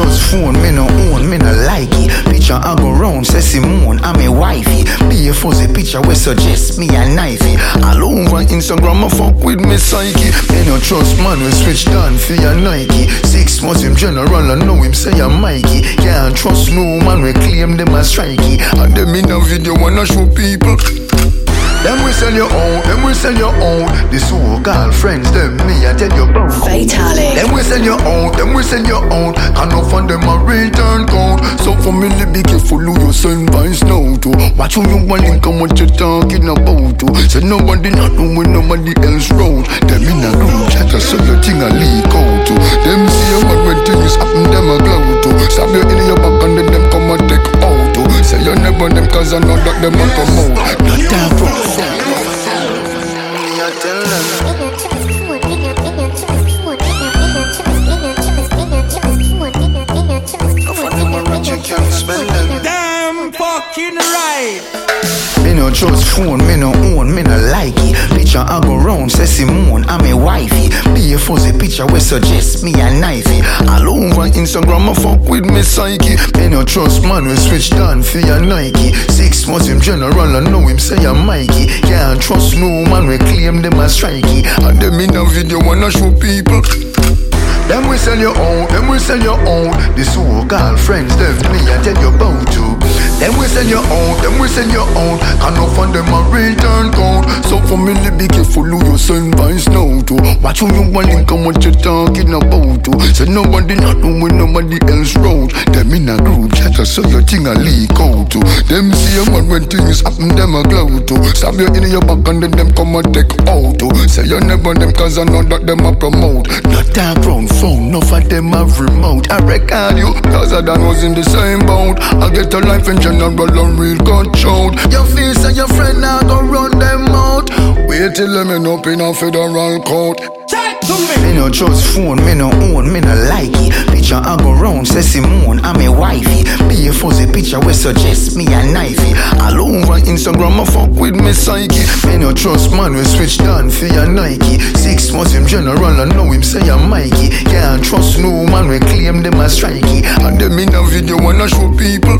trust phone, me no own, me no like it. Picture I go round, say Simone, I'm a wifey. Be a fuzzy picture we suggest me a knifey. All over Instagram, I fuck with me psyche. Me no trust man, we switch down for your Nike. Six months him general, I know him say I'm Mikey. Can't trust no man, we claim them as strikey. And them in a video wanna show people. Them we sell your own, them we sell your own. The so-called friends, them me I tell you about. Fatalic. Them we sell your own, them we sell your own. Can no fund them a return code. So for me, be careful who you send vibes now to. Watch who you want and what you talking about to. Say nobody not know when nobody else road. Them in a group chat, so your thing a leak out to. Them see what when things happen, them a glow to. You in your back and then come take out. Say you never them cause I know that them a come out. Not that trust phone, me no own, me no like it. Picture I go round, say Simone, I'm a wifey. Be a fuzzy picture we suggest me a knifey. All over Instagram, I fuck with me psyche. Me no trust man, we switch down for your Nike. Six months general, I know him say I'm Mikey. Can't trust no man, we claim them as strikey. And them in a video wanna show people. Them we sell your own, them we sell your own. The so-called friends, them me I tell you about to. Them we sell your own, them we sell your own. Can no fund them a return code. So for me, be careful who you send vibes now to. Watch who you want link and what you talking about to. Say nobody not doing nobody else road. Them in a group chat, so your thing a leak out to. Them see a man when things happen, them a glow to. Stab you in your back and then them come and take out to. Say you never them cause I know that them a promote. Not that round phone, no for them a remote. I record you, cause I done was in the same boat. I get a life in general and real control. Your face and your friend now go run them out. Wait till them end up in a federal court. Chat to me. Me no trust phone, me no own, me no like it. Picture I go round, say Simone, I'm a wifey. Be a fuzzy picture we suggest me a knifey. All over Instagram, I fuck with me psyche. Me no trust man, we switch down for your Nike. Six months him general, I know him say I'm Mikey. Can't trust no man, we claim them as strikey. And them in a video wanna show people.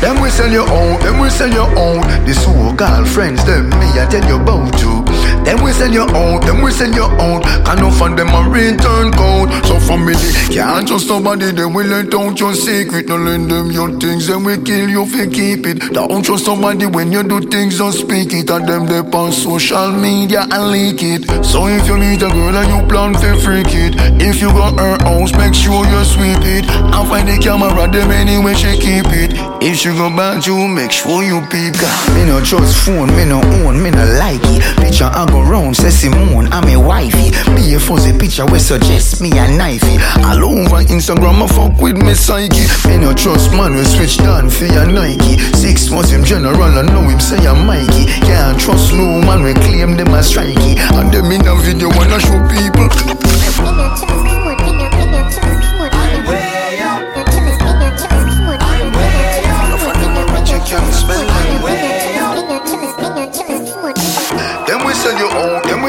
Them we sell your own, them we sell your own. The so-called friends, them me I tell you about to. Them we sell your own, them we sell your own. Can no fund them a return code. So family can't trust somebody, they will let out your secret. No lend them your things, then we kill you if you keep it. Don't trust somebody when you do things, don't speak it. And them they on social media and leak it. So if you meet a girl and you plan to freak it, if you got her house, make sure you sweep it. And find the camera, them anyway she keep it. If she go back you, make sure you peep. God. Me no trust phone, me no own, me no like it. Picture I go round, say Simone, I'm a wifey. Be a fuzzy picture we suggest me a knifey. All over Instagram, I fuck with me psyche. Me no trust man, we switch down for your Nike. Six months him general, I know him say I'm Mikey. Can't trust no man, we claim them as strikey. And them in a video wanna show people.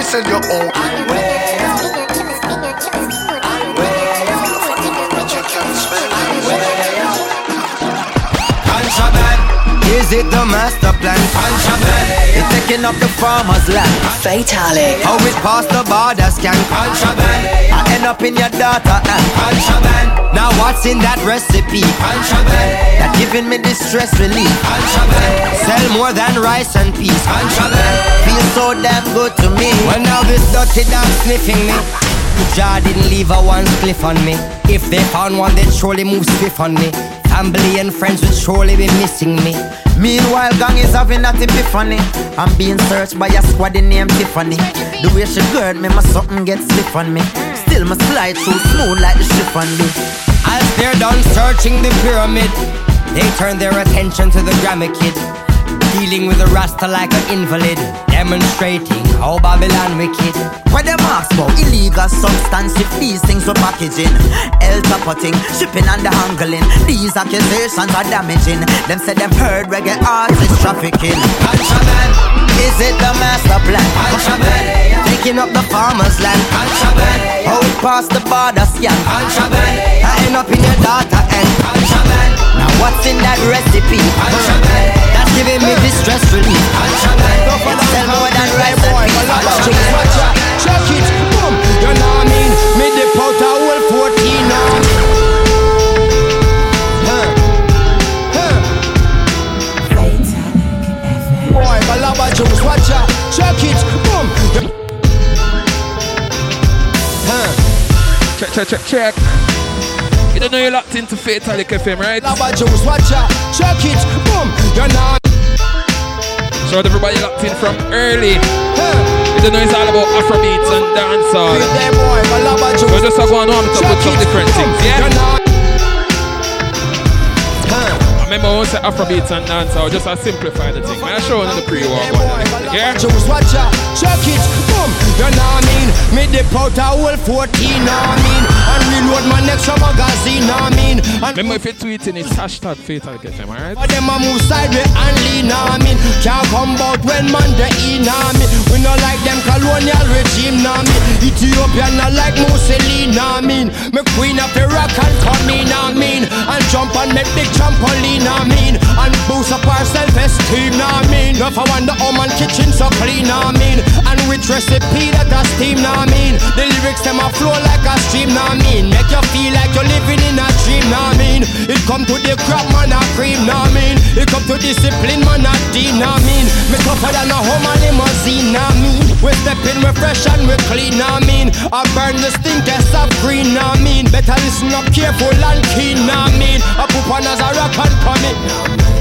Sell your own. Oh, is it the master plan? Contraband, it's taking up the farmer's land. Fatalic. How it pass the border scan? Contraband, I end up in your daughter hand. Contraband, now what's in that recipe? Contraband, that giving me the stress relief. Contraband, sell more than rice and peas. Contraband, feel so damn good to me. When now this dirty dog sniffing me. Jah didn't leave a one spliff on me. If they found one, they'd surely move swift on me. And friends would surely be missing me. Meanwhile, gang is having that epiphany. I'm being searched by a squad named Tiffany. The way she gird me, my something gets stiff on me. Still, my slide through smooth like the chiffon me. As they're done searching the pyramid, they turn their attention to the Grammy Kid. Dealing with a rasta like an invalid, demonstrating how Babylon wicked. Where them ask about illegal substance if these things were packaging, el tapoting, shipping and the handling. These accusations are damaging. Them said them heard reggae artists trafficking. Contraband, is it the master plan? Contraband, picking up the farmer's land. Contraband. Out past the border scan. Contraband. I end up in your data and contraband. Now what's in that recipe? Contraband. Giving me distress relief. Sell more than rice and peas. Check it, boom. You know what I mean? Me dip out a whole 14 now. Boy, Balaba Juice, watch out, check it, boom. Check, check, check, check. You don't know you're locked into Fatalic FM, right? Balaba Juice, watch out, check it, boom. You know. Shout out everybody locked in from early. You don't know it's all about Afrobeats and dancehall. Hey, boy, Balaba Juice. We're just going on to put some different things, yeah? remember when we say Afrobeats and dancehall, just to simplify the thing. I show the pre-war one. Yeah? Just watch out, check it, boom. You know what I mean? Me dip out a whole 14, know what I mean? And reload my next magazine, I mean? And Remember if you're tweeting, it's hashtag Fatal FM, alright? But them a move sideways and lean, I mean? Can't come out when man the in, I mean? We not like them colonial regime, I mean? Ethiopia not like Mussolini, I mean? Me queen of Iraq and come in, I mean? And jump and make big trampoline, I mean? And boost up our self-esteem, I mean? If I want the home and kitchen so clean, I mean? Which recipe that I steam, what I mean? The lyrics them a flow like a stream, what I mean? Make you feel like you're living in a dream, what I mean? It come to the crap, man, a cream, what I mean? It come to discipline, man, a dean, what I mean? Me tougher than a home and limousine, what I mean? We step in, we fresh and we clean, what I mean? I burn the stinkest of green, what I mean? Better listen up careful and keen, what I mean? I put on as a rock and come in.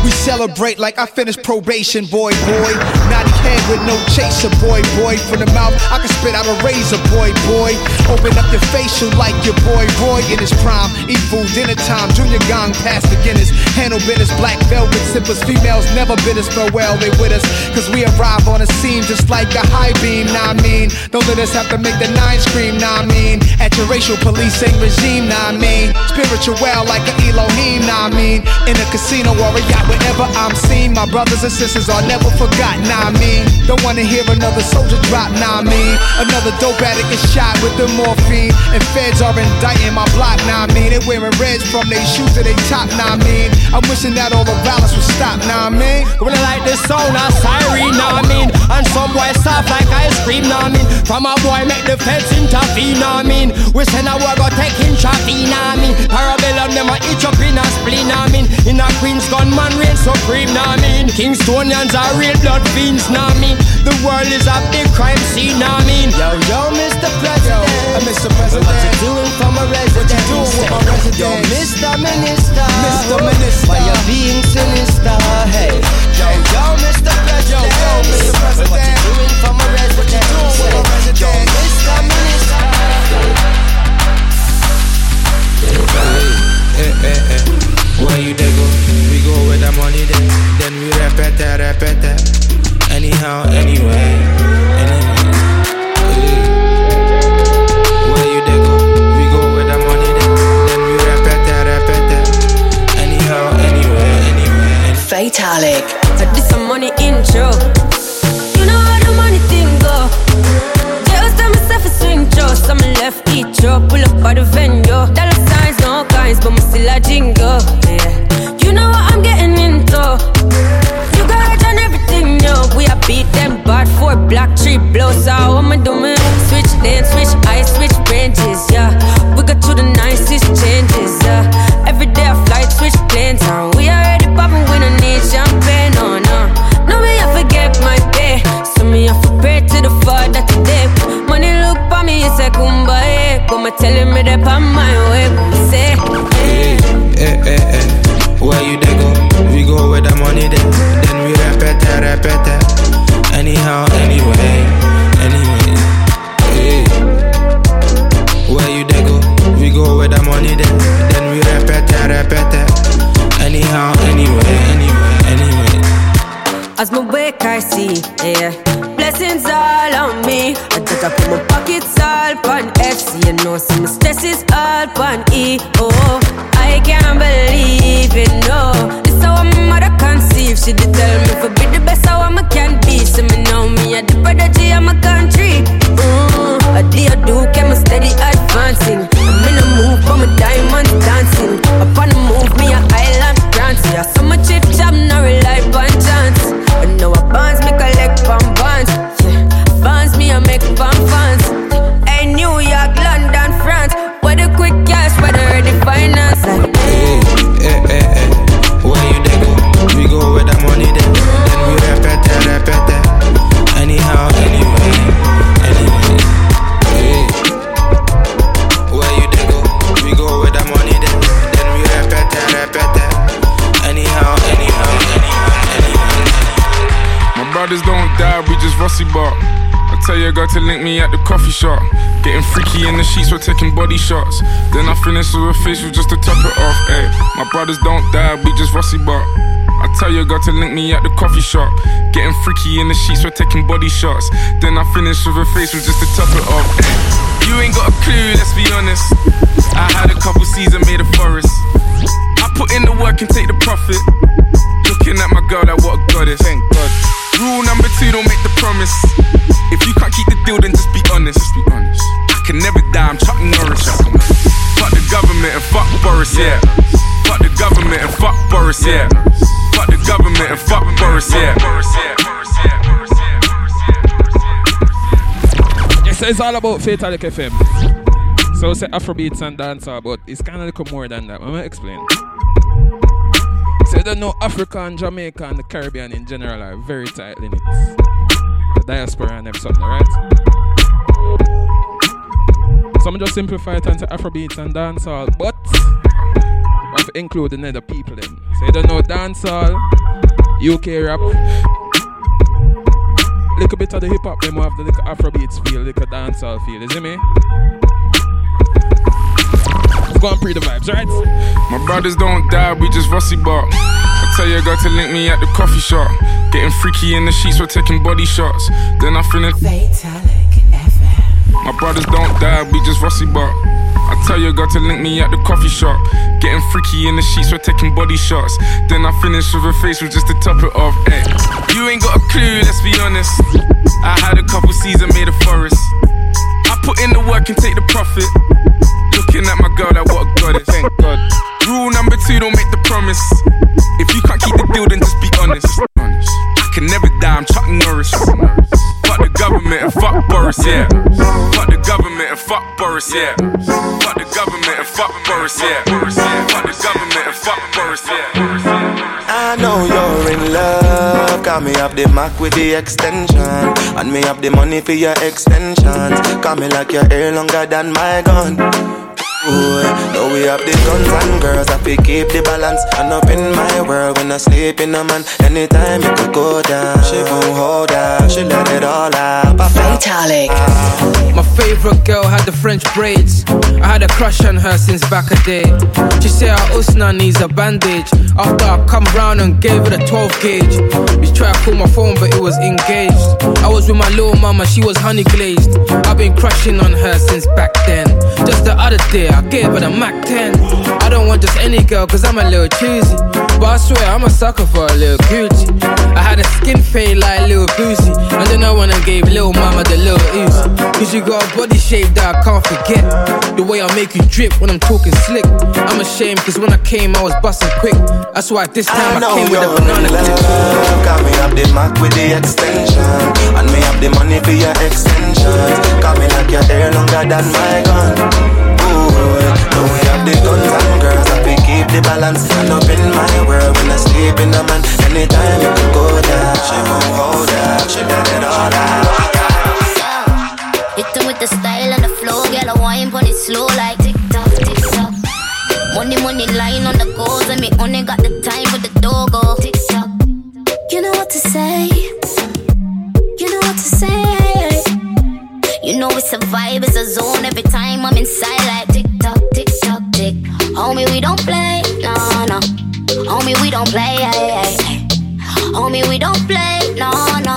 We celebrate like I finished probation, boy, boy. Naughty head with no chaser, boy, boy. From the mouth, I can spit out a razor, boy, boy. Open up your facial like your boy, Roy in his prime. Eat food, dinner time, junior gong past beginners. Handle business, black velvet sippers. Females never bid us farewell, they with us. Cause we arrive on the scene just like a high beam, nah, I mean. Don't let us have to make the nine scream, nah, I mean. At your racial policing regime, nah, I mean. Spiritual like an Elohim, nah, I mean. In a casino or a yacht, wherever I'm seen, my brothers and sisters are never forgotten, nah, I mean. Don't wanna hear another soldier drop, nah, I mean. Another dope addict is shot with the morphine. And feds are indicting my block, nah, I mean. They wearing reds from their shoes to their top, nah, I mean. I'm wishing that all the violence would stop, nah, I mean. I like sound of siren, know what I mean? And some boy soft like ice cream, what I mean? From a boy make the feds intervene, what I mean? We send a war go take in traffic, know I mean? Parabellum them a itch up in a spleen, what I mean? In a Queen's gunman reign supreme, know what mean? Kingstonians are real blood fiends, know what mean? The world is a big crime scene, know what mean? Yo, yo, Mr. President. Yo, Mr. President. What you doing for my resident? What you doing with my resident? Yo, Mr. Minister. Mr. Minister. Why you being sinister? Hey, yo, yo, Mr. President. Yo, yo, Mr. President. What you doing for my resident? What you doing with my resident? Yo, Mr. Minister. Eh, eh, eh. Where you they go? The money then, then we repeat that. Anyhow, anyway, anyway. Where you they go? We go with the money then, then we repeat that, repeat that. Anyhow, anyway, anyway. Fatalic. I did some money intro. You know how the money thing go. Just tell myself a swing throw. Some left each throw. Pull up by the venue. Dollar signs, no kinds, but me still a jingle. Yeah. You know what I'm getting into. You gotta done everything, yo. We a beat them bad four black tree blows out. What am I doing? Switch lane, switch ice, switch ranges, yeah. We got to the nicest changes, yeah. Every day I fly, switch planes, and we already popping. We don't need champagne, no, no. No, me I forget my pay. So me I for pray to the Father today. Money look for me, it's a kumbaya. Come telling me that I'm my way. Say, Eh, eh, eh, eh. Where you they go? We go with the money then, then we repeat that, repeat that. Anyhow, anyway, anyway. Eh. Where you they go? We go with the money then, then we repeat that, repeat that. Anyhow, anyway, anyway, anyway. As my wake, I see, yeah. Blessings all on me. I just I put my pockets all on FC. You know, see stress is all on E. Oh, I can't believe it, no. This how my mother conceive. She did tell me for be the best how I can be. Freaky in the sheets, we're taking body shots. Then I finish with a facial just to top it off. Ay, my brothers don't die, we just rusty bark. I tell your girl to link me at the coffee shop. Getting freaky in the sheets, we're taking body shots. Then I finish with a facial just to top it off. Ay, you ain't got a clue, let's be honest. I had a couple seasons made a forest. I put in the work and take the profit. Looking at my girl like what a goddess. Thank God. Rule number two, don't make the promise. If you can't keep the deal, then just be honest. Just be honest. Can never die, I'm Chuck Norris. Fuck the government and fuck Boris, yeah. Fuck the government and fuck Boris, yeah. Fuck the government and fuck Boris, yeah. Yes, it's all about Fatalic FM. So it's Afrobeats and dancehall, but it's kind of like more than that. Let me explain. So you don't know Africa and Jamaica and the Caribbean in general are very tightly knit. The diaspora and them something, right? So I'm just simplify it into Afrobeats and dancehall, but I've to include other people them. So you don't know dancehall, UK rap, little bit of the hip hop, them have the little Afrobeats feel, little dancehall feel, you see me? Let's go and pre the vibes, right? My brothers don't die, we just rusty bark. I tell your girl to link me at the coffee shop. Getting freaky in the sheets, we're taking body shots. Then I finish. My brothers don't die, we just rusty bark. I tell your girl to link me at the coffee shop. Getting freaky in the sheets, we're taking body shots. Then I finish with a face with just to top it off. Ay. You ain't got a clue, let's be honest. I had a couple seasons made a forest. I put in the work and take the profit. Looking at my girl like what a goddess. Thank God. Rule number two, don't make the promise. If you can't keep the deal, then just be honest. I can never die, I'm Chuck Norris. Fuck the government and fuck Boris, yeah. Fuck the government and fuck Boris, yeah. Fuck the government and fuck Boris, yeah. Fuck the government and fuck Boris, yeah. I know you're in love. Call me up the Mac with the extension. And me up the money for your extensions. Call me like your hair longer than my gun. Now we have the guns and girls we keep the balance. And up in my world when I sleep in a man. Anytime you could go down, she won't hold out. She let it all out. Fatalic. My favorite girl had the French braids. I had a crush on her since back a day. She said her usna needs a bandage. After I come round and gave her the 12 gauge. We tried to call my phone, but it was engaged. I was with my little mama, she was honey glazed. I've been crushing on her since back then. Just the other day, I gave her the Mac 10. I don't want just any girl, cause I'm a little choosy. But I swear, I'm a sucker for a little Gucci. I had a skin fade like a Lil Boosie. And then I went and gave Lil Mama the little ooze. Cause you got a body shape that I can't forget. The way I make you drip when I'm talking slick. I'm ashamed cause when I came, I was busting quick. That's why this time I, know came with a banana clip. Call me up the Mac with the extension. And me have the money for your extensions. Call me like your hair longer than my gun. Boy, now we have the guns and girls that we keep the balance. And up in my world when I sleep in a man. Anytime you can go down, she won't hold out. She let it all out. Hit her with the style and the flow, girl. I wine pon it slow like tick tock, tick tock. Money, money line on the goals, and me only got the time for the dogo. Tick tock. You know what to say. Know it's a vibe, it's a zone. Every time I'm inside, like tick tock, tick tock, tick. Homie, we don't play, no, no. Homie, we don't play, ay, ay, ay. Homie, we don't play, no, no.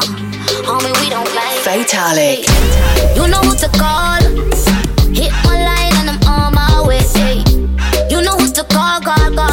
Homie, we don't play. Fatalic. You know who to call. Hit my line and I'm on my way. You know who to call, call, call.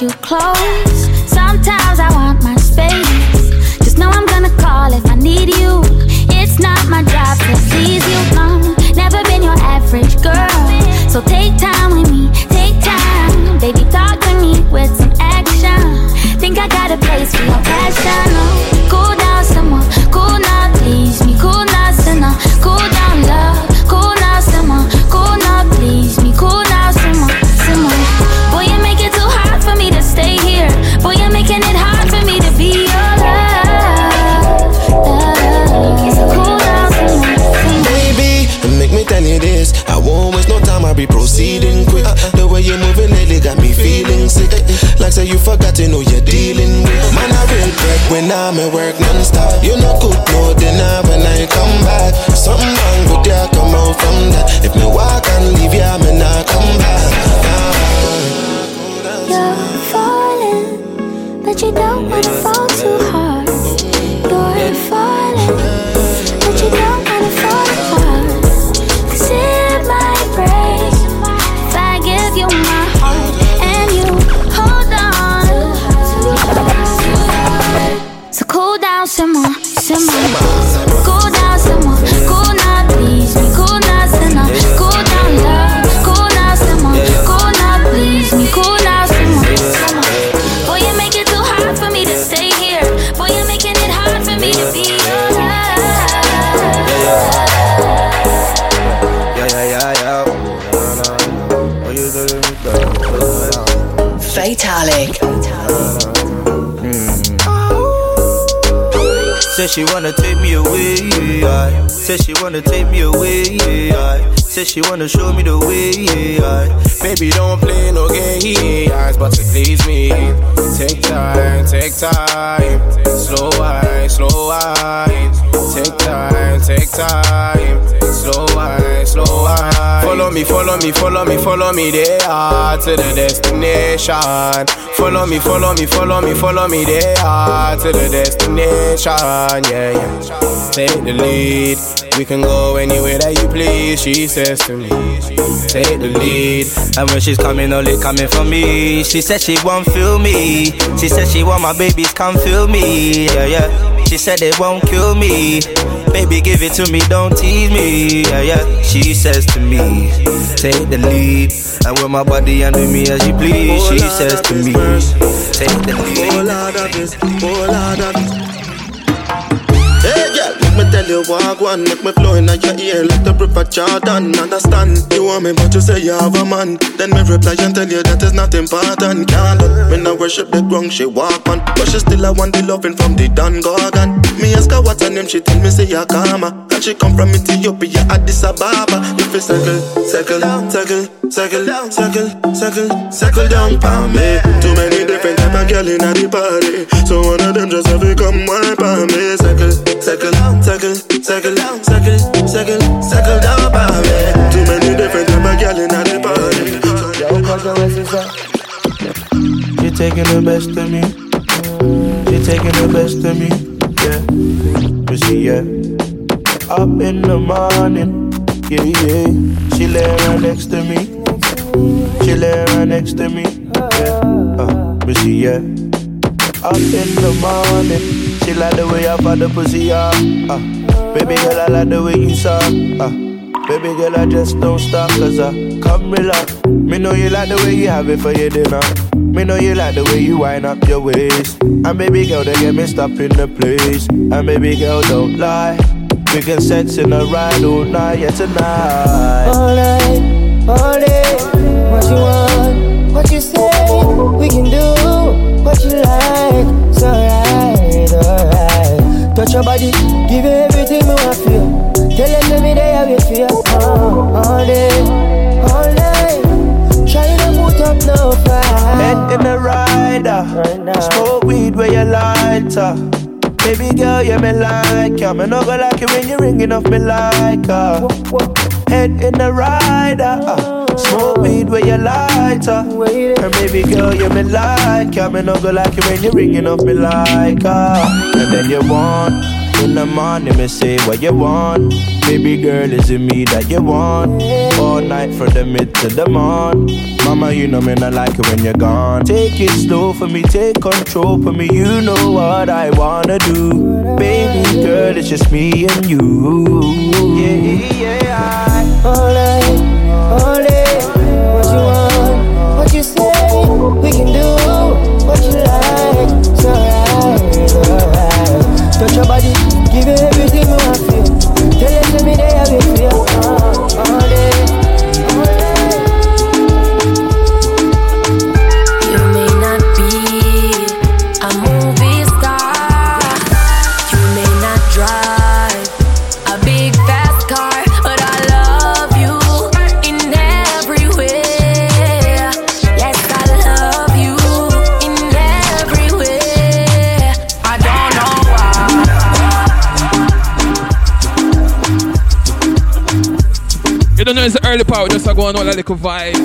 you close. Sometimes I want my space. Just know I'm gonna call if I need you. It's not my job to please you. No, never been your average girl. So take time with me, take time. Baby, talk to me with some action. Think I got a place for your passion. Be proceeding quick. Uh, the way you're moving lately got me feeling sick. Uh, like say you forgot to know you're dealing with. Man, I break when I'm at work non-stop. You know cook no dinner when I come back. Something wrong with ya, come out from that. If me walk and leave ya, me not come back. You're falling, but you don't wanna fall too. Say she wanna take me away, yeah. Say she wanna take me away, yeah. Say she wanna show me the way, yeah. Baby, don't play no games, but to please me. Take time, take time. Slow wine, slow wine. Take time, take time. Slow wine, Follow me, follow me, follow me, follow me there to the destination. Follow me, follow me, follow me, follow me there to the destination. Yeah, yeah. Take the lead. We can go anywhere that you please. She says to me, take the lead. And when she's coming, only coming for me. She said she won't feel me. She said she want my babies, come feel me. Yeah, yeah. She said they won't kill me. Baby, give it to me, don't tease me. Yeah, yeah. She says to me, take the lead. And with my body and under me as you please. She says to me, take the lead. Tell you walk one Make me flow in your ear like the river Jordan Understand, you want me but you say you have a man. Then me reply and tell you that is not important Can't let me no worship the ground she walk on But she still I want the loving from the Don Gorgon. Me ask her what's her name, she tell me say ya Kama And she come from Ethiopia, Addis Ababa If you circle, circle, circle, circle, circle, circle, circle down for me. Too many different type of girl in the party. So one of them just have to come wipe on me. Circle, circle, circle, circle, circle, circle, circle down for me. Too many different type of girl in the party. She taking the best of me. You're taking the best of me. Yeah. See, yeah. Up in the morning. Yeah, yeah. She lay right next to me. She lay right next to me. Yeah. Uh, see, yeah. Up in the morning. She like the way I find the pussy, yeah. Uh, baby girl, I like the way you suck. Uh, baby girl, I just don't stop, cause I come relax. Me know you like the way you have it for your dinner. Me know you like the way you wind up your waist. And baby girl, they get me stop in the place. And baby girl, don't lie. We can sex in a ride all night, yeah, tonight. All night, all day. What you want, what you say. We can do what you like. It's alright, alright. Touch your body, give you everything me want feel. Tell them to me they have you feel. Uh, all day, all night. Try to put up no fight. Head in the rider. Smoke weed where you lighter. Baby girl, yeah, me like ya. Me no go like it when you ringing off me like her. Head in the rider. Uh, smoke weed where you lighter. And baby girl, yeah, me like ya. Me no go like it when you ringing off me like her. And then you want. In the morning, me say what you want. Baby girl, is it me that you want? All night from the mid to the morn. Mama, you know me not like it when you're gone. Take it slow for me, take control for me. You know what I wanna do, baby girl. It's just me and you. Yeah, yeah. All night, all day. What you want? What you say? We can do what you like. It's alright, alright. Touch your body, give you everything want feel. Tell you to me they have it feel. Uh, all day, know it's early part, just a go all the little vibes.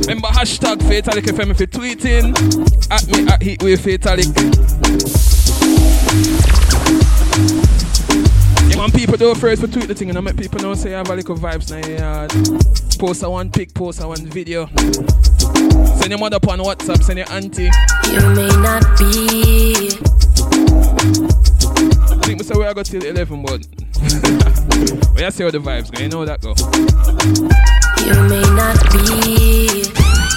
Remember hashtag Fatalic FM if you're tweeting at me at Heatwave Fatalic. Yeah, man, people do first for tweet the thing and I make people know say I have a little vibes now. Yeah. Post a one pic, post a one video. Send your mother up on WhatsApp, send your auntie. You may not be I think we say we are go till 11, but we are see how the vibes go. You know that go. You may not be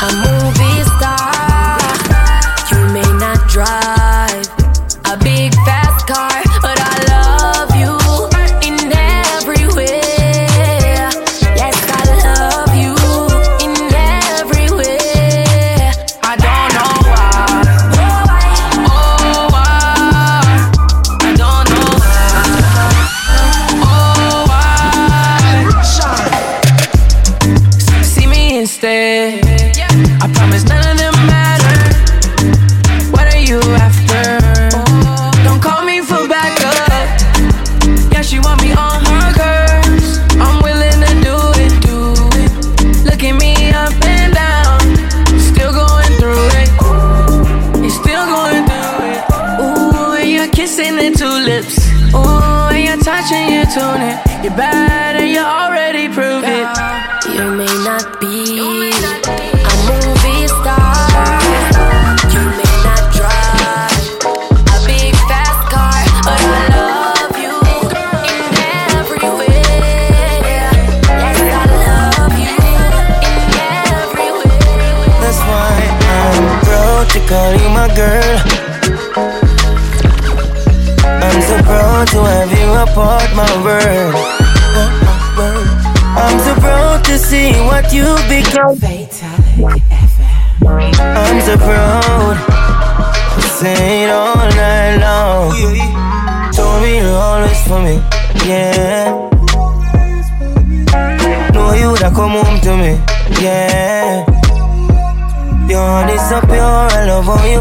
a movie star. You may not drive a big fast car, but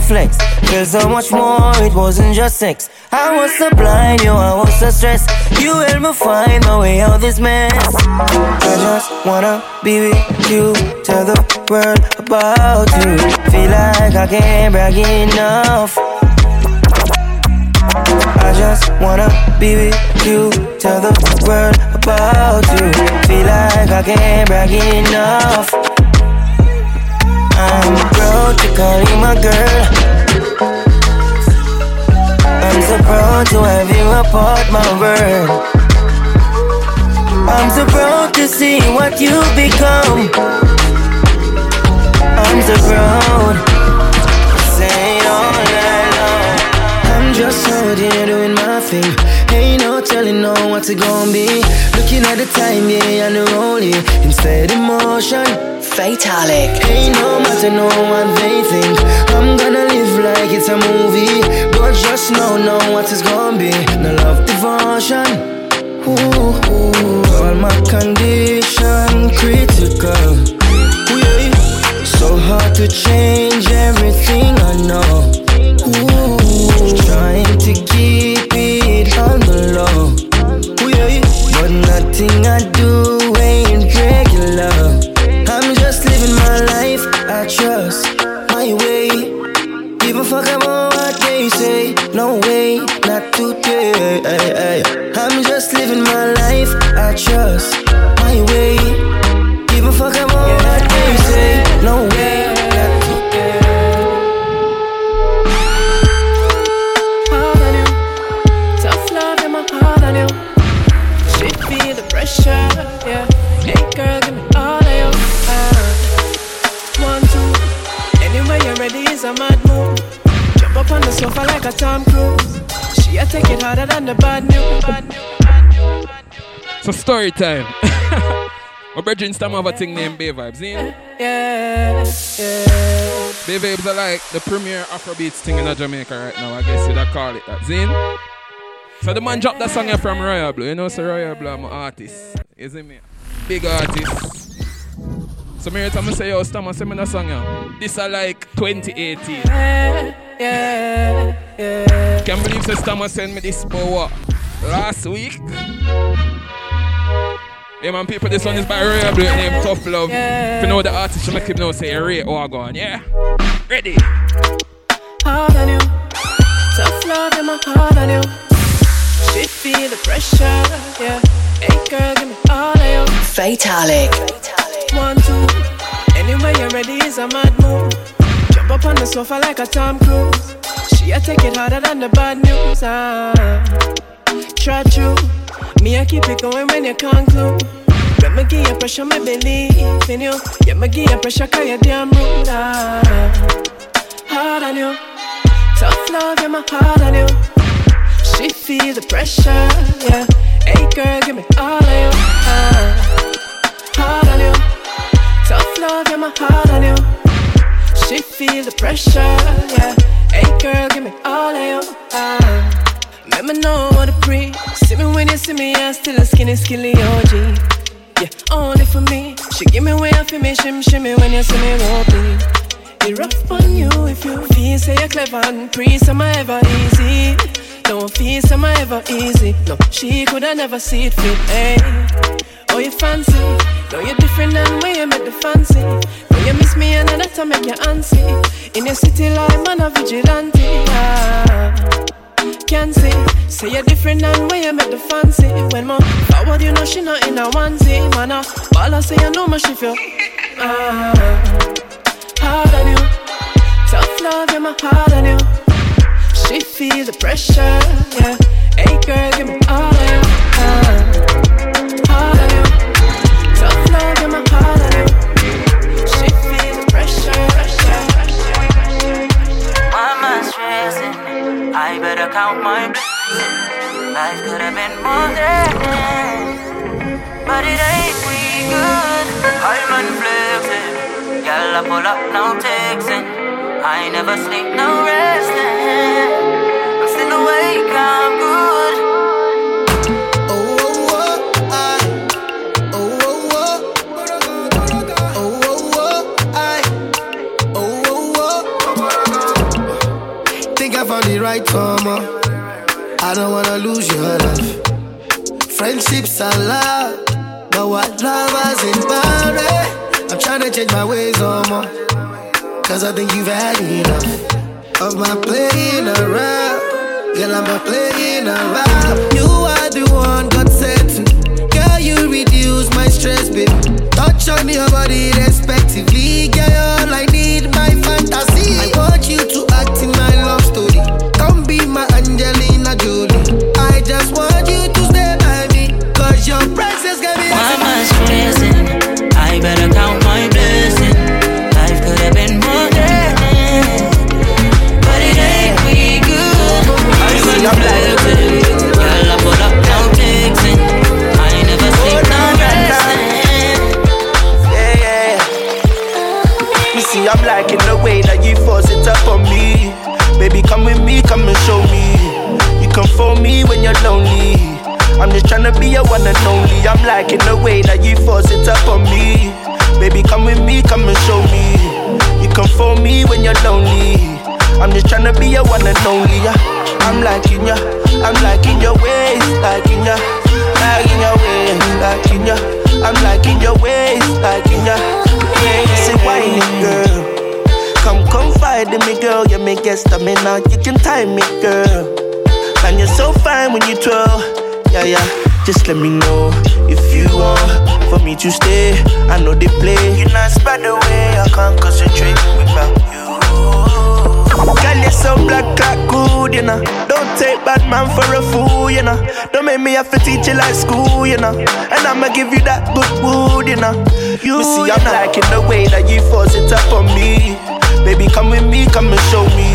flex. Feel so much more, it wasn't just sex. I was so blind, yo, I was so stressed. You helped me find my way out this mess. I just wanna be with you, tell the world about you. Feel like I can't brag enough. I just wanna be with you, tell the world about you. Feel like I can't brag enough. I'm proud to call you my girl. I'm so proud to have you a part my world. I'm so proud to see what you become. I'm so proud. Say all night long. I'm just out here doing my thing. Ain't no telling no what's it gonna be. Looking at the time, yeah, and the rolling. Instead emotion. Fatalic. Ain't no matter no what they think. I'm gonna live like it's a movie. But just know, know what it's gonna be. No love devotion. Ooh, ooh. All my condition critical. Yeah. So hard to change time. My brethren stam have a thing named Bay Vibes, you know? Yeah, yeah. Bay Vibes are like the premier Afrobeats thing in Jamaica right now. I guess you'd call it that. Zin? So the man dropped that song here from Royal Blue. You know, so Royal Blue, I'm an artist. You see me? Big artist. So me time I say, yo, Stam, send me that song here. This are like 2018. Yeah, yeah, yeah. Can't believe say Stam send me this for what? Last week? Yeah, man, people, this one is by Royal Blue named Tough Love. If you know the artist, you make him know, say, Ray Wagon, yeah? Ready? Hard on you. Tough love in my heart on you. She feel the pressure, yeah. Hey girl, give me all of you. Fatalic. One, two. Anyway, you're ready is a mad move. Jump up on the sofa like a Tom Cruise. She a take it harder than the bad news. Ah. Try true. Me, I keep it going when you conclude. Let me give you pressure, me believe in you. Yeah, me give you pressure, cause you're damn rude. Ah. Hard on you. Tough love, yeah, my heart on you. She feel the pressure, yeah. Hey, girl, give me all of you. Ah. Hard on you. Tough love, yeah, my heart on you. She feel the pressure, yeah. Hey, girl, give me all of you. Ah. Let me know what to breathe. See me when you see me, I'm still a skinny, skilly OG. Yeah, only for me. She give me way off for me, shim shimmy when you see me walking. It rough on you if you feel say you're clever and pre some ever easy. Don't feel some ever easy. No, she coulda never see it fit. Hey, oh you fancy? No, you're different than where you make the fancy. No, you miss me and that I make you antsy. In your city life, man, a vigilante. Ah can see. Say you're different than where you make the fancy. When more forward, you know she not in a onesie. Man, I all I say, I know my she feel. Ah, hard on you. Tough love, yeah, my heart on you. She feel the pressure, yeah. Hey, girl, give me all of you. Ah, hard on you. Tough love, yeah, my heart on you. She feel the pressure. I better count my blessings. Life could have been more than, but it ain't we good. I'm unflexing. I pull up, no texting. I never sleep, no resting. I'm still awake, I'm good. The right karma. Oh. I don't wanna lose your love. Friendships are love, but what lovers in boundary? I'm trying to change my ways, oh, more. Cause I think you've had enough of my playing around. Girl, I'm not playing around. You are the one you reduce my stress, baby. Touch on your body respectively. Girl, all I need, my fantasy. I want you to act in my love story. Come be my Angelina Jolie. I just want you to stay by me. Cause your presence got me. Why am I stressing? I better count my come with me, come and show me. You come for me when you're lonely. I'm just tryna be your one and only. I'm liking the way that you force it up on me. Baby, come with me, come and show me. You come for me when you're lonely. I'm just tryna be your one and only. Yeah. I'm liking ya, I'm liking your ways, liking ya, liking your ways, liking ya. I'm liking your ways, liking ya. Yeah, say whining girl. In me, girl. You make get stamina. You can time me, girl. And you're so fine when you twirl. Yeah, yeah. Just let me know if you want for me to stay. I know they play. You're not by the way. I can't concentrate without you. Girl, you're so black, like good, you know. Don't take bad man for a fool, you know. Don't make me have to teach you like school, you know. And I'ma give you that good wood, you know. You me see, I'm liking the way that you force it up on me. Baby, come with me, come and show me.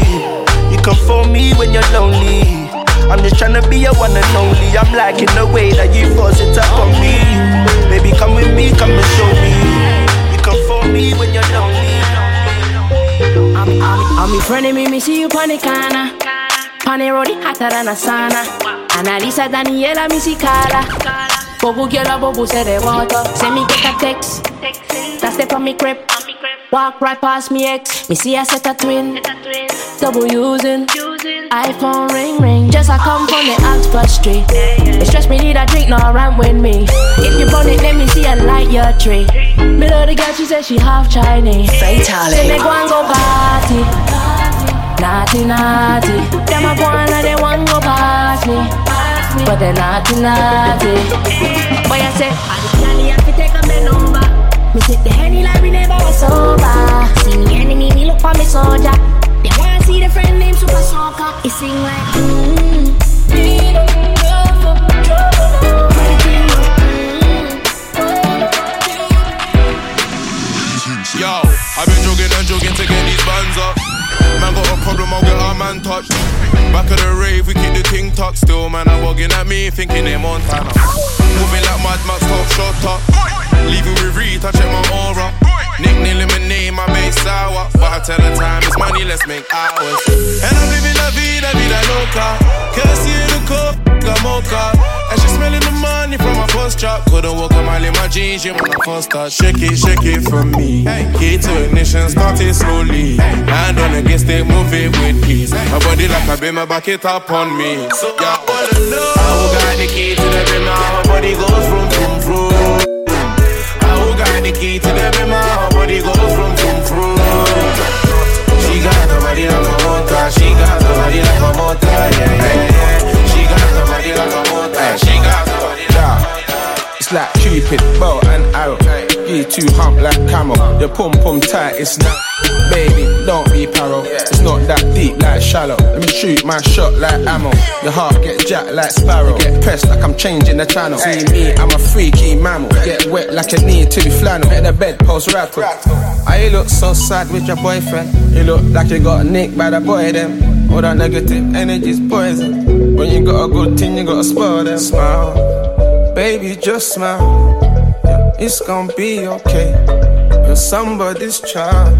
You can phone me when you're lonely. I'm just trying to be your one and only. I'm liking the way that you force it up on me. Baby, come with me, come and show me. You can phone me when you're lonely. I'm, I'm, I'm in front of me, me see you the. On the road, hotter than a sauna. Analisa Daniela, me see Carla. Bobu girl, bobu say they water. Send me get a text. That's step on me crib. Walk right past me ex. Me see I set a twin. Double using. iPhone ring ring. Just I come from the Oxford Street. It stress me need a drink, no rant with me. If you burn it, let me see a light your tree. Me love the girl, she said she half Chinese. Fatality. Say me go and go party. Naughty, naughty. Them a go on and they want go past me. But they naughty, naughty. Boy, I say, I the candy have to take a man over. Me sit the henny like we never was sober. See me enemy, me look for me soldier. They wanna see the friend named Super Soccer. He sing like, mm, don't love. Yo, I've been and to get these bands up. Man got a problem, I'll get man. Back of the rave, we keep the ting tucked. Still, man, I'm walking at me, thinking they're Montana. Moving like Mad Max, top shot. Leaving with Reed, I check my aura. Nickname my name, I make sour. But I tell her time is money, let's make hours. And I'm living la vida, vida loca. Kirsty in the cup, got mocha. And she smelling the money from my first drop. Couldn't walk a mile in my jeans, when I first start. Shake it, shake it for me. Key to ignition, start it slowly. Hand on the gas, stick, move it with peace. My body like a beamer, back it up on me. So yeah, I wanna know. I who got the key to the beamer, my body goes from vroom vroom. Got the key to the beamer, my body goes from vroom vroom. She got the body like a motor, she got the body like a motor, yeah, yeah, yeah. She got the body like a motor, she got the body like a motor. It's like Cupid, bow and arrow. You two hump like camel. Your pum pum tight, it's not. Baby, don't be paro. It's not that deep like shallow. Let me shoot my shot like ammo. Your heart get jacked like sparrow. Get pressed like I'm changing the channel. See me, I'm a freaky mammal. Get wet like a need to be flannel. At the bedpost rattle. I you look so sad with your boyfriend. You look like you got nicked by the boy them. All that negative energy's poison. When you got a good thing, you gotta spoil them. Smile, baby, just smile. It's gonna be okay. You're somebody's child.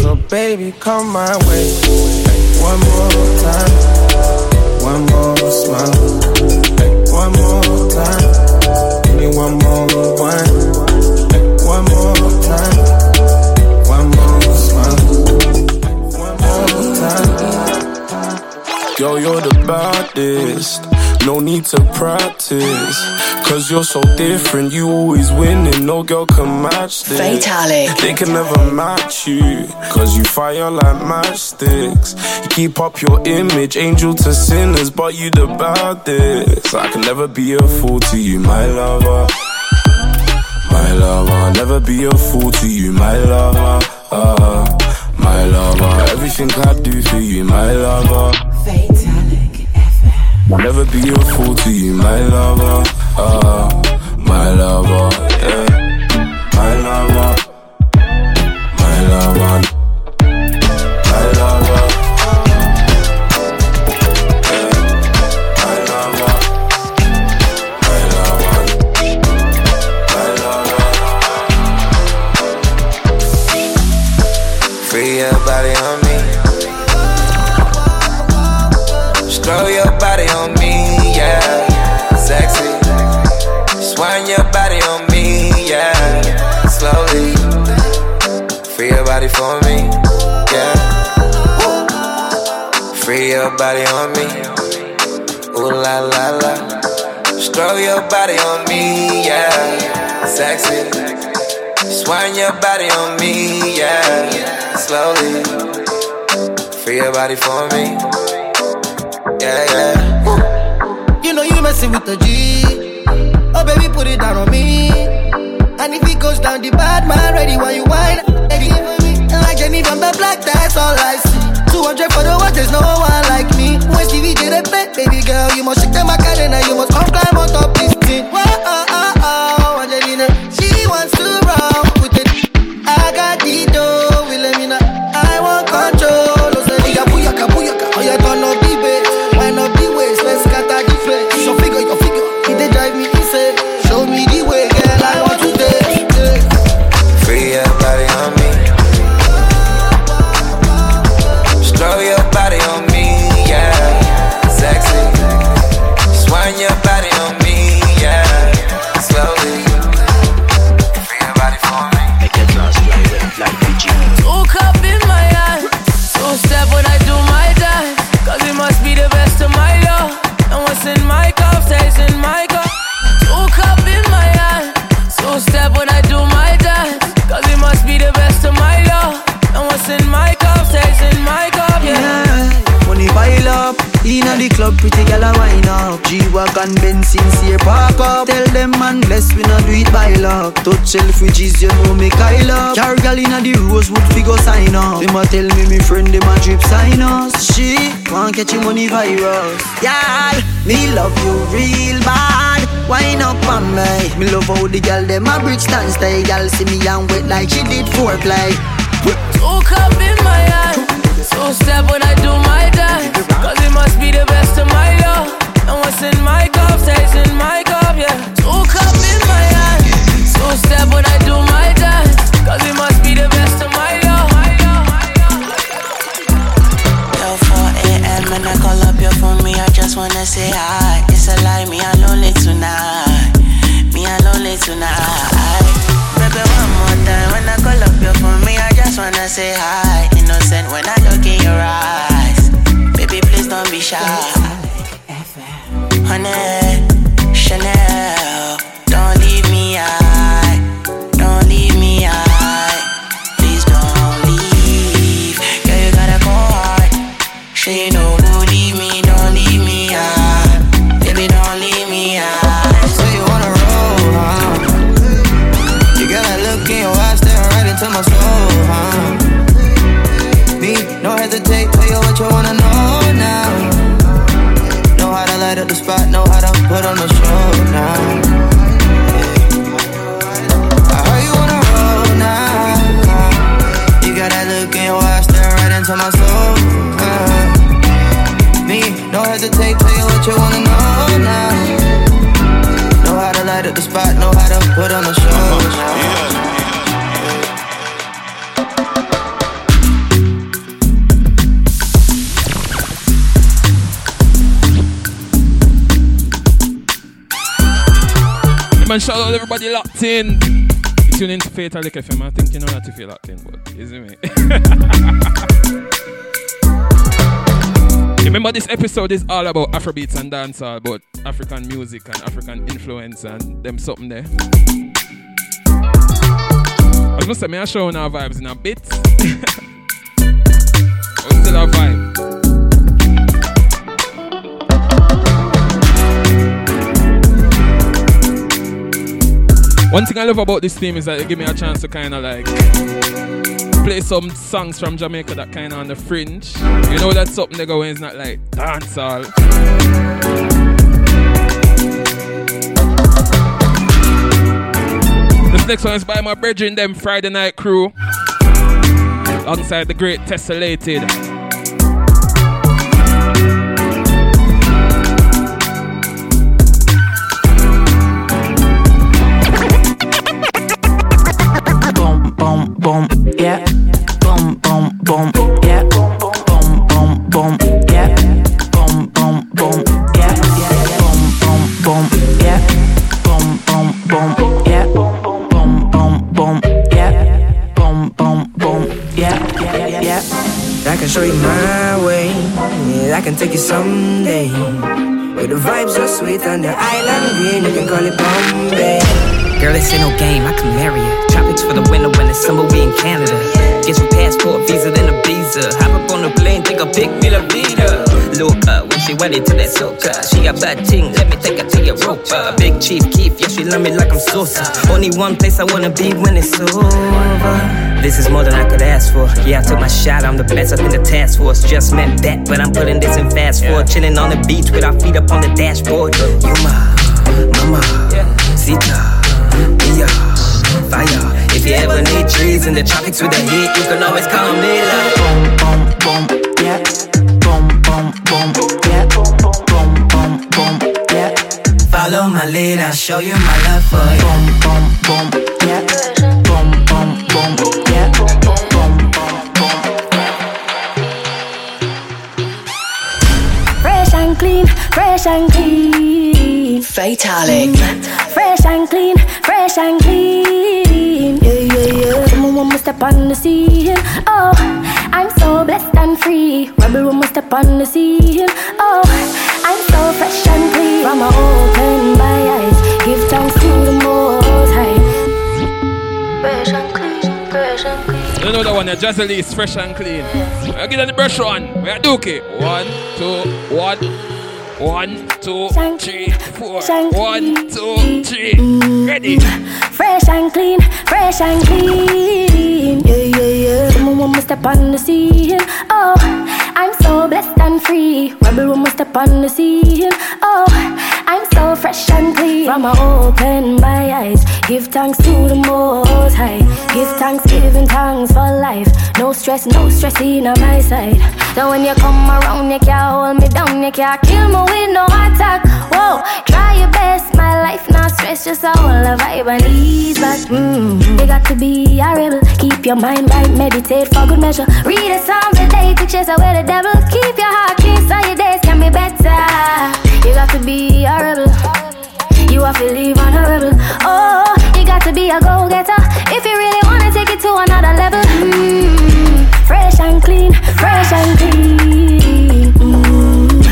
So baby, come my way. One more time. One more smile. One more time. Give me one more wine. One more time. One more smile. One more time. Yo, you're the baddest. No need to practice. Cause you're so different. You always winning. No girl can match this. Fatalic. They can never match you. Cause you fire like matchsticks. You keep up your image, angel to sinners. But you the baddest. I can never be a fool to you, my lover. My lover. Never be a fool to you, my lover. Uh, my lover. Everything I do for you, my lover. Never be a fool to you, my lover. Uh, my lover, yeah. My lover. My lover. Your body on me. Ooh la la la. Stroll your body on me, yeah. Sexy. Swing your body on me, yeah. Slowly. Free your body for me. Yeah, yeah. You know you messing with the G. Oh baby, put it down on me. And if it goes down the bad man, ready while you whine. Like Jenny from the black, that's all I see. 200 for the watch, there's no one like me. When she VJ the bed, baby girl, you must shake them back and you must come climb on top this thing. Whoa, oh, oh. Luck. Touch Selfridges, you know me Kyle up. Car gal inna the Rosewood figure sign up. Them a tell me me friend them a drip sign us. She want catch money virus. Yeah, me love you real bad. Wine up on me. Me love how the gal them a bridge stand stay. Gal see me and wet like she did foreplay. Two cup in my hand. Two step when I do my dance. Cause it must be the best of my love. And what's in my cup stays in my cup, yeah. Two cup in my hand. Two when I do my it must be the best of my love. Yo, 4 a.m. when I call up your phone, me, I just wanna say hi. It's a lie, me, I'm lonely tonight. Me, I'm lonely tonight. Baby, one more time when I call up your phone, me, I just wanna say hi. Innocent when I look in your eyes. Baby, please don't be shy. Honey, Chanel, into my soul. huh? Me, no hesitate, tell you what you wanna know now. Know how to light up the spot, know how to put on the show. Yeah, man, shout out everybody locked in. Tune into Fatalic FM. I think you know that if you're locked in, but isn't it me? Remember, this episode is all about Afrobeats and dancehall, about African music and African influence and them something there. I was gonna say, me I show our vibes in a bit. but still a vibe. One thing I love about this team is that they give me a chance to kind of like play some songs from Jamaica that kind of on the fringe. You know that's something they go when it's not like dancehall. This next one is by my brethren, them Friday Night Crew, alongside the great Tessellated. Boom, yeah. Boom, boom, boom, yeah. Boom, boom, boom, yeah. Boom, boom, boom, yeah. Boom, boom, boom, yeah. Boom, boom, boom, yeah. Boom, boom, boom, yeah. Boom, boom, boom, yeah, yeah, yeah. I can show you my way. I can take you someday. Where the vibes are sweet on the island green, you can call it Bombay. Girl, this ain't no game, I can marry you. Tropics for the winter when it's summer, we in Canada. Get your passport, visa, then a visa. Hop up on the plane, take a pic, me la vida. Loca, when she wedded to that soca. She a bad ting, let me take her to Europa. Big Chief Keef, yeah, she love me like I'm Sosa. Only one place I wanna be when it's over. This is more than I could ask for. Yeah, I took my shot, I'm the best up in the task force. Just meant that, but I'm putting this in fast forward. Chilling on the beach with our feet up on the dashboard. You my mama, Sita. Mia, fire. If you ever need trees in the tropics with the heat, you can always call me like boom, boom, boom, yeah. Boom, boom, boom, yeah. Boom, boom, boom, yeah. Follow my lead, I'll show you my love for you. Boom, boom, boom, yeah. Boom, boom, boom, yeah. Boom, boom, boom, boom. Fresh and clean, fresh and clean. Fatalic. Fresh and clean, fresh and clean. Yeah, yeah, yeah. Someone want me step on the scene. Oh, I'm so blessed and free. Rebel when we step on the scene. Oh, I'm so fresh and clean. From my open my eyes, give thanks to the Most High. Fresh and clean, fresh and clean. You know that one, yeah, Jazzy Lee is fresh and clean. I get on the brush on. We are dookie. One, two, one, one. two, three, four. One, two, three. Ready. Fresh and clean, fresh and clean. Yeah, yeah, yeah. When we step on the scene. Oh, I'm so blessed and free. Rebel we step on the scene. Oh, I'm so fresh and clean. From I open my eyes, give thanks to the Most High. Give thanks, giving thanks for life. No stress, no stress in on my side. So when you come around, you can't hold me down, you can't kill me with no attack. Whoa, try your best, my stress, just a whole of vibe and ease back. Mm, you got to be a rebel, keep your mind right, meditate for good measure. Read a day to chase away the devil. Keep your heart clean so your days can be better. You got to be a rebel. You have to live on a rebel. Oh, you got to be a go-getter if you really wanna take it to another level. Mm, fresh and clean, fresh and clean. Mm,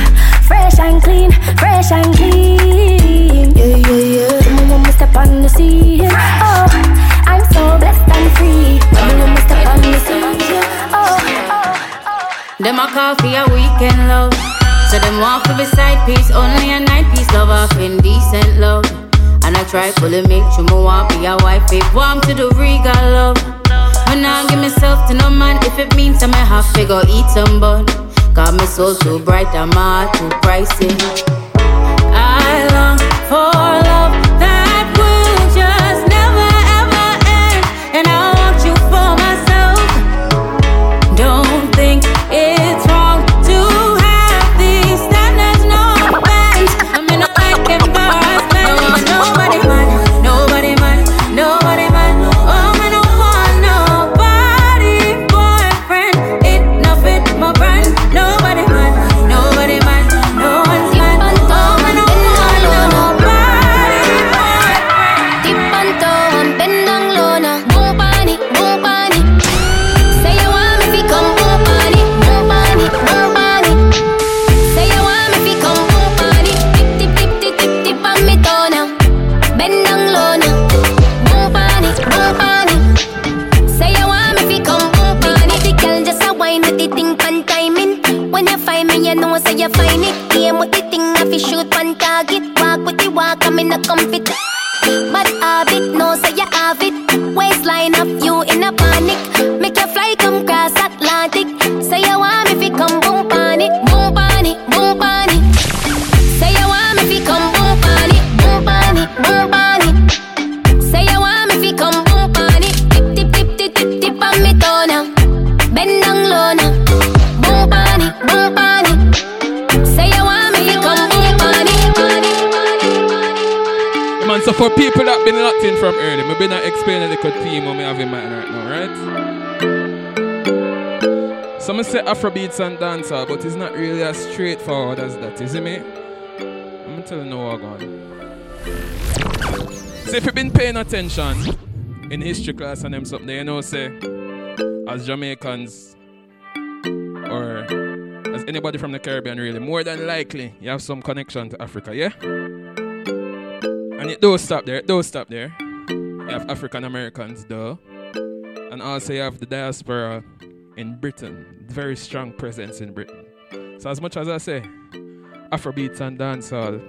fresh and clean, fresh and clean. The. Oh, I'm so blessed and free. The moment we step on the scene. Oh, Them a call for a weekend love. So them want for beside piece, only a night piece love off indecent love. And I try fully make sure me want be a wife, it warm to the regal love. When I give myself to no man, if it means I may have to go eat some bun. Got my soul too bright I'm too pricey. I long for love for people that been locked in from early, maybe not explain a little theme what me have in mind right now, right? Some say Afrobeats and dancehall, but it's not really as straightforward as that, you see me? I'm gonna tell you what going. So if you've been paying attention in history class and them something, you know, say, as Jamaicans or as anybody from the Caribbean, really, more than likely you have some connection to Africa, yeah? And it don't stop there, it don't stop there. You have African Americans, though. And also you have the diaspora in Britain. Very strong presence in Britain. So as much as I say, Afrobeats and dancehall,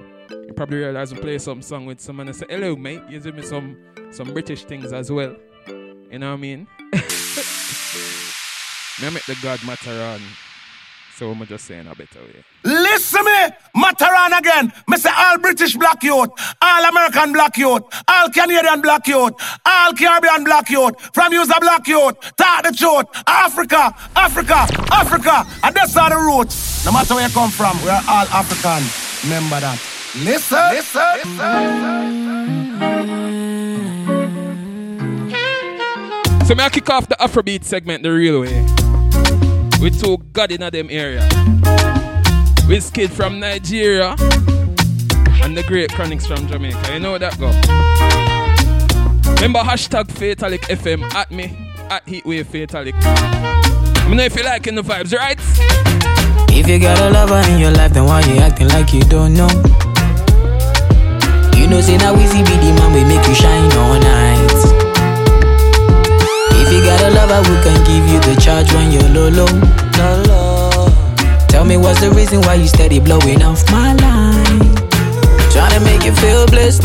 you probably realize we play some song with someone and say, hello mate, you give me some some British things as well. You know what I mean? me make the God Mataran. So I'm just saying a better way. Listen me, Mataran again. Me say all British black youth, all American black youth, all Canadian black youth, all Caribbean black youth, from use a black youth, talk the truth, Africa, Africa, Africa, and that's all the roots. No matter where you come from, we are all African. Remember that. Listen, listen, listen. So may I kick off the Afrobeat segment the real way. With two God in them area. Wizkid from Nigeria and the Great Chronixx from Jamaica. You know that go. Remember hashtag Fatalic FM at me at Heatwave Fatalic. I know if you liking the vibes, right? If you got a lover in your life, then why you acting like you don't know? You know, say now easy be the man we make you shine all night. If you got a lover who can give you the charge when you're low low, low. Tell me why was the reason why you steady blowing off my line. Trying to make you feel blessed.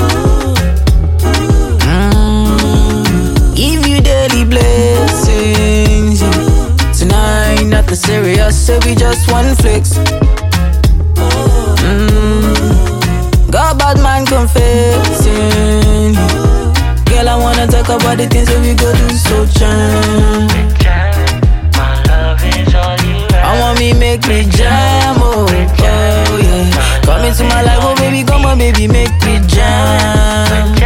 Mm. Give you daily blessings. yeah. Tonight, nothing serious, so we just one flex. Mm. Got bad man confessing. Girl, I wanna talk about the things that we go do so jam. I want me make me jam, oh, oh yeah. Come into my life, oh baby, come on, baby, make me jam.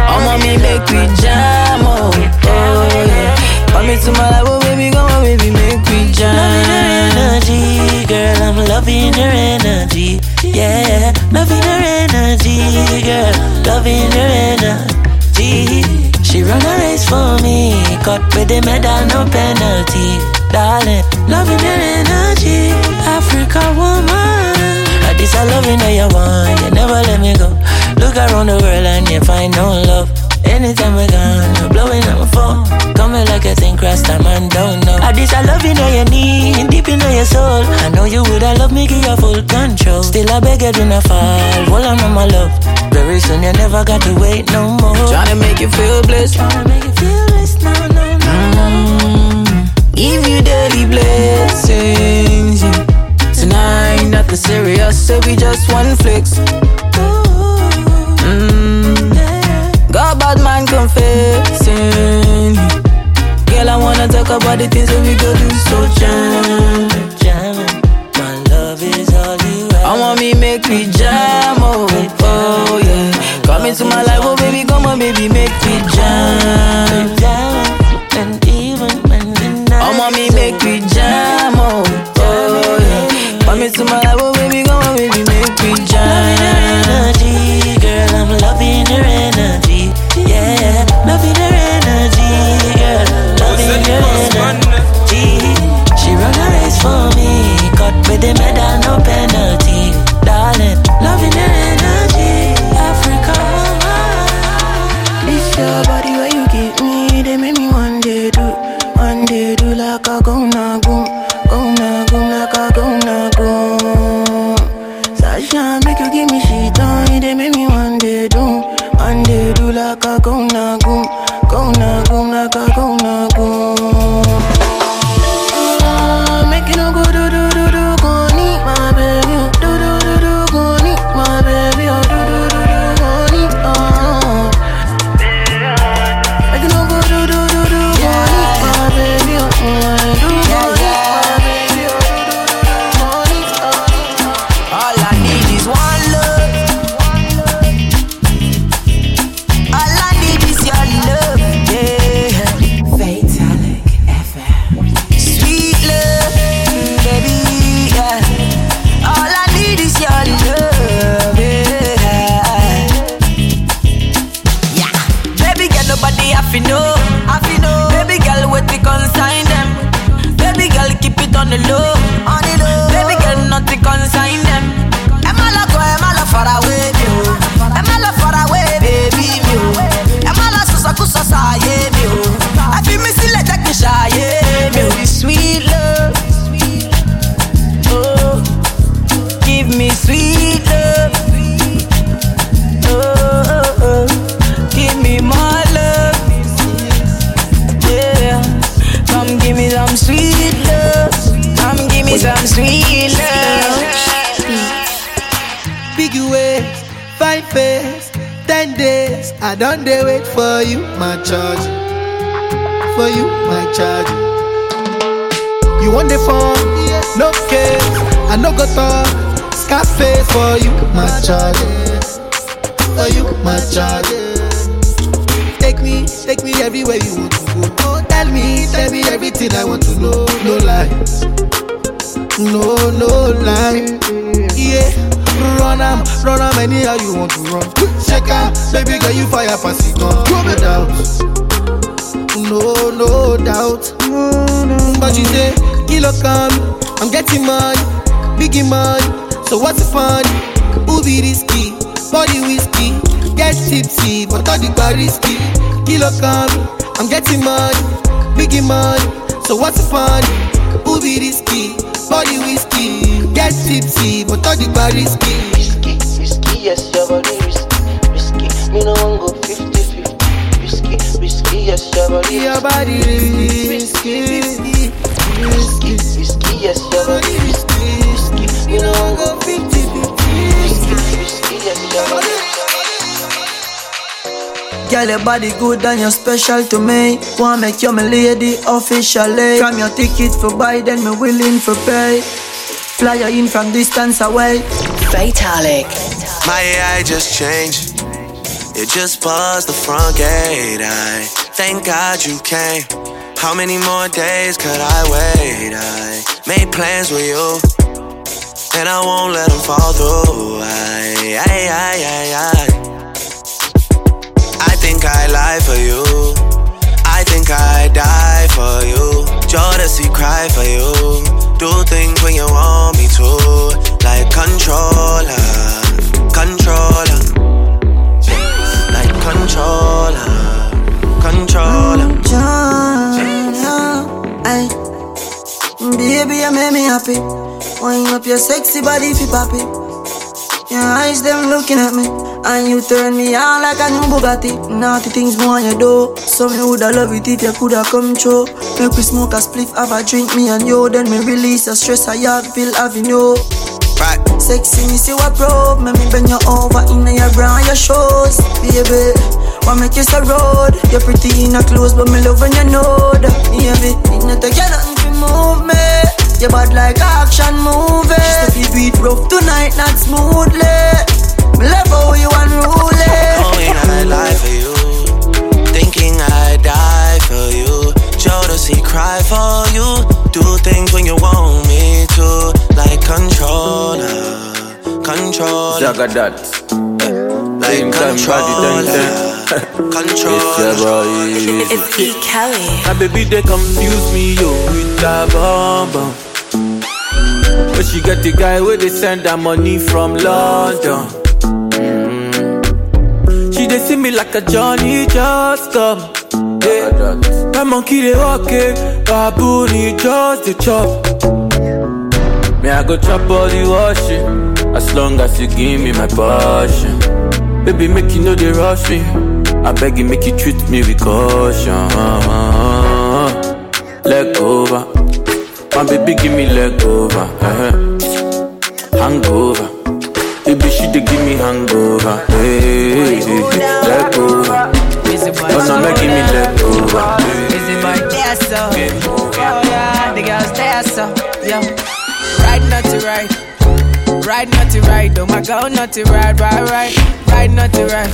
I want me make me jam, oh, oh yeah. Come into my life, oh baby, come on, baby, make me jam. Her energy, girl, I'm loving her energy. Yeah, loving her energy, girl, loving her energy. She run a race for me, cut with the medal, no penalty. Darling, loving her energy, Africa woman. This, I loving how you want, you never let me go. Look around the world and you find no love. Anytime I gone, you're blowing up my phone. Coming like a thing cross time and don't know. At this I love you know your need, deep in your soul. I know you would have love me, give you full control. Still I beg you do not fall. Well, I'm on, my love. Very soon you never got to wait no more. Trying to make you feel blessed. Tryna make you feel this, no, no, no. Mm. Give you daily blessings. yeah. Tonight, nothing serious, so we just one flex. Mm. Got bad man confessing. Girl, I wanna talk about the things that we go do so jam. My love is all you have. I want me make me jam, oh, oh yeah. Come into my life, oh baby, come on, baby, make me jam. I don't dey wait for you, my charge. For you, my charge. You want the phone? No case. I no go talk. Scarface for you, my charge. For you, my charge. Take me, take me everywhere you want to go. Oh, tell me, tell me everything I want to know. No lies. No, no lie. Yeah, run am, run am anyhow you want to run. Check out, baby girl, you fire pass it on. No doubt, no, no doubt. But you say, kilo come, I'm getting money, biggie money. So what's the fun? Who be risky? Body whiskey, get tipsy, but all the bar risky. Kilo come, I'm getting money, biggie money. So what's the fun? Who be risky? Body whiskey, get tipsy, but all the bar risky. Risky, risky, yes, your body risky, risky. Me no want go 50-50. Risky, risky, yes, your body Your body risky, risky, risky, risky, yes, your body risky, risky. Me no want go 50-50. Risky, risky, yes, your body Girl, your body good and you're special to me. Wanna make you my lady officially. From your ticket for buy, then me willing for pay. Fly you in from distance away. Fatalic. My AI just changed. It just buzzed the front gate. I thank God you came. How many more days could I wait? I made plans with you, and I won't let them fall through. I, I, I, I, I. Think I lie for you. I think I die for you. Jodeci cry for you. Do things when you want me to, like controller, controller, like controller, controller. Ay, baby, you make me happy. Wind up your sexy body fi. Your eyes them looking at me, and you turn me on like a new Bugatti. Naughty things more on you do. So me woulda love it if you coulda come true. Make we smoke a spliff, have a drink, me and you. Then me release the stress I have, feel having you. Right. Sexy, me see what probe. Make me bend you over in your bra and your shoes, baby. Wanna make you so road. You're pretty in a clothes, but me love when you know that, baby. It not take you nothing to move me. You bad like action movie. Just if you do rough tonight, not smoothly. Me love how you unruly. Knowing I lie for you, thinking I die for you. Jodeci cry for you. Do things when you want me to, like controller, controller. Zaga that. Eh, like Same time, body ten ten. It's your boy. It's E. Kelly. My baby, they confuse me, yo, with that bomb bomb. But she got the guy where they send her money from London. Mm. She they see me like a Johnny just come. Yeah. My monkey they walk it, baboon he just the chop. Me I go chop all the washing, as long as you give me my passion. Baby make you know they rush me. I beg you make you treat me with caution. Leg over. My baby give me leg over, uh-huh. hangover. Baby she dey give me hangover, hey, hey, hey. leg over. Oh no, make give me leg over. There so Oh yeah, the girls there so Yo Ride not to ride Ride not to ride Oh my girl not to ride Ride ride Ride not to ride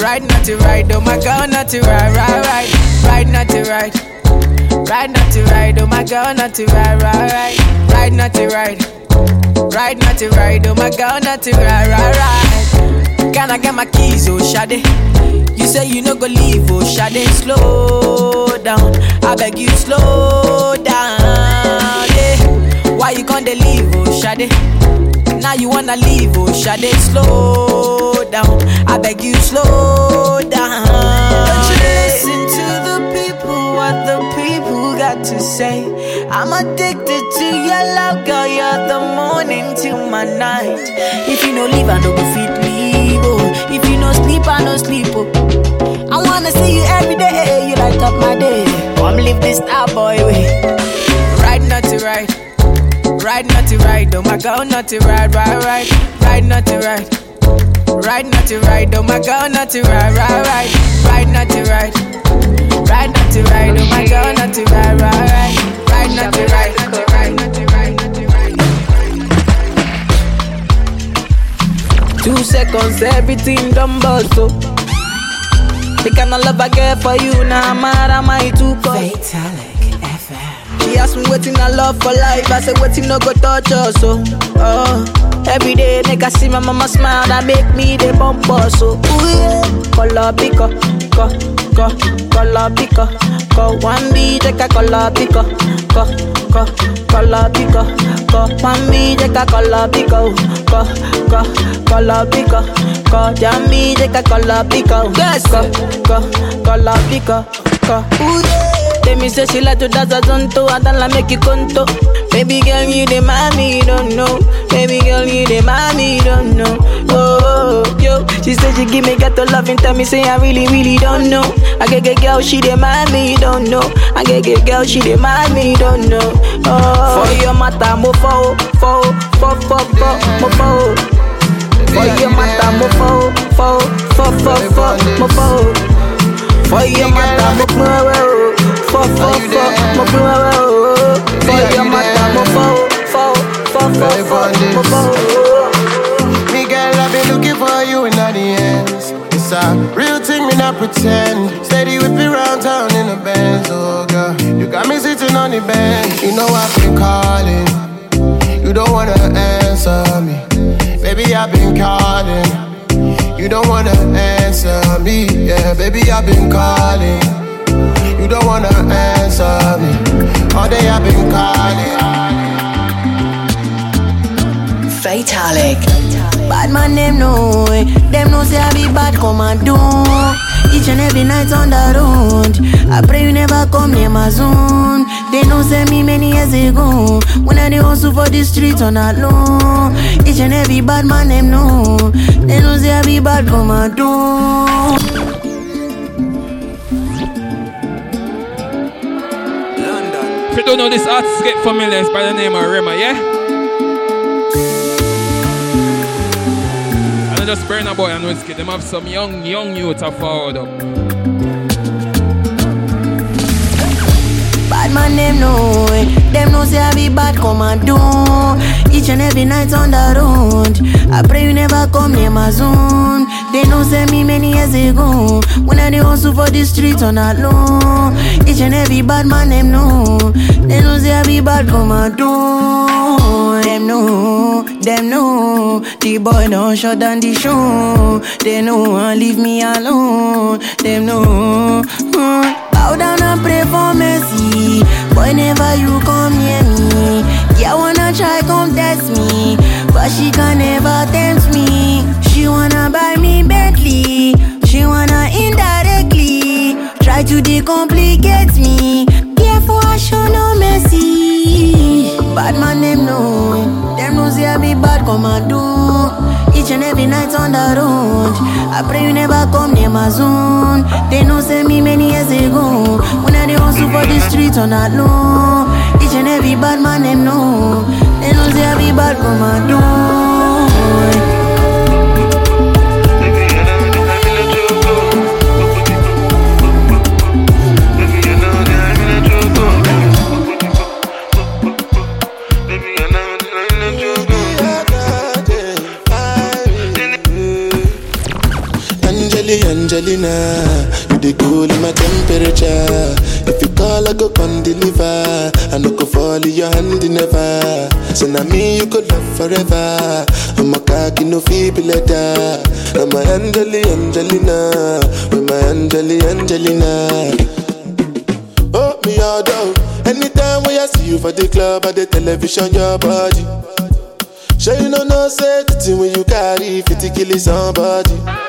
Ride not to ride Oh my girl not to ride Ride ride Ride not to ride Ride not to ride Oh my girl not to ride Ride ride Ride not to ride Ride not to ride Oh my girl not to ride Ride ride Can I get my keys oh Shade you say you no go leave, oh Shade, slow down. I beg you, slow down. Why you can't leave, oh Shade? Now you wanna leave, oh Shade, slow down. I beg you, slow down. Don't you listen to the people, what the people got to say. I'm addicted to your love, girl. You're the morning till my night. If you no leave, I no go fit leave. Oh. If you no sleep, I no sleep. Oh. I wanna see you every day. You light up my day. Come live this star boy way. Ride not to ride. Ride not to ride. Oh my girl, not to ride. Ride, ride. Ride not to ride. Ride not to ride. Oh my girl, not to ride. Ride, ride. Ride not to ride. Ride not to ride. Oh my girl, not to ride. Ride, ride. Ride not to ride. Not to ride. Not to ride. Not to ride. Two seconds, everything done bust up. The kind of love I get for you, now I'm mad at my two cups. She asked me waiting I love for life. I said waiting no go touch us so. Oh, every day make I see my mama smile that make me the bump us so. Ooh yeah, color pico, co, co, color pico, co. One B take a color pico, co, co, color pico, co. One B take a color pico, oh, co, co, color pico, co. Jammy take a color pico, oh, yes, co, co, color pico, co. Ooh yeah. Tell me say she like to dance a zonto, I don't like make you conto. Baby girl, you the mommy, don't know. Baby girl, you the mommy, don't know. Oh, oh, yo, she said she give me ghetto love and tell me say I really, really don't know. I get get girl, she the mommy, don't know. I get get girl, she the mommy, don't know. Oh, for your mata, mo fo, fo, fo, fo, fo, mo fo. For your mata, mo fo, fo, fo, fo, fo, mo fo. For your mata, mo fo, fo, fo, fo, mo fo. For your mata, mo fo, fo, fo, fo, fo, mo fo. Me girl, I've been looking for you in all the ends. It's a real thing, me not pretend. Steady whip it round town in the Benz, oh girl. You got me sitting on the bench. You know I've been calling. You don't wanna answer me. Baby, I've been calling. You don't wanna answer me. Yeah, baby, I've been calling. You don't wanna answer me. All day I've been calling. Fatalic. Bad man, them know it. Them know say I be bad, come and do. Each and every night on the road. I pray you never come near my zone. They know say me many years ago. When I dey hustle for the street on that low. Each and every bad man, them know. They know say I be bad, come and do. Don't know this artist, get familiar. It's by the name of Rema, yeah? And I just Burna Boy and Wizkid. Them have some young, young youth to forward up. Bad man, them know it. Them know say I be bad, come and do. Each and every night on the road. I pray you never come near my zone. They know say me many years ago. When I dey hustle for the street on low. Each and every bad man, them know. They know say I be bad, come and do. Them know, them know. The boy don't shut down the show. They know and leave me alone. Them know. mm. Bow down and pray for mercy. Boy, never you come near me. Yeah, wanna try come test me, but she can never tempt me. She wanna buy me Bentley. She wanna indirectly try to decomplicate me. Therefore, I show no mercy. Bad man, them know. Say I be bad, come and do. Each and every night on the road. I pray you never come near my zone. They know say me many years ago. When I dey hustle for the street on that low. Each and every bad man them know. They know say I be bad, come Angelina, you the cool in my temperature. If you call, I go come deliver. I no go fall in your hand never. So now me you could love forever. I'm a cocky no feeble letter. I'm a Angeli, Angelina, with my Angeli, Angelina. Oh, me all down. Anytime when I see you for the club or the television, your body. Sure you know no thing when you carry 50 kill somebody.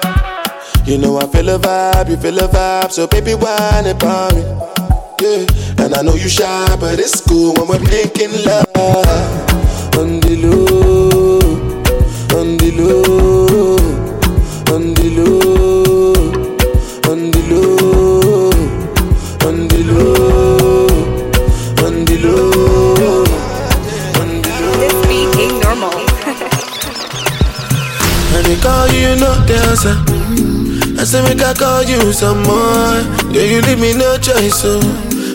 You know I feel a vibe, you feel a vibe, so baby whine about me. Yeah, and I know you shy, but it's cool when we're making love. On the low, on the low, on the low, on the low, on the low, on the low, on the low. This beat ain't normal. And they call you, you know the answer. I say make I call you some more. Yeah, you leave me no choice, so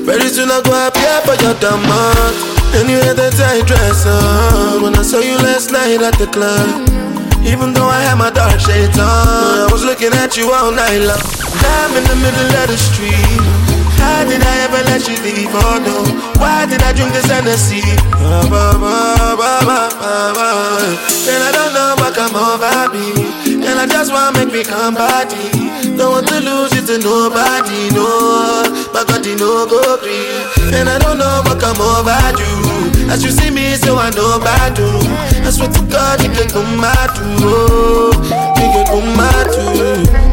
very soon I go appear for your demand. Anyway, that I dress up when I saw you last night at the club. Even though I had my dark shades on, I was looking at you all night long. I'm in the middle of the street. How did I ever let you leave? Oh no, why did I drink this Hennessy? Ba, ba, ba, ba, ba, ba, ba. Then I don't know what come over me. And I just wanna make me come party. Don't want to lose you to nobody, no. But God, no go free. And I don't know what come over you. As you see me, so I know bad do. I swear to God, you can come out too. Oh, you can come out too.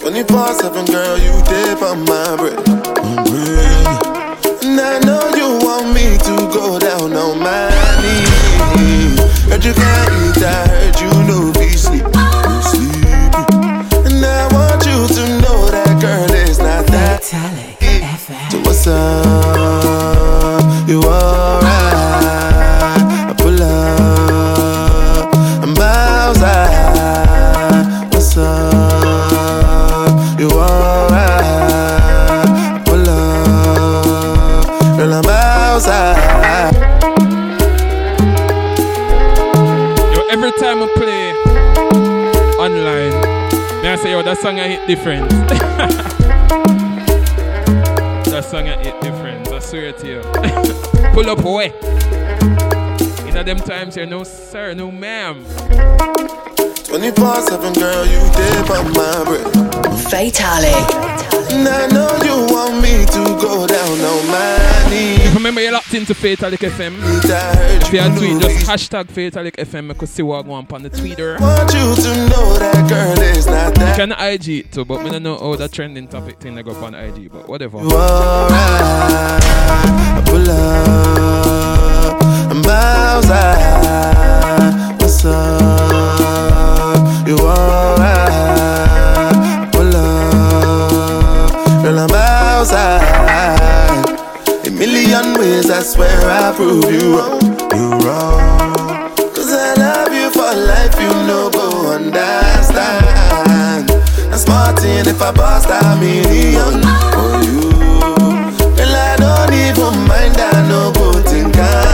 Twenty-four-seven, girl, you dip on my breath. And I know that song I hit different. that song I hit different. I swear to you. Pull up away. In them times here, no sir, no ma'am. 24 7, girl, you dip on my breath. Fatalic. And I know you want me to go down on my knees. Remember, you're locked into Fatalic FM. If you are on tweet, just hashtag Fatalic FM. I could see what going on on the Twitter. Want you to know that girl is not You that. can IG it too, but I don't know how the trending topic thing they go on IG, but whatever. You alright? I pull up. I'm outside. I I prove you wrong. You wrong. Cause I love you for life, you know, go understand. I'm smarting if I bust a million for you. Girl, I don't even mind, I know good thing can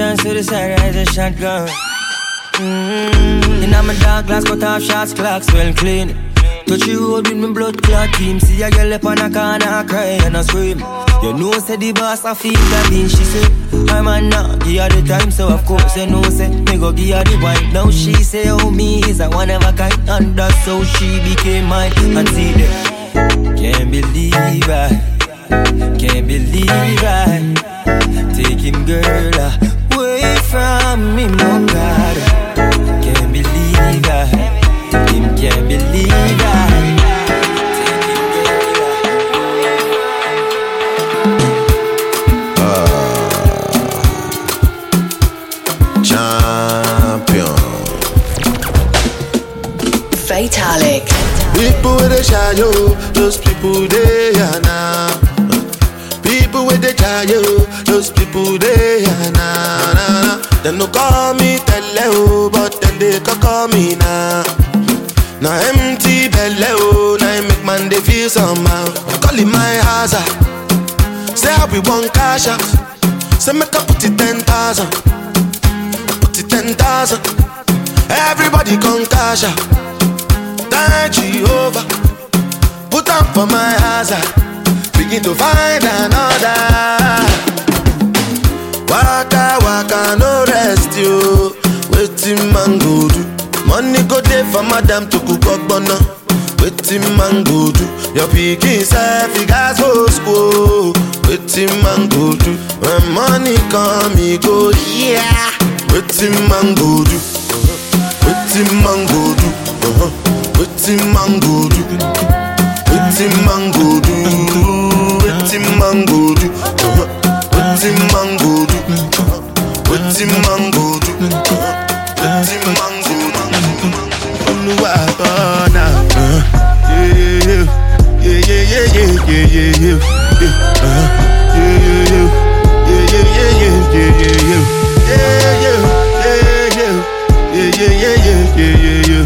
John to the side, I shotgun mm-hmm. In my dark glass, cut off shots, clocks well clean. Touch you road with me blood clot team. See a girl up on a corner, I cry and I scream. You know, say the boss, I feel that being She say, I'm a now, give her the time So of course, you know, say, me go give her the wine. Now she say, oh, me is a one of a kind And that's how she became mine. And see that can't believe I, can't believe I Taking girl away from me, my God Can't believe I, him can't believe I Champion. Fatalic. People with a shy yo, those people they are now. People with the shy yo, those people they are now. Nah. No call me tele oh, but then they can call me now. Now empty belly now I make man they feel somehow. Call it my hazard. Say I we one cash out. Say make I put it ten thousand. Put it ten thousand. Everybody come cash out. Thank Jehovah. Put up for my hazard. Begin to find another. Waka waka no rest yo. Waiting man go do. Money go there for madam to cook bono. Waiting man go do. Your pikin self you guys go school. Waiting man go do. When money come he go yeah. Waiting man go do. Waiting man go do. Waiting man go do. Waiting man go do. Waiting man go do. Yeah, yeah, yeah, yeah. Uh-huh. Yeah, yeah, yeah. Yeah, yeah, yeah, yeah, yeah, yeah, yeah. Yeah, yeah, yeah, yeah. Yeah, yeah, yeah, yeah, yeah,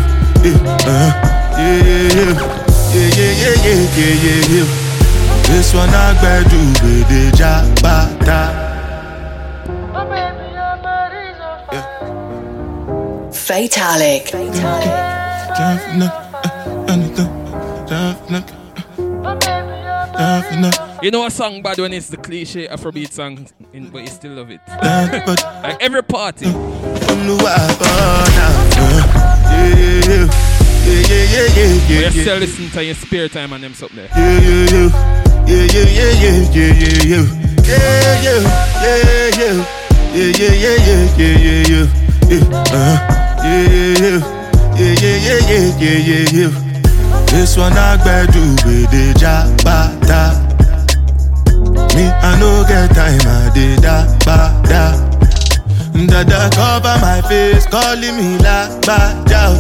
uh-huh. yeah, yeah, yeah, yeah, yeah, yeah, yeah, yeah. This one I gbẹ́dú gbèdé jábàtà. Fatalic. You know a song bad when it's the cliche Afrobeat song, in, but you still love it. like every party. We still listen to your spare time and them something there. Yeah, yeah, yeah, yeah, yeah, yeah, yeah, yeah, yeah, yeah, yeah, yeah, yeah, yeah, yeah, yeah, yeah, yeah, yeah, yeah, This one I gotta do with the jabata. Me, I no get time, I did da ba da. Dada cover my face, calling me la ba da.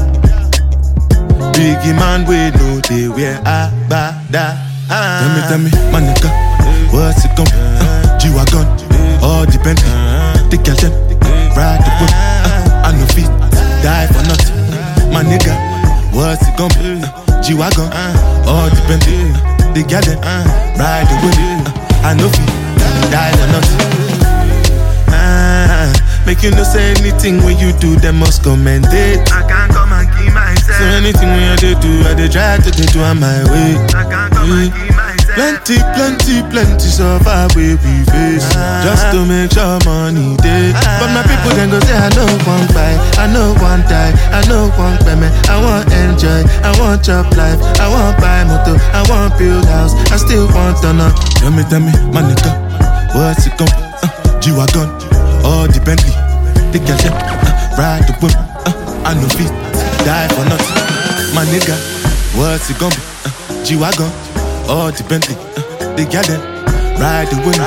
Biggie man, we know they wear a ba da. Tell me, tell me, my nigga, what's it gon' be? Uh, G-Wagon, all depend. The girl them, ride the whip. Uh, I no feet, die for nothing. My nigga, what's it gon' be? Uh, G-Wagon, all depend. The girl them, ride the whip. Uh, I no feet, die for nothing. Uh, make you no say anything when you do, them must commend it. I can't come and keep myself. So anything when I do, I dey try to do on my way. I can't come and keep myself. Plenty, plenty, plenty suffer we we face. Just to make sure money day But my people then go say I know one buy, I know one die, I know one payment. I want enjoy, I want job life. I want buy motor, I want build house. I still want to know Tell me, tell me, my nigga What's it gon' uh, G-Wagon, all the Bentley The them, uh, ride the whip uh, I know feet, die for nothing. My nigga, what's it gon' be uh, G-Wagon all the Bentley, uh, they got them, ride the wind.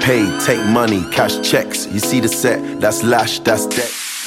Paid, take money, cash checks. You see the set, that's lash, that's debt.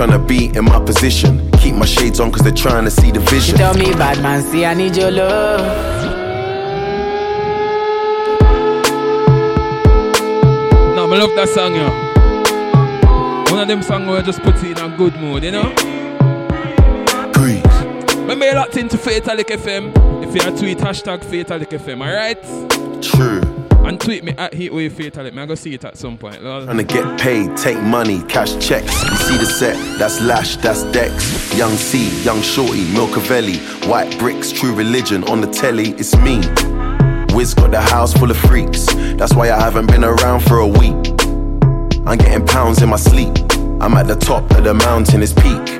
Tryna be in my position. Keep my shades on cause they're trying to see the vision. She tell me, bad man, see, I need your love. No, I love that song, yo. One of them songs where I just put you in a good mood, you know? Breeze. Remember you locked into Fatalic FM? If you tweet hashtag Fatalic FM, alright? True. And tweet me at Heatwave Fatalic. Man, I go see it at some point. Lord. Trying to get paid, take money, cash checks. You see the set, that's Lash, that's Dex. Young C, Young Shorty, Milcavelli. White bricks, true religion on the telly, it's me. Wiz got the house full of freaks. That's why I haven't been around for a week. I'm getting pounds in my sleep. I'm at the top of the mountain, it's peak.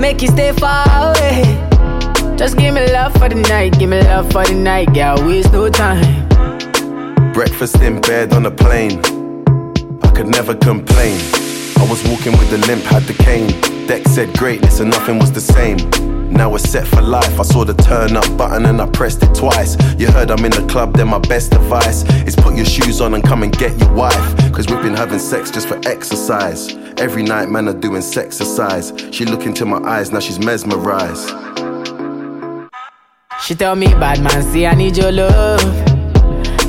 Make you stay far away. Just give me love for the night, give me love for the night, girl. Waste no time. Breakfast in bed on a plane. I could never complain. I was walking with the limp, had the cane. Deck said greatness and nothing was the same. Now we're set for life. I saw the turn up button and I pressed it twice. You heard I'm in the club, then my best advice is put your shoes on and come and get your wife. Cause we've been having sex just for exercise. Every night, man, are doing sexercise. She look into my eyes, now she's mesmerized. She tell me, bad man, see, I need your love.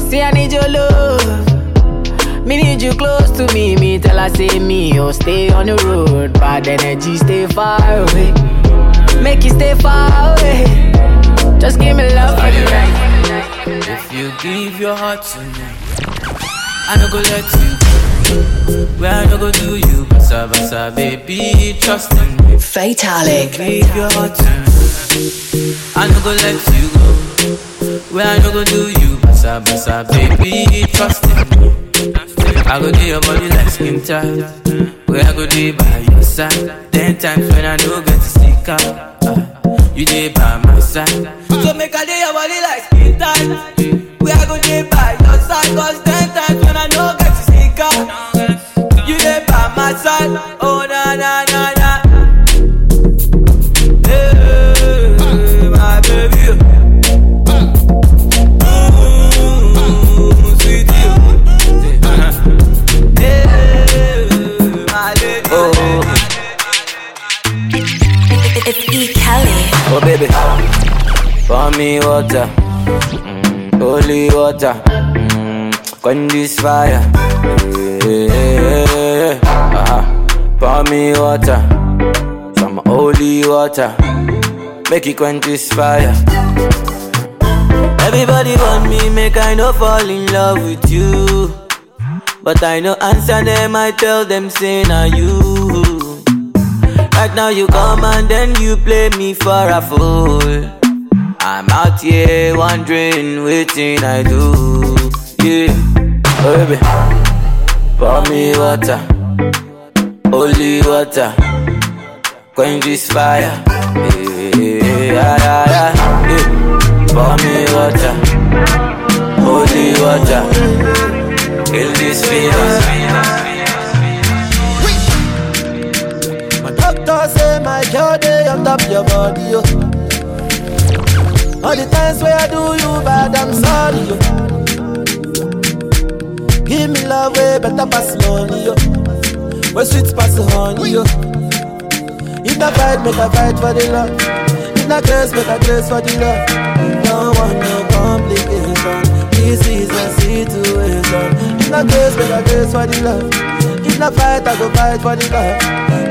See, I need your love. Me need you close to me. Me tell her, say me, oh, stay on the road. Bad energy, stay far away. Make you stay far away. Just give me love for the night. If you give your heart to me, I no go let you go. Where I no go do you, basa basa, baby, trust in me. Fatalic. Give your heart I no go let you go. Where I no go do you, basa basa, baby, trust in me. I go do your body like skin tight. Where I go there by your side. Ten times when I no get to stick out. Uh, you there by my side. So make a day your body like skin tight. Where I go there by your side. Cause pour me water, mm, holy water, mm, quench this fire. Yeah, yeah, yeah, uh-huh. Pour me water, some holy water, make it quench this fire. Everybody want me, make I no fall in love with you. But I no answer them, I tell them, say, now you. Right now you come and then you play me for a fool. I'm out here wondering, waiting I do. Yeah, oh, baby, pour me water, holy water, quench this fire. Yeah, yeah, yeah, yeah. Pour me water, holy water, kill this fever. Doctor say my girl day on top your body, yo. All the times where I do you bad, I'm sorry, yo. Give me love way better pass money, yo. Where sweet pass the honey, yo. If I fight, make I fight for the love. If I grace, make I grace for the love. No want no complication. This is a situation. If I grace, make I grace for the love. If I fight, I go fight for the love.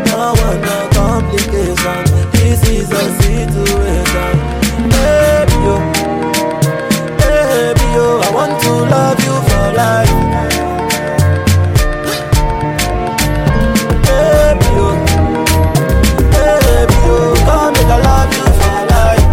No want no complication. This is a situation. Baby, yo. Baby, yo. I want to love you for life. Baby, yo. Baby, yo. Come make I love you for life.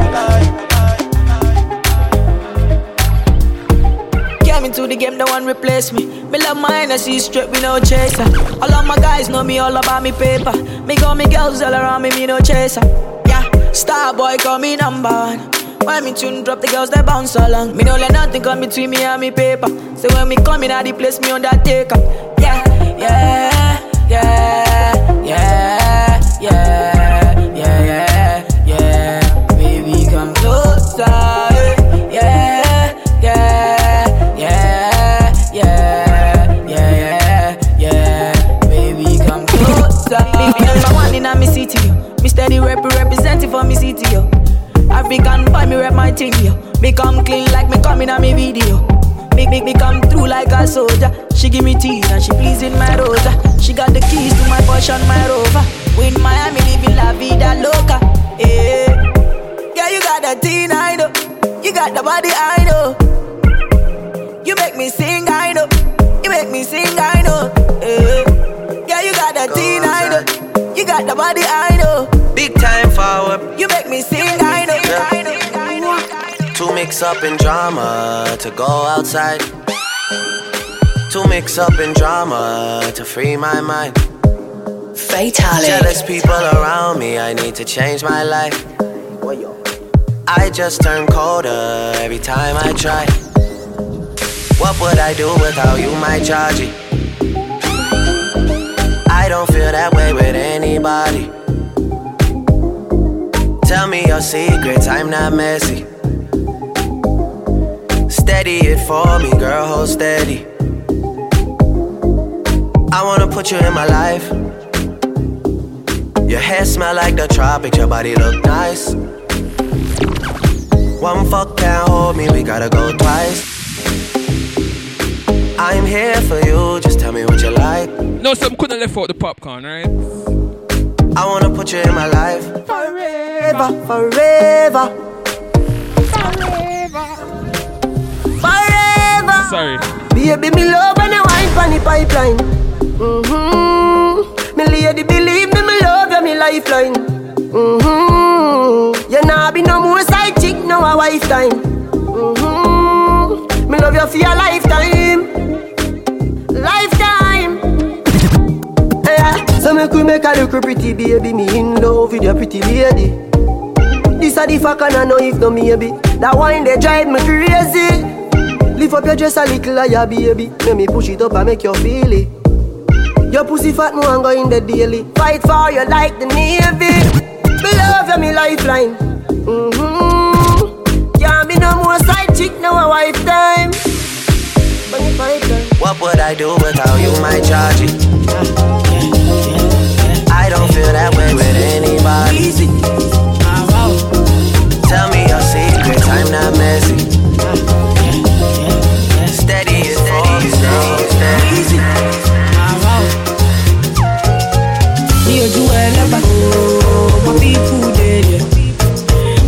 Came into the game, no one replace me. Me love I see straight, we no chaser. All of my guys know me all about me paper. Me got me girls all around me, me no chaser. Yeah, star boy call me number one. When me tune drop, the girls they bounce along. Me no let nothing come between me and me paper. So when me come in, I the place me undertaker. Yeah, yeah, yeah, yeah, yeah, yeah, yeah, yeah. Baby, come closer. Yeah, yeah, yeah, yeah, yeah, yeah, yeah. Baby, come closer. Me number one in me city, yo. Me steady rep representing for me city, yo. African boy, me rep my thing, yo. Me come clean like me coming on me video. Make make me come through like a soldier. She give me tea and she pleasing my rosa. She got the keys to my Porsche and my Rover. We in Miami living la vida loca. Yeah, yeah, you got the teen, I know. You got the body, I know. You make me sing, I know. You make me sing, I know. Yeah, yeah you got the teen, I know. You got the body, I know. Big time forward. You make me sing, I know. I know. To mix up in drama, to go outside. To mix up in drama, to free my mind. Fatalic. Jealous people around me, I need to change my life. I just turn colder every time I try. What would I do without you, my Georgie? I don't feel that way with anybody. Tell me your secrets, I'm not messy. Steady it for me, girl, hold steady. I wanna put you in my life. Your hair smell like the tropics, your body look nice. One fuck can't hold me, we gotta go twice. I'm here for you, just tell me what you like. No, some couldn't left out the popcorn, right? I wanna put you in my life. Forever, forever. Forever. Forever. Sorry. Baby, me love when you wine pon the pipeline. Mm-hmm. Me lady, believe me, me love you, me lifeline. Mm-hmm. You nah be no more side chick, no a wife time. Mm-hmm. Me love you for your lifetime. Yeah. make we make a look pretty baby. Me in love with your pretty lady. This a the fuck and I know if no maybe. That wine they drive me crazy. Lift up your dress a little higher, baby. Let me push it up and make you feel it. Your pussy fat, no go in the daily. Fight for you like the navy. Me love you, me lifeline. Mm-hmm. Can't be no more side chick, no a wife time. What would I do without you, my charge? I don't feel that way with anybody. Tell me your secrets, I'm not messy. Steady is steady, steady, steady. Me ojú ẹlẹ́gbà ooo, my people dey there,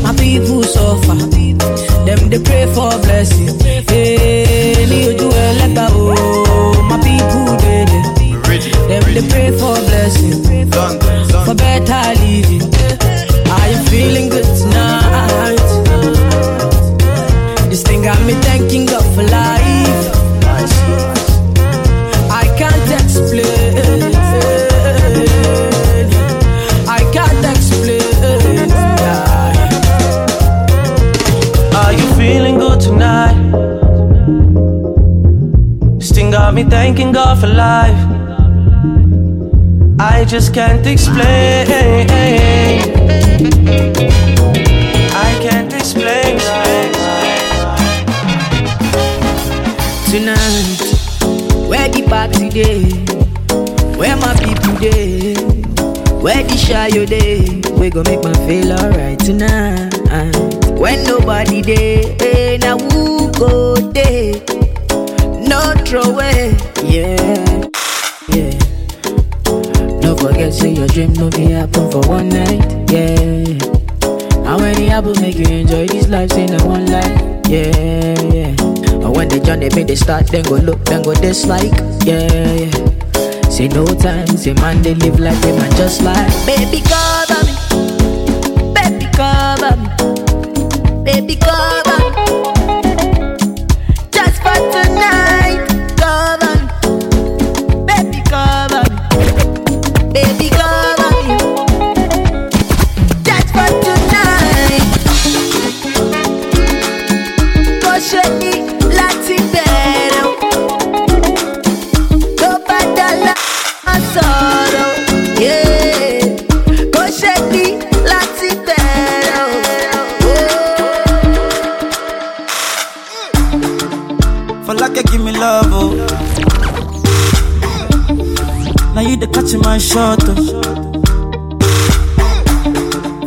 my people suffer, dem dey pray for blessing. Eh, hey, ní ojú ẹlẹ́gbà ooo, oh, my people dey there, dem dey pray for blessing, for better living. Are you feeling good tonight? This thing got me thanking God for life. I can't explain. I can't explain. Are you feeling good tonight? This thing got me thanking God for life. I just can't explain. I can't explain. Tonight, where the party day? Where my people day? Where the shy you day? We gon' make my feel alright tonight. When nobody day, hey, eh, now who go day? No throw away, yeah. Forget, say your dream no be happen for one night, yeah. How many happen make you enjoy this life, say no one life, yeah, yeah. And when they join, they make they start, then go look, then go dislike, yeah, yeah. Say no time, say man, they live like they man just like Baby, cover me, baby, cover me, baby, cover shot.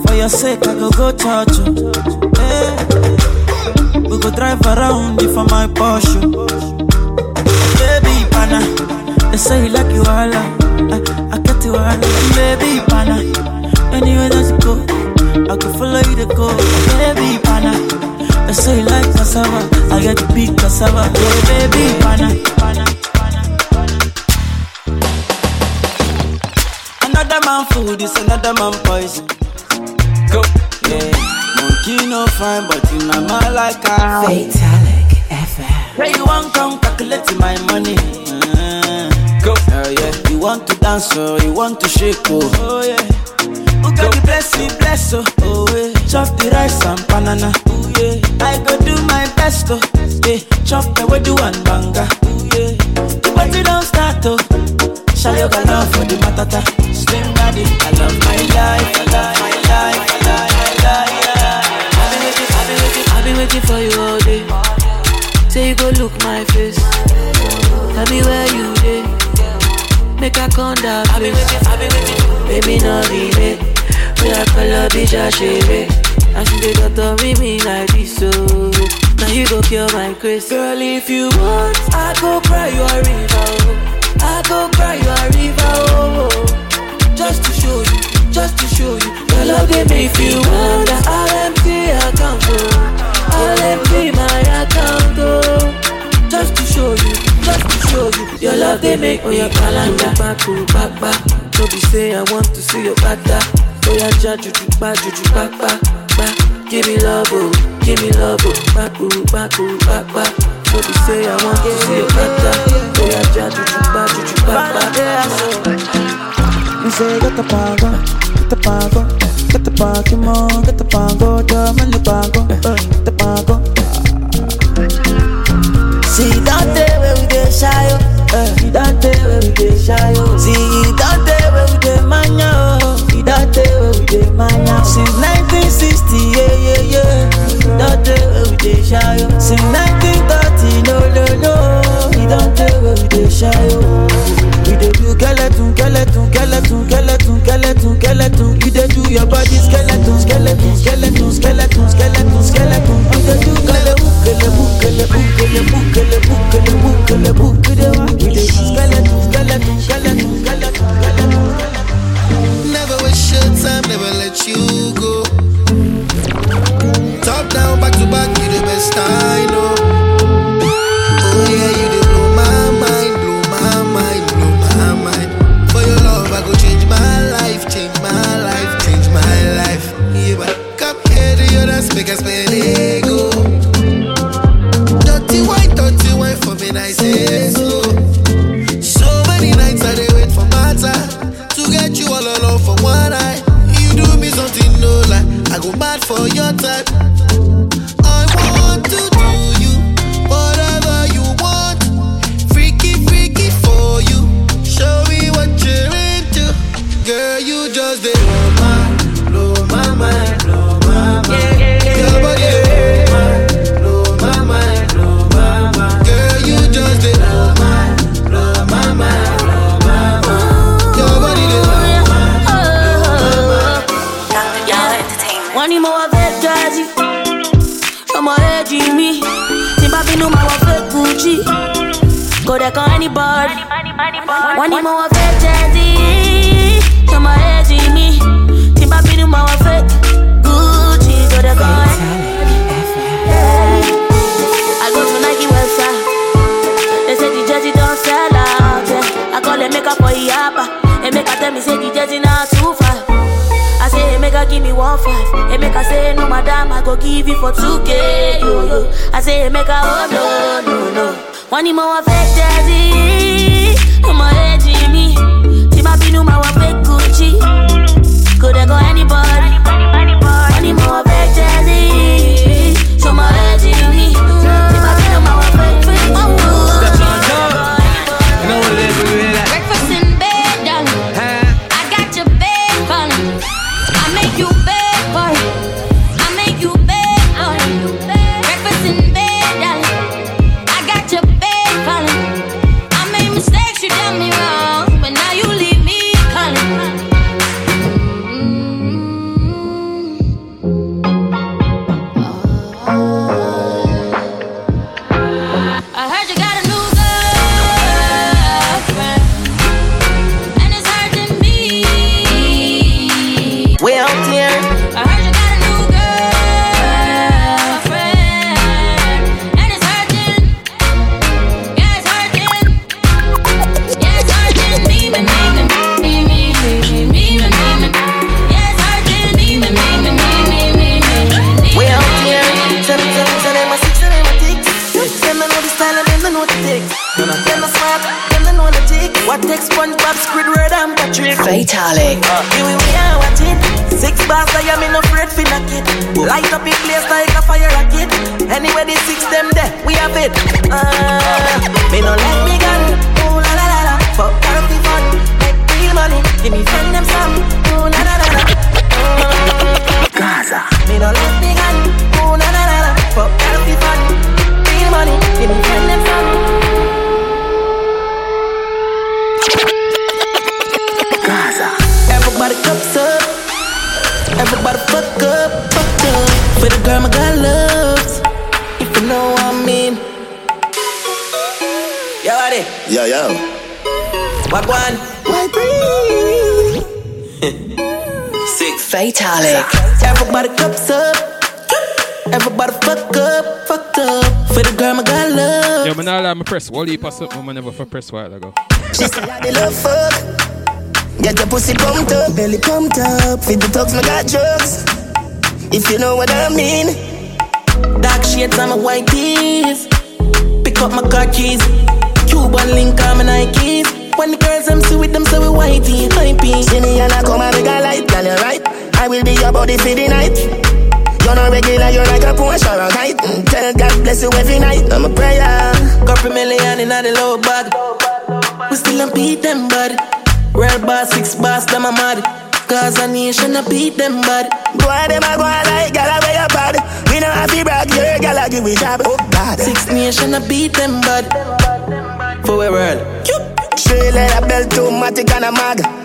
For your sake, I go go touch you. Yeah. We go drive around if for my Porsche. Baby, pana, they say you like you all. I, I get you all. Baby, pana, anywhere that you go, I can follow you to go. Baby, pana, they say you like cassava. I get big cassava. Yeah, baby, pana, pana. Man food is another man poison. Go. Yeah. Monkey no fine, but in my mind like a Fatalic FM. Where you want come calculate my money? Uh, Go. Oh yeah. You want to dance or you want to shake oh. Oh yeah. Who got the bless me bless oh. Oh yeah. Chop the rice and banana. Oh yeah. I go do my best oh. Yeah. Chop the do one banga. Oh yeah. The party don't start oh. Shayo got love for the matata. Slim body. I love my life. I love my life. I love my life. I've been waiting, I've been waiting, I've been waiting for you all day. Say you go look my face. Tell me where you dey. Make I come down. I've been waiting, I've been waiting. Baby, no delay. We are color bitch, I shave. And she dey doctor me me like this, so now you go kill my grace. Girl, if you want, I go cry you a river. Oh. I go cry you a river. Oh. Just to show you, just to show you. Your love they make you wonder. I'll empty account, oh. I'll account, oh. Just to show you, just to show you. Your love they make me a calendar. Back back, back. Be say I want to see your bada. Oh yeah, ja juju ba. Give me love, oh, give me love, oh. Back, back, ooh, back, back. What you say, I want to see your kata. Boy, I judge you, you bad, you bad, bad. You say, get the power, get the power, get the power, more, get the power, damn, and the power, get the power. Oh. Eh. See that day when we get shy, oh. See that day when we get shy, oh. See that day when we get mania, oh. See that day when we get mania. Since 1960, yeah, yeah, yeah. See that day when we get shy, oh. Since body skeleton, skeleton, skeleton, skeleton, skeleton, skeleton. You. say make a oh no no no. One more affected, no more edging me. Tima pinu ma fake Gucci. Could I go anybody. One more. Only pass up woman never for press while ago. She say I love fuck. Get your pussy pumped up, belly pumped up. With the talks, me got drugs. If you know what I mean. Dark shades on my white teeth. Pick up my car keys. Cuban link on my Nikes. When the girls I'm see with them, so we whitey, hypey. See me and I come and we got light, girl, you right. I will be your body for the night. You're not regular, you're like a Porsche or a kite. Mm, Tell God bless you every night. I'm a prayer. Couple million in the low bag. We still don't beat them, bud. Real boss, six boss, them a mad. Cause a nation a beat them, bud. Boy, them a go on like gal away your bad. We don't have to brag, your gal a give we job. Oh God. Six nation a beat them, bud. For we world. Straight like a belt, automatic and a mag.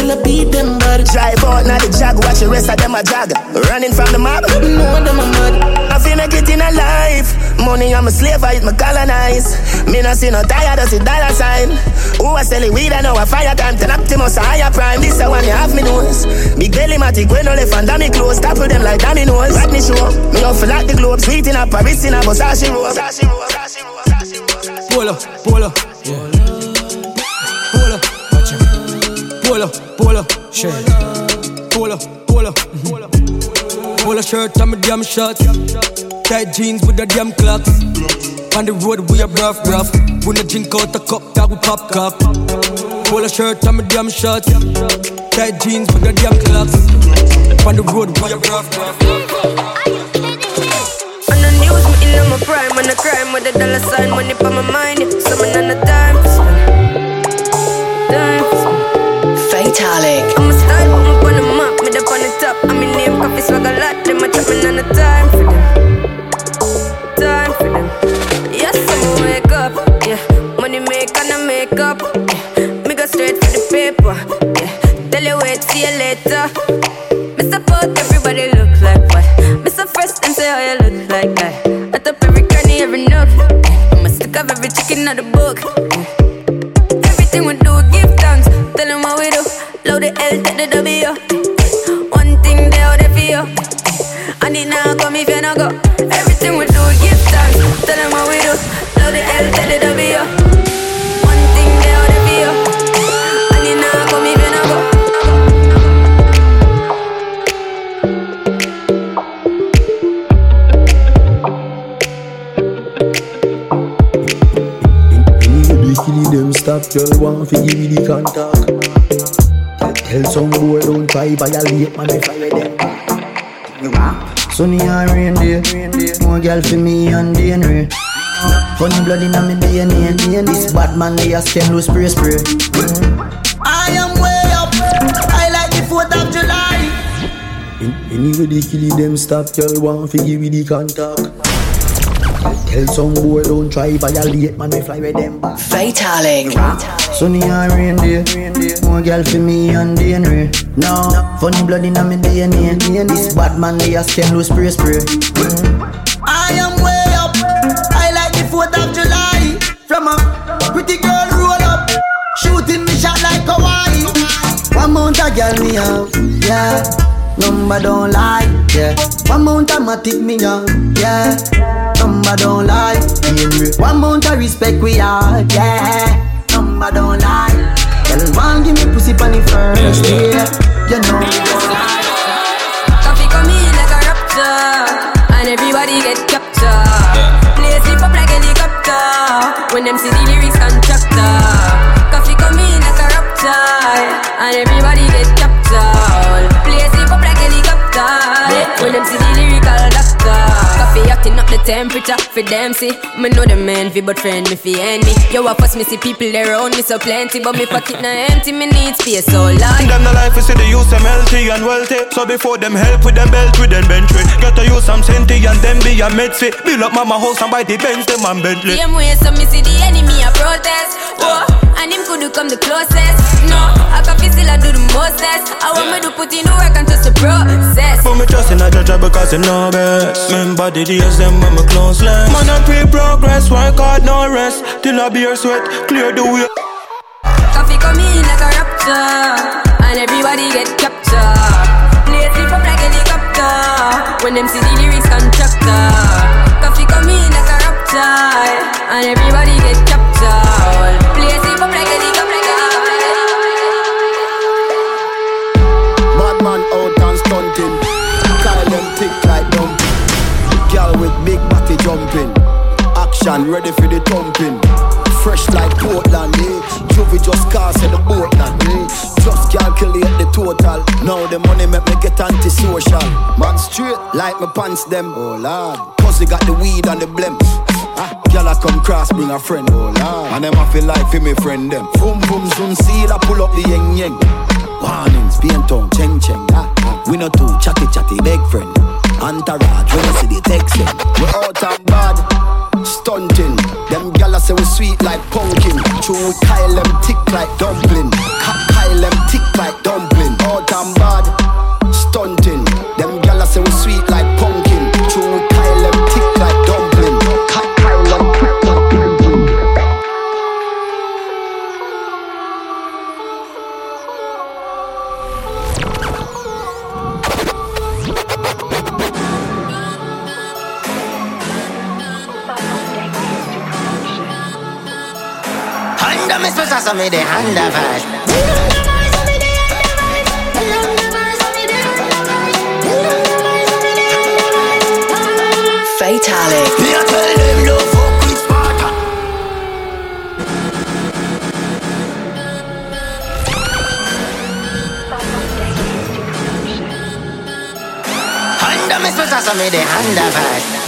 We still a beat them, bud. Drive out, now the jag, watch the rest of them a jag. Running from the mob. No, them a mad. I feel make it in a life. Money, I'm a slave, I eat my colonize. Me no see no tired, I see dollar sign. Who I selling weed, I know a fire time. Ten Optimus, a higher prime. This a one you have me nose. Big belly matic, when no left and dummy close. Topple them like dominoes. Rodney show. Me off like the globe. Sweet in a Paris in a Versace robe. Pull up, pull up, yeah. Pull up, shirt. Up, pull up. Mm-hmm. Pull shirt and my damn shorts. Tight jeans with the damn clocks. On the road we a rough, rough. We no drink out a cup, that we pop cup. A shirt and my damn shorts. Tight jeans with the damn clocks. On the road we a rough, rough. On the news, me in my prime, on the crime with the dollar sign, money for my mind. So man on the time. Fatalic. I'm a style, put me on the map, me up on the top. I'm in name, coffee swag a lot. Them a me on the time for them, time for them. Yes, I'ma wake up, yeah. Money make and I make up, yeah. Me go straight for the paper, yeah. Tell you wait, see you later. Me support everybody look like what? Me so fresh and say how you look like that. I top every cranny, every nook. I'm a stick of every chicken out the book. Everything we do, give thanks. Tell them what we do. Load the L, take the W. One thing they out there for you. And it now come if you not go. Stop, girl want fi give me the contact. Tell, some boy don't try violate, man if I with them. Sunny and rain day, more girl for me and DNA. Funny blood inna me DNA. This bad man they a stem loose spray spray. I am way up. I like the 4th of July. In, anybody kill them stop, girl want fi give me the contact. Tell, some boy don't try violate, man we fly with them back. Fatalic. Sunny and rain day, more girl for me and DNA. No, funny blood inna me DNA. This bad man they a stem loose spray spray. I am way up. I like the 4th of July. From a pretty girl roll up. Shooting me shot like Hawaii. One mount a girl me have, yeah. Number don't lie, yeah. One mount a matic me young, yeah. Number don't lie. One mount a respect we are, yeah. Number don't lie. Girl, one give me pussy pon the first, yeah. You know. Temperature for them see. Me know the man fi but friend me fi enemy. Yo, I fuss me see people there around me so plenty, but me pocket na empty. Me need space so long. Them the life is see the use them healthy and wealthy. So before them help with them belt with them bench with. Get to use some senti and them be a med fit. Build up mama house and buy the Benz them and Bentley. Same way, so me see the enemy a protest. Oh, and him could do come the closest. No, I can feel still I do the mostest. I want me to put in the work and trust the process. But me trust in a judge because him know best. Remember the days them when me close less. Man I pre progress, work hard no rest. Till I beer sweat, clear the way. Koffee come in like a raptor, and everybody get captured. Play sleep up like helicopter when them see the lyrics contractor. Koffee come in like a raptor, and everybody get captured. With big body jumping. Action ready for the thumping. fresh like Portland, eh? Juvie just cast in the boat land, eh? Just calculate the total. Now the money make me get antisocial. Man straight like my pants them, oh lord. Cause they got the weed and the blem. Ah, Gyal a come cross, bring a friend, oh lord. And them I feel like for me friend them. Boom boom zoom seal, I pull up the yeng yeng. Warnings, paint tongue, cheng cheng. Ah. We no too chatty chatty, big friend. Entourage, when you see the text them. We out and bad, stunting. Them gyal say we sweet like pumpkin. True, we Kyle them tick like dumpling. Kyle them tick like dumpling. Out and bad, stunting. Them gyal say we sweet Honda me special, so me the Honda vibe. Fatalic. Me a tell them no fuck with Sparta. Honda me special, so me the Honda vibe.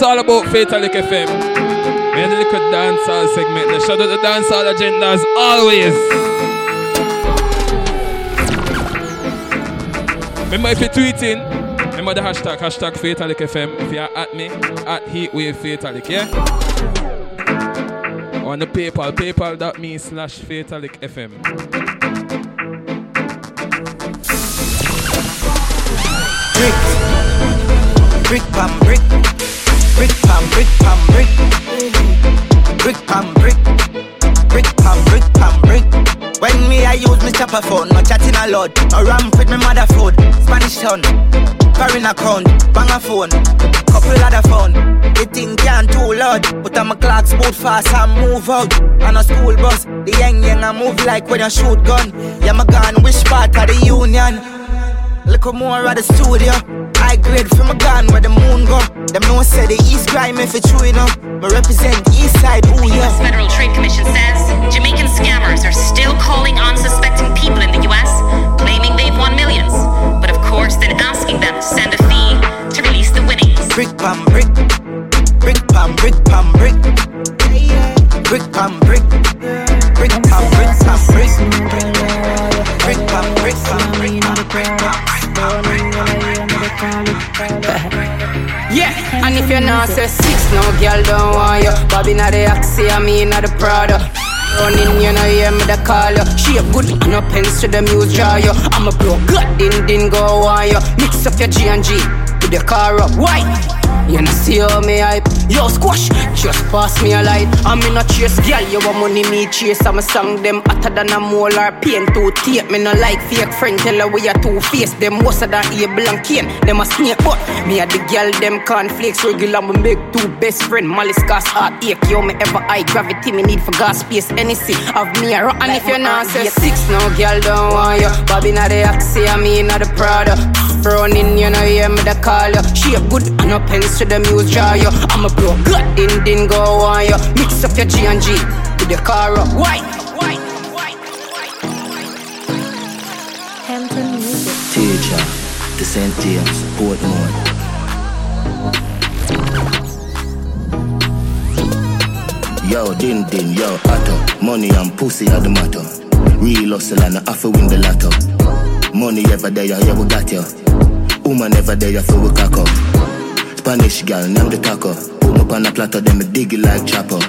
It's all about Fatalic FM. We had a little dancehall segment. The shout out the dancehall agenda as always. Remember if you're tweeting, remember the hashtag, hashtag Fatalic FM. If you're at me, at Heatwave Fatalic, yeah? On the PayPal, paypal.me slash Fatalic FM. brick, brick pam brick, brick pam brick pam brick, brick pam brick, brick pam brick pam brick. When me I use me chopper phone, no chatting a lot, no ramp with me mother food. Spanish town, foreign account, bang a phone, couple other phone. The thing can too loud, but I'm a clock boot fast and move out. On a school bus, the young young I move like when you shoot gun. Yeah, my gun, which part of the union? Little more at the studio. I grade from a gun where the moon go. Them no say the east crime if it's true enough. Me represent east side, ooh The yeah. U.S. Federal Trade Commission says Jamaican scammers are still calling unsuspecting people in the U.S., claiming they've won millions, but of course then asking them to send a fee to release the winnings. Brick pam brick, brick pam brick pam brick, brick pam brick, brick pam brick pam brick, brick pam brick pam and if you're not say six, no girl don't want you. Bobby not the Axie, I mean not the Prada. Running, you know, hear me the call you. She a good, no pens to the muse draw you. I'm a pro, good, din din go on you. Mix up your G and G. The with your car up. Why? You know see how me hype Yo squash, just pass me a light. I'm in a chase, girl, you want money me chase. I'm a song them hotter than a molar pain to tape Me no like fake friend, tell her we are two face. Them of that able and cane, them a snake But me a the girl, them cornflakes Regular, me make two best friend. Malice gas heart ache, yo me ever high Gravity. Me need for gas space, any see Of me and if you're not say six. No girl don't want you. Bobby not the Oxy, I mean not the Prada Running, you know, hear me the call you Shape good, and no pens to the muse jar you I'm a bro, good, din din go on you Mix up your G and G with your car up White, white, white, white. Hampton Music. Teacher, the St. James, Portmore. Yo, din din, yo, atto. Money and pussy are the matter. Real hustle and I have to win the lotto. Money ever there, yeah, we got you. Woman ever there, you feel we cock up. Spanish gal, name the taco. Put me on a platter, then me dig it like chopper.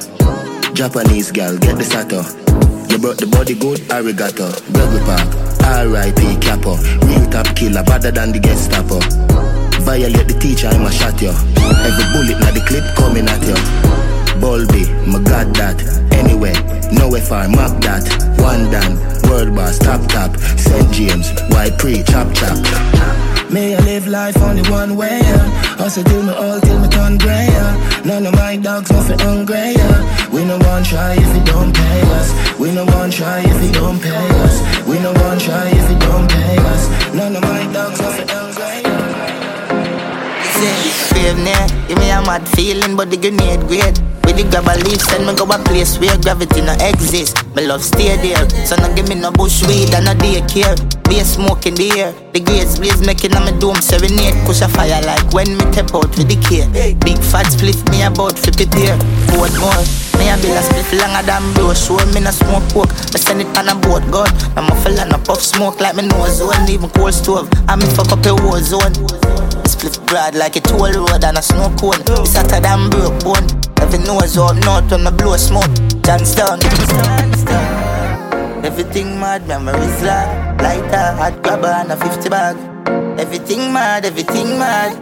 Japanese gal, get the sato. You brought the body good, arigato. Burger Park, R.I.P. Capo. Real top killer, better than the Gestapo. Violate the teacher, I'ma shot you. Every bullet na the clip coming at you. Bulby, my god that. Anyway, nowhere far, map that. One done, world boss, top top. St. James, white pre, chop chop. May I live life only one way, yeah. Hustle till me all till me turn grey, yeah. None of my dogs nothing hungry, yeah. We no one try if you don't pay us. We no one try if you don't pay us. We no one try if you don't pay us. None of my dogs nothing hungry, Brave near, give me a mad feeling, but the grenade great. With the grab a leaf, send me go a place where gravity no exist. Me love stay there, so no give me no bush weed and no daycare. Be a smoke in the air, the grades blaze making on my dome serenade. Push a fire like when me tap out with the care. Big fat split me about fi prepare. Board more, me a bill a split longer than bro. Show me no smoke coke, me send it on a boat gun. I'm a no puff smoke like me nose zone, even cold stove. I me fuck up a war zone. Split broad like a toll road and a snow cone. It's hotter than broke bone. Every nose up north when me blow smoke. Johnstown. Everything mad, memories like lighter, hot grabber and a 50 bag. Everything mad, everything mad,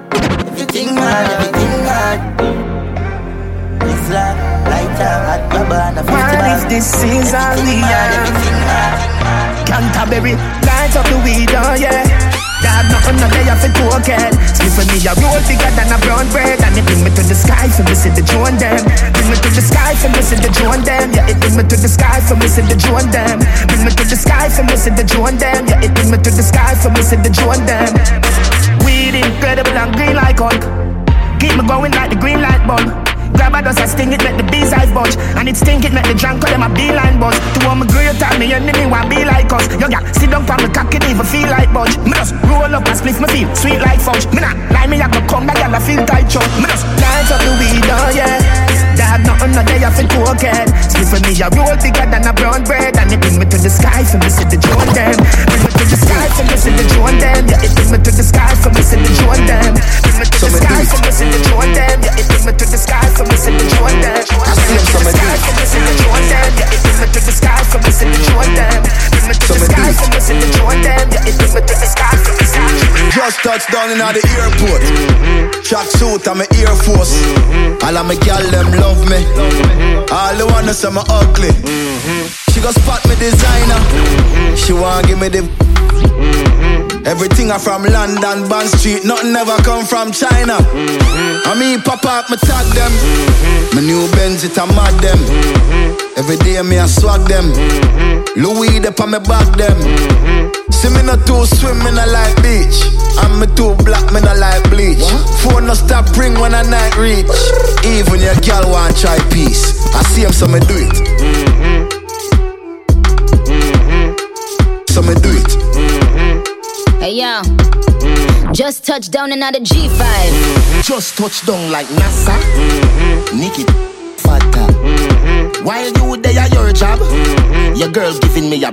everything mad, everything mad. It's like lighter, hot grabber and a 50 bag. Man, if this is a Everything mad, everything mad. Canterbury, light up the weed, oh yeah. Dog, nothing no day off a token. With me, a roll bigger than a brown bread. And it bring me to the sky for see the drone them. Bring me to the sky for see the drone them. Yeah, it bring me to the sky for see the drone them. Bring me to the sky for see the drone them. Yeah, it bring me to the sky for see the drone them. Weed incredible and green like Hulk. Keep me going like the green light bulb. Grab a dust, I sting it, make the bees eyes budge. And it stink it, make the drunk call them a beeline buzz. To all my great time, me enemy want be like us. Yo, yeah, sit down for me cock it, even feel like budge. Me just roll up and split me feel sweet like fudge. Me not lie, me I go come back, girl, I feel tight chunk. Me just light up the weed, oh yeah. Dog, nothing no day, I feel cocaine. Split for me, a roll bigger than a brown bread. And it bring me to the sky, for me see the drone them. Bring me to the sky, for me see the drone them. Yeah, it bring me to the sky, for me see the drone them. Bring me to the sky, for me see the drone them. Yeah, it bring me to the sky, for me see the drone. I see him, so me do it. For me see the drone them. Yeah, it to the sky, for me see the drone them. Bring me to the sky, for me see the drone them. Yeah, it me to the sky, for me see the. Just touched down in the airport. Track suit, I'm a Air Force. All of my gal them love me. All the wanna say me ugly. She go spot me designer. She want give me the. Everything I from London, Bond Street, nothing ever come from China. Mm-hmm. I mean, pop up, me tag them. Mm-hmm. My new Benz, it a mad them. Mm-hmm. Every day me I swag them. Louis, they on me back them. See me not too swim, me not like beach. And me too black, me not like bleach. Phone no stop ring when I night reach. Even your girl want try peace. I see him, so me do it. So me do it. Hey yo, just touched down and out of G5. Just touch down like NASA. Nikki fatter. While you there at your job, your girl giving me a.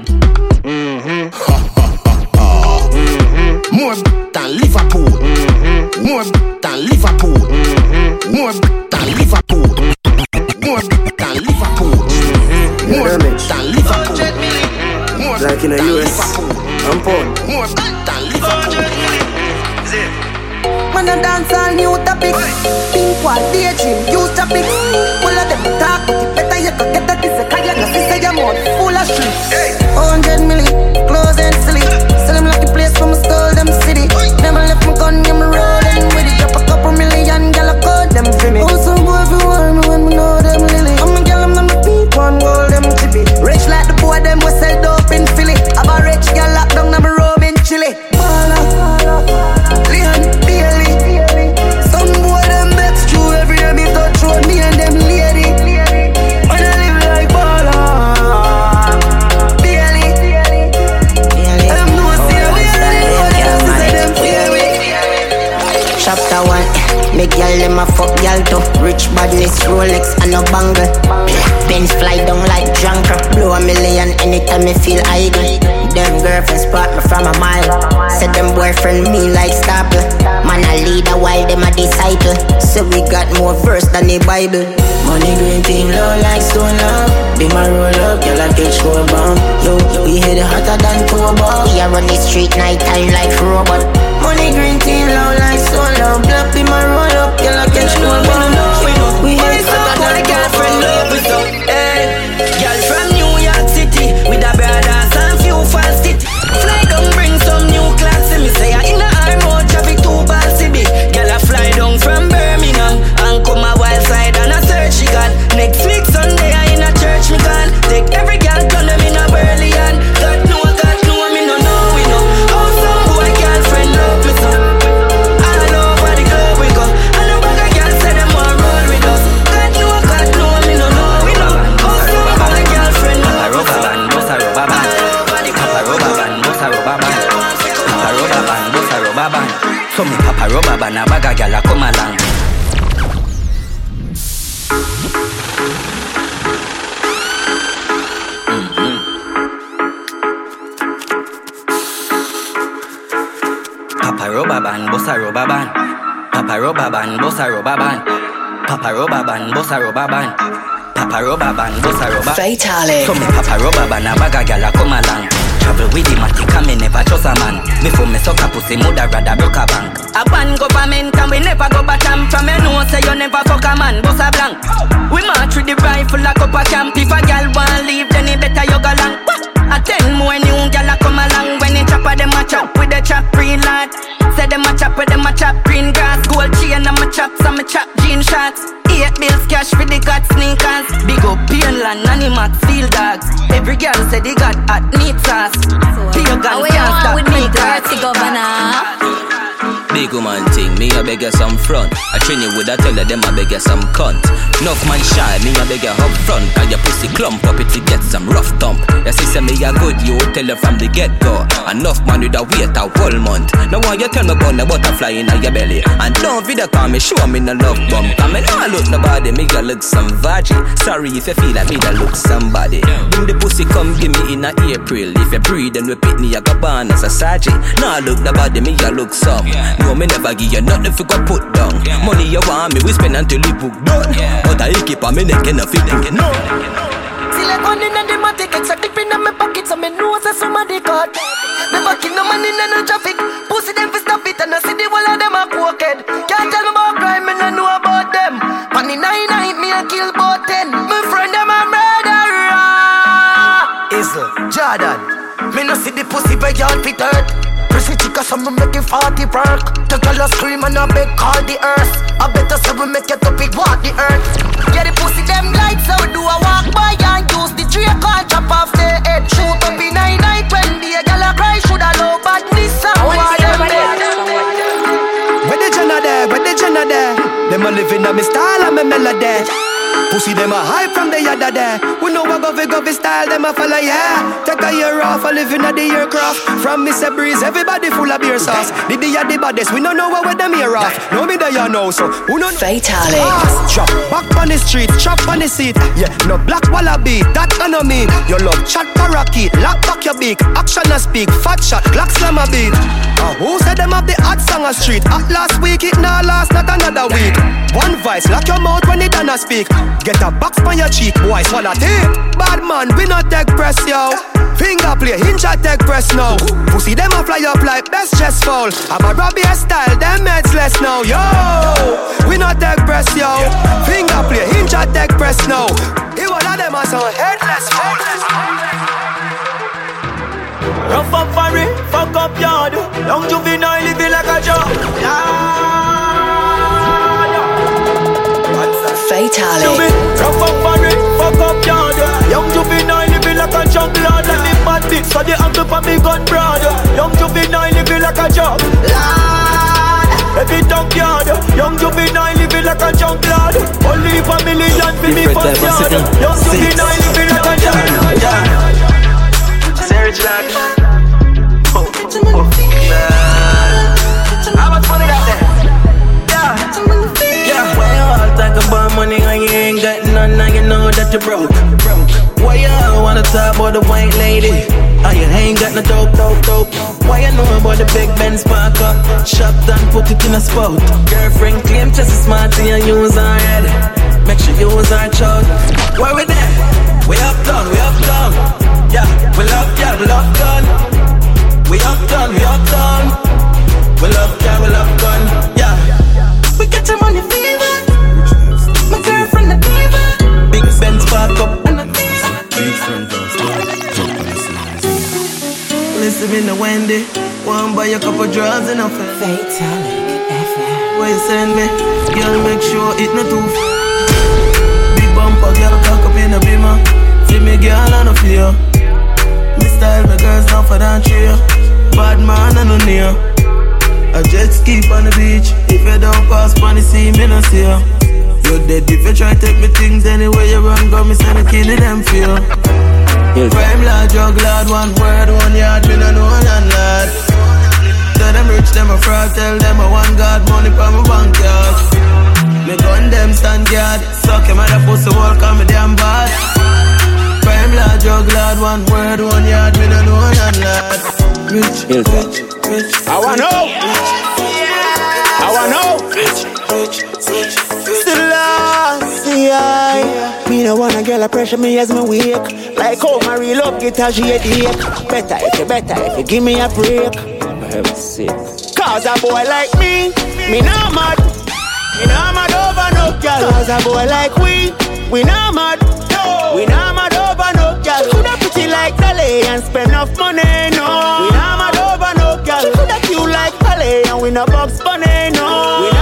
Ha ha ha ha. More than Liverpool. More than Liverpool. More than Liverpool. More than Liverpool. More than Liverpool. More Like in the US. Liverpool. Porn. More man a dance all new topics. Think what daydream, use topics. Full of them talk, but it better you go get that this a kaya. No sister, your mouth full 1 Make y'all them a fuck y'all too Rich badness, Rolex and no bangle. Benz fly down like junker Blow a million anytime me feel idle. Them girlfriends spot me from a mile. Said them boyfriend me like staple. Man a leader while them a disciple. So we got more verse than the Bible Money green team low like stone love. Be my roll up, girl I catch four bomb. Yo, we hit it hotter than turbo Yeah, run the street night time like robot. Money green team low like stone love. Black be my roll up, girl I catch four bomb. We hit it hotter than girlfriend love with up. A gyal a come. Papa rubber band, bossa rubber band. Papa rubber band, bossa rubber band. Papa rubber band, bossa rubber band. Papa rubber band, bossa rubber. Fatalic. So me papa rubber band, a bag a gyal a come along. Travel with him, I I me never trust a man. Me for me suck a pussy, mother rather broke a bank. A ban government and we never go bottom From your nose say you never fuck a man, boss a blank. We march with the rifle like up a camp. If a gal want leave then it better you go long A ten more new gal come along. When they chop them a chop with the chop green lad. Say them a chop with them a chop green grass. Gold chain and my chop some chop jean shots Eight bills cash for the got sneakers. Big up Painland, Animax, Field Dogs. Every girl said they got hot neat sauce. Pure gun What you can't stop with me, me dirty governor? Big woman thing, me a beg some front. I train you with a tell them I beg you some cunt. Enough man shy, me a beg you up front. Cause your pussy clump up it to get some rough thump. Your sister me a good, you tell her from the get go. Enough man with a wait a whole month. Now why you tell me about the butterfly in your belly? And don't video call me, show me no love bump. Cause me nah look nobody, me got look some veggie. Sorry if you feel like me that look somebody. Bring the pussy come give me in a April. If you breathe then repeat me, I got born as a sergeant. Nah look nobody, me a look some. No, me never give you nothing for go put down. Money you want me, we spend until you book done. But I keep on me neck and I fit it. No. Till I gone in and the matic exotic pin in my pocket so me know say somebody got Me fucking no money in no traffic Pussy them fi stop it and I see the whole of them a crooked Can't tell me about crime, me no know about them On the nine night me a kill about ten My friend them a murderer Izzle, Jordan. Me no see the pussy fit hurt. So me make it 40 work. The girl a scream and a beg call the earth. I better say we make it up big walk the earth. Yeah the pussy them lights so we do a walk by and use the tree call chop off the head Shoot up in nine night when the girl a cry shoulda low badness and why them Where the Jenna there? Where the Jenna there? Them a living on me style and me melody. Pussy them a hype from the yada there. We know what govy govy style them a follow yeah. Take a year off a living at the aircraft. From Mr. Breeze, everybody full of beer sauce. The day the baddest, we don't know what with them here off. No me there you know so who know Fatalic. Chop back on the street, chop on the seat. Yeah, no black wallaby, that I know me. Your love chat parakeet, lock back your beak. Action a speak, fat shot, clock slam a beat. Uh, who said them have the hot song a street? At last week, it now last, not another week. One voice, lock your mouth when it done a speak. Get a box on your cheek, boy, swallow tape. Bad man, we not take press, yo. Finger play, hinge attack press now. Pussy them a fly up like best chest fall. I'm a Robbie style, them meds less now. Yo, we not take press yo. Finger play, hinge attack press now. He one of them a some headless headless. Rough up for it, fuck up yard. Young juvenile living like a job. Fatality. Rough up for it, fuck up yard. Young juvenile living like a junk lord. Let me mad bitch, so the angle for me gun broad. Young juvenile living like a job. Lord. Every dump yard, young juvenile living like a junk lord. Only for million for me first yard. Young juvenile living like a junk lord. Serge Black. Oh, oh, nah. Talk about money when you ain't got none and you know that you broke? Why you wanna talk about the white lady? Oh, you ain't got no dope, dope, dope. Why you know about the big Benz park up? Shopped and put it in a spot. Girlfriend claim just smart and you use her head. Make sure you use her child. Why we there? We up done, we up done. Yeah, we love, yeah, we love gun. We up done, we up done. We love, yeah, we love gun. Yeah. We get your money fever. My girlfriend a diva. Big Benz park up and a Listen me the Wendy. One buy a couple drugs and a fair. Fatalic FM. Where you send me? Girl, make sure it not too f- Big bumper, girl, cock up in a beamer. See me, girl, I no fear. Me style, my girls down for that cheer. Bad man, I no near. A jet ski on the beach. If you don't pass on the sea, me no see ya. You dead if you try take me things anywhere you run, go me send a kill them feel. Crime lord, drug lord, one word, one yard, me no know lad. Tell them rich, them a fraud, tell them I want God money from my bank yard. Me gun them stand guard, suck him at the pussy wall, call me damn bad. Crime lord, drug lord, one word, one yard, me no know none lad. Rich, rich, rich. I wanna know. I wanna know. Yeah. Me no wanna girl a pressure me as me wake. Like how my real love get a headache. Better if you better if you give me a break. For heaven's sake. Cause a boy like me, me not mad. Me not mad over no girl. Cause a boy like we, we not mad. No. We not mad over no girl. Coulda pretty like Dolly and spend enough money, no. We not mad over no girl. Coulda cute like Polly and we no box bunny, no.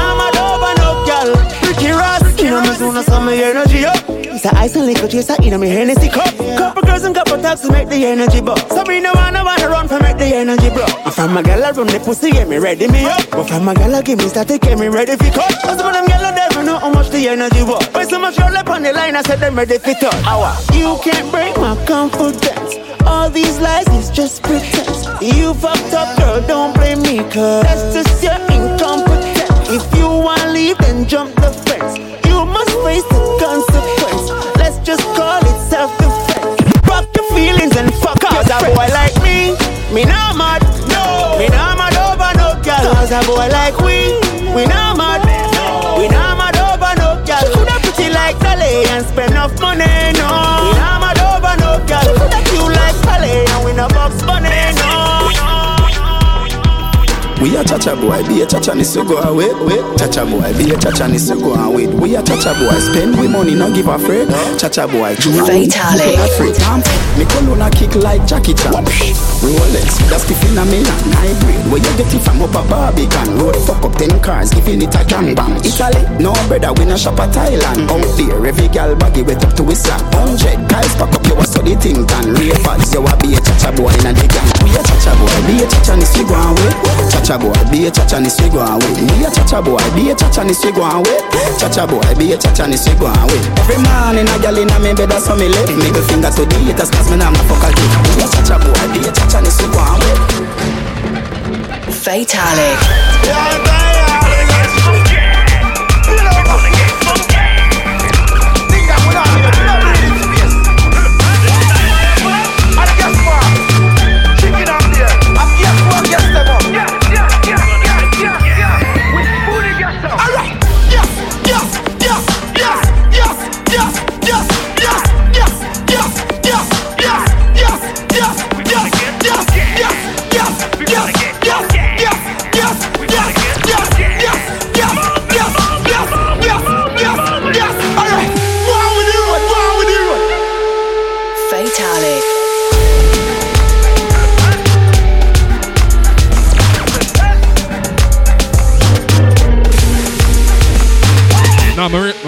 Me soon energy up. It's a ice and liquor chaser in me Hennessy cup. Couple girls and couple taps to make the energy bust. So me no wanna wanna run for make the energy blow. I'm from a gal I run the pussy get me ready me up. But from a gal I give me static get me ready for cut. Cause of them gal never know how much the energy was. When so much roll up on the line I said them ready for. Hour. You can't break my confidence. All these lies is just pretense. You fucked up, girl, don't blame me, cause that's just your incompetence. If you wanna leave, then jump the fence. Face the consequence. Let's just call it self-defense. Fuck your feelings and fuck Cause a boy like me, me not mad. No, me not mad over no girl. Cause a boy like we, we not mad. No. We not mad over no girl. Coulda pretty like Dolly and spend enough money, We a chacha boy, be a chacha nis to go away. Chacha boy, be a chacha nis to go away. We a chacha boy, spend we money, not give a friend. Chacha boy. Afraid, me a kick like Jackie Chan. Rolex, that's the fin me and hybrid. Where you get it from up a Barbican? Road fuck up ten cars, giving it a gang bang. Italy, no brother, we no shop at Thailand. Out there, every gal baggy wet up to his slap. Hundred guys pack up, you a study think and Ravers, you a be a chacha boy in a the gang. We a chacha boy, be a chacha nis we go away. Chacha boy, be a chacha nis we go away. We a chacha boy, be a chacha nis we go away. Chacha boy, be a chacha nis we go away. Every man in a gal in a me bed, that's how me live. Middle finger to the haters, cause me nah my fuck a kid. We a chacha boy, be a chacha nis we go away. Fatalic. Yes,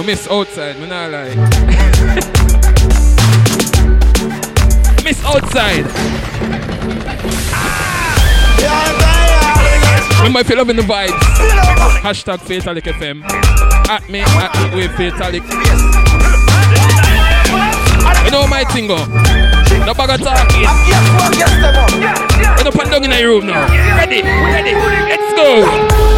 miss outside, me not lie. miss outside. Remember if you're loving the vibes, hashtag Fatalic FM. At me, at me with Fatalic. You know my thing go. No bag of talking. Run up and down in your room now. Ready, ready, let's go.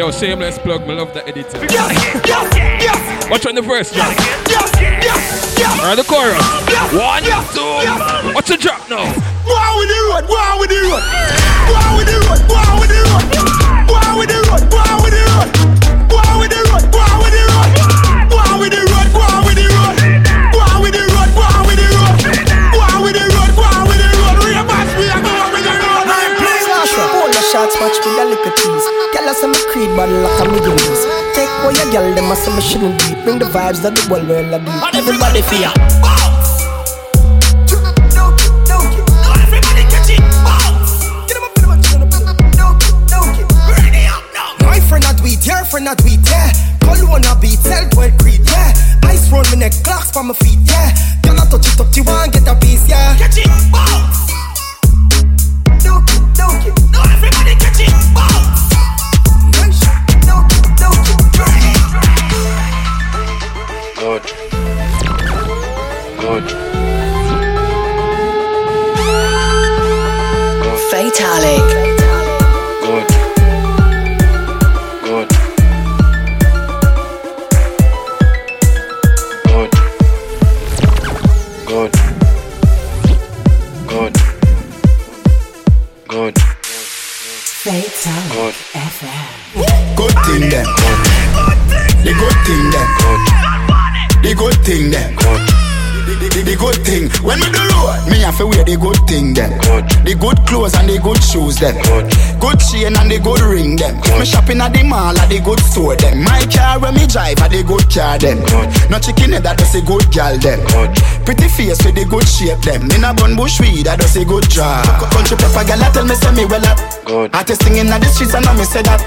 Yo, shameless plug, me love the editor. Yes, yes, yes. Watch on the verse, drop. Yes, yes, yes. Or the chorus. Yes, One, yes, two. Yes. Watch the drop now. Wow, we do it. Wow, we do it. Wow, we do it. Wow, we do it. Wow, we do it. Say me creed, but like a million knees. Take away your girl, them I say me shouldn't be. Bring the vibes that the world will do. And everybody fear. My friend a tweet, your friend a tweet, yeah. Cologne a beat, sell 12 creed, yeah. Ice round me neck, clocks for my feet, yeah. Them. Good chain and the good ring them. Me shopping at the mall at the good store them. My car when me drive at the good car them. No chicken head that does a good gal them. Pretty face with the good shape them. In a bun bush weed that does a good job. Country pepper gal tell me say me well up. Artist singing at the streets and I me say that.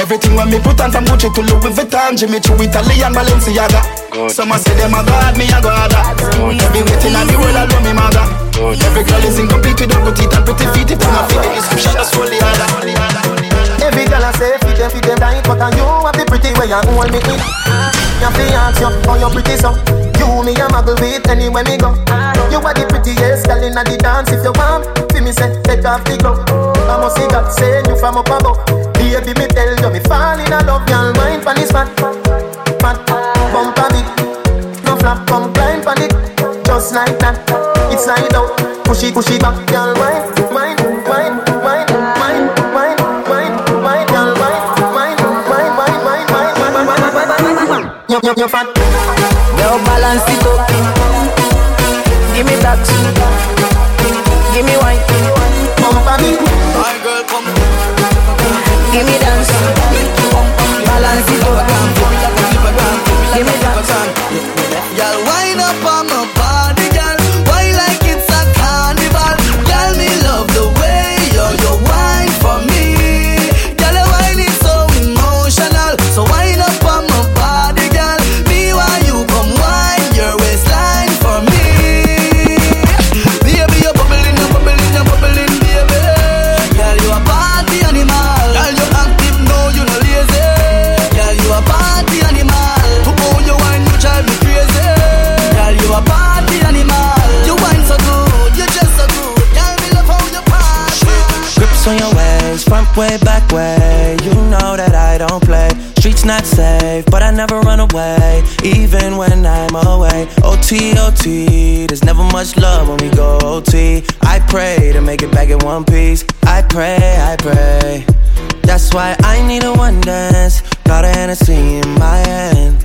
Everything when me put on from Gucci to Louis Vuitton, Jimmy Choo, Italian Balenciaga. Some a say them a god, me a god. Every waiting on the world, I love me mother. Every girl is incomplete without good teeth and pretty feet. If I'm not fit, the description hold the other. Every girl I say fit them, fit them tight But and you have the pretty way and hold me in You fi ask you how you pretty so You me a muggle with anywhere me go You are the prettiest girl inna the dance If you want, fi me say take off the glove I must see God send you from up above Baby me tell you me fall in love Y'all wine pon this fat, fat Bump on it, no flap Come climb pon it, just like that It's slide out, push it, push it back Y'all wine, wine, wine, wine, wine, wine wine, wine, girl, wine, wine, wine, wine, wine, wine, wine, wine, wine, wine, wine, wine. You, you, you fat. Girl, balance it up. Give me that. Give me wine. Bump on me. me Jefferson. Y'all, why Streets not safe, but I never run away, even when I'm away. OT, OT, there's never much love when we go OT. I pray to make it back in one piece. I pray, I pray. That's why I need a one dance. Got a Hennessy in my hand.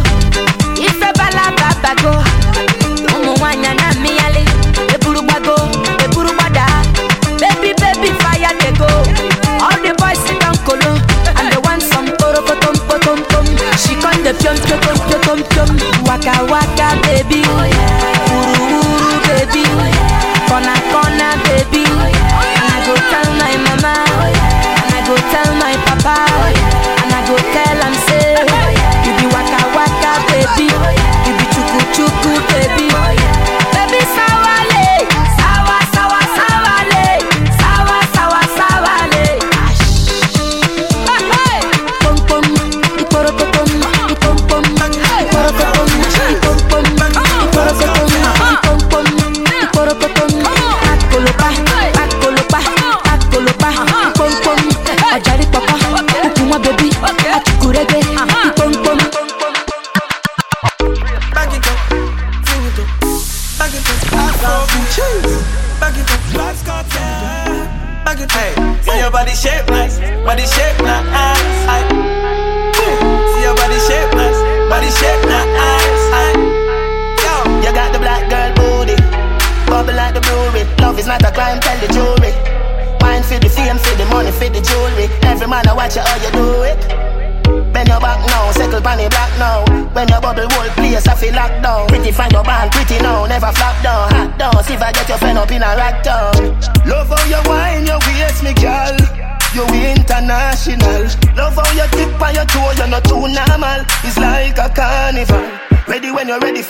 the jump, jump, jump, jump, jump, waka waka, baby. Uru uru, baby.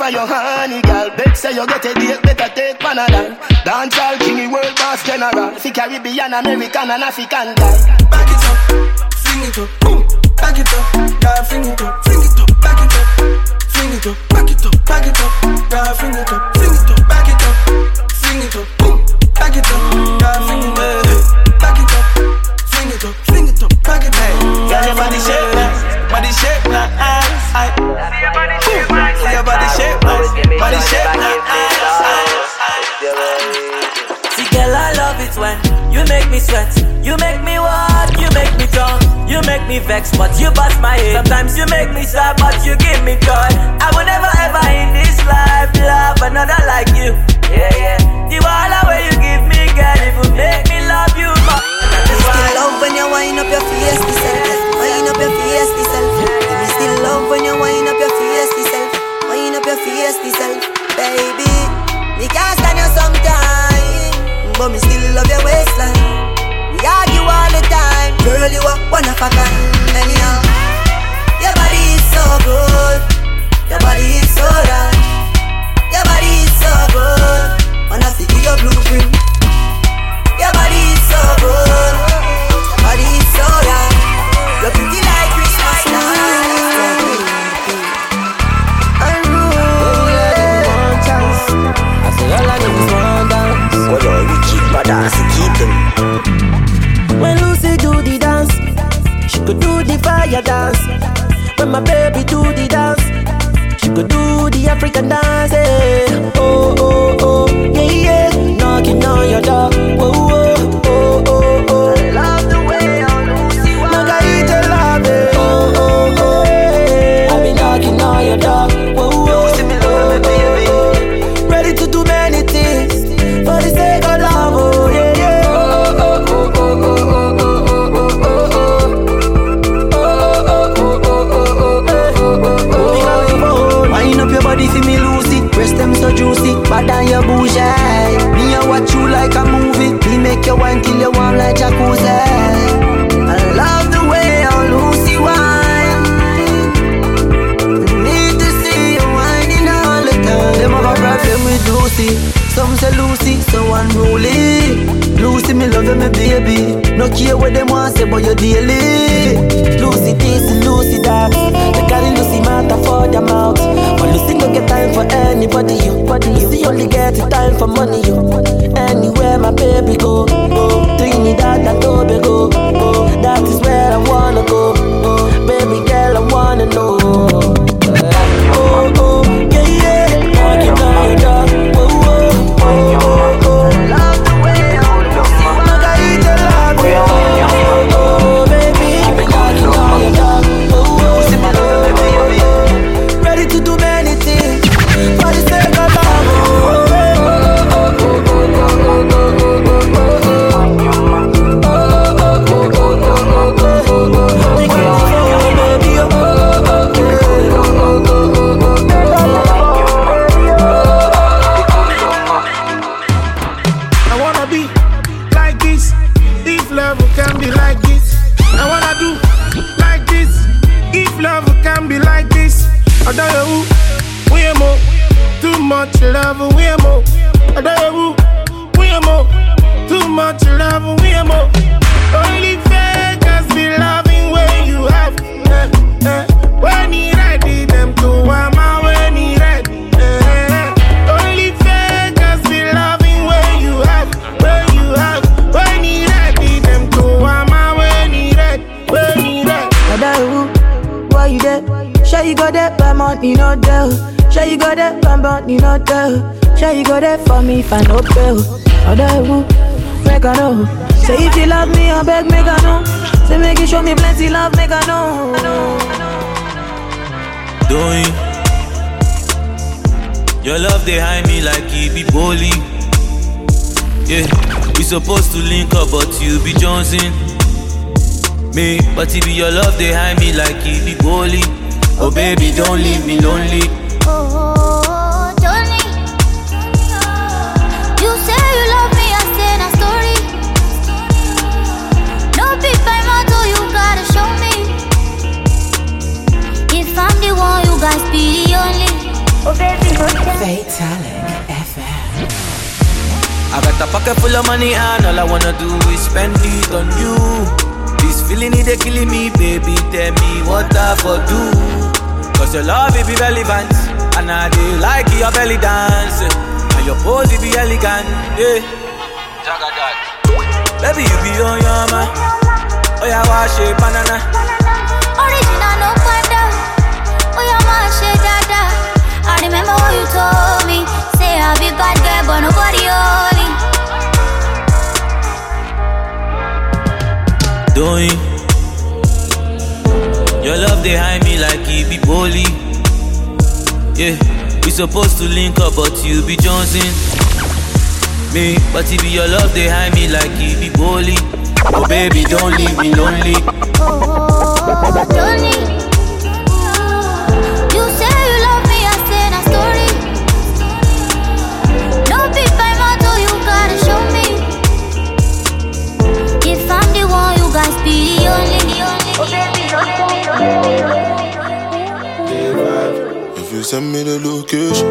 for your honey, girl. Bet say you get a date, better take Panadol. Dance all Jimmy world boss general. Fi Caribbean, American, and African guy. Back it up, fling it up, boom. Back it up, girl, fling it up, fling it up, back it up, fling it up, back it up, back it up, girl, fling it up. vex, but you bust my head. Sometimes you make me sad, but you give me joy. I will never ever in this life love another like you. Yeah, yeah. The all way you give me, girl, it will make me love you more. I still love when you wind up your face, yourself. Wind up your face, yourself. You still love when you wind up your face, yourself. Wind up your face, yourself, baby. Me can't stand you sometimes, but me still love your waistline girl, you are one of a kind. Anyhow, your body is so good, your body is so right, your body is so good. Wanna see your blueprint. You got that by money, no doubt. Sure you got that by money, no doubt. Sure you got that for me if I no bill. Adahu, make I know. Say if you love me, I beg, make I know. Say make you show me plenty love, make I know. Doing your love they hide me like it be bully. Yeah, we supposed to link up, but you be Johnson. Me, but it be your love they hide me like it be bully. Oh baby, don't leave me lonely. Oh, Johnny. You say you love me, I say na story. No big by motto, you gotta show me. If I'm the one, you guys be the only. Oh baby, Fatalic FM. I got a pocket full of money and all I wanna do is spend it on you. This feeling it they killing me, baby. Tell me what I for do. Cause your love it be relevant, and I do like your belly dance, and your pose it be elegant, yeah. Jaga that. Baby you be on your man, oh yeah wash it banana. Original, no panda. Oh, yeah, man, shit, dada. I remember what you told me. Say I'll be bad girl, but nobody holy. Doing your they hide me like it be bully. Yeah, we supposed to link up, but you be Johnson. Me, but be your love they hide me like it be bully. Oh baby, don't leave me lonely. Oh, Johnny. You say you love me, I say na story. No big by motto, you gotta show me. If I'm the one, you guys be the only. If you send me the location,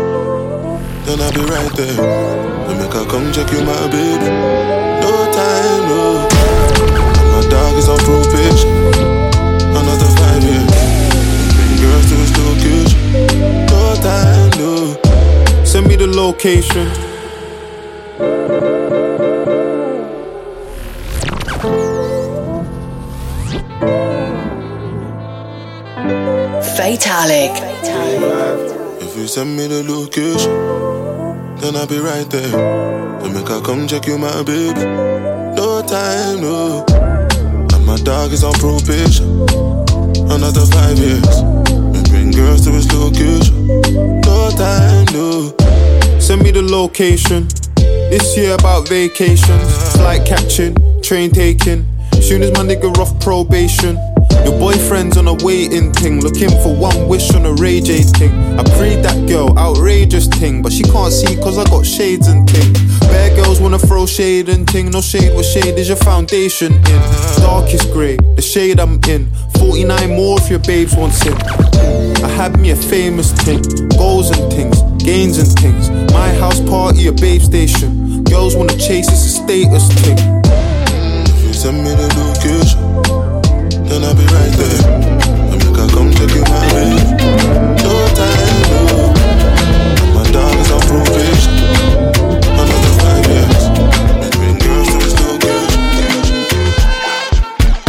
then I'll be right there. Then make I come check you, my baby. No time, no. And my dog is on probation. Another five years. Bring girls to his location. No time, no. Send me the location. Fatalic. If you send me the location, then I'll be right there. Then make I come check you, my baby. No time, no. And my dog is on probation. Another five years. And bring girls to his location. No time, no. Send me the location. This year about vacations, flight catching, train taking. Soon as my nigga off probation. Your boyfriend's on a waiting thing, looking for one wish on a Ray J thing. I prayed that girl, outrageous thing, but she can't see cause I got shades and thing. Bad girls wanna throw shade and ting, no shade, what shade is your foundation in? Darkest grey, the shade I'm in. 49 more if your babes want it. I had me a famous thing, goals and things, gains and things. My house party, a babe station. Girls wanna chase, it's a status thing. Send me the location, then I'll be right there. Then make I come check you, my baby. No time, no. And my dog is on probation. Another five years. And bring girls to his location.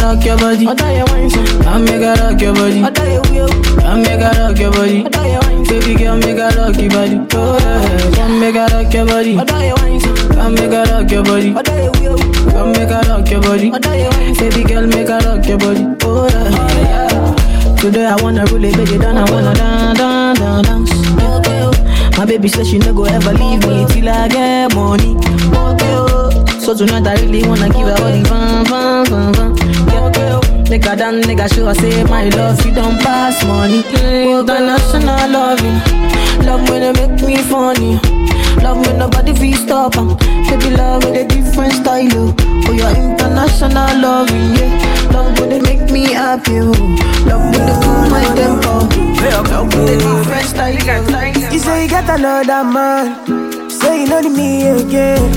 Rock your body, I tell you one. I make her rock your body, I tell you will. I make her rock your body, I tell you one. Baby girl, make her rock your body. Oh yeah, come make her rock your body, I tell you one thing. Come make her rock your body, I tell you will. Come make her rock your body, I tell you one thing. Baby girl, make her rock your body. Oh yeah. Today I wanna make it down, I wanna dance, dance, dance, dance. My baby says she no go ever leave me till I get money. Oh. So tonight I really wanna give her all the fun, fun, fun, fun. Make her dance, make her show her say my love, you don't pass money. International loving, love when you make me funny. Love when nobody feel stop em. Should be love with a different style, oh. For your international loving, yeah. Love when they make me happy, oh. Love when they cool my tempo. Love with a different style. Oh. You say you got another man. Say you know me again.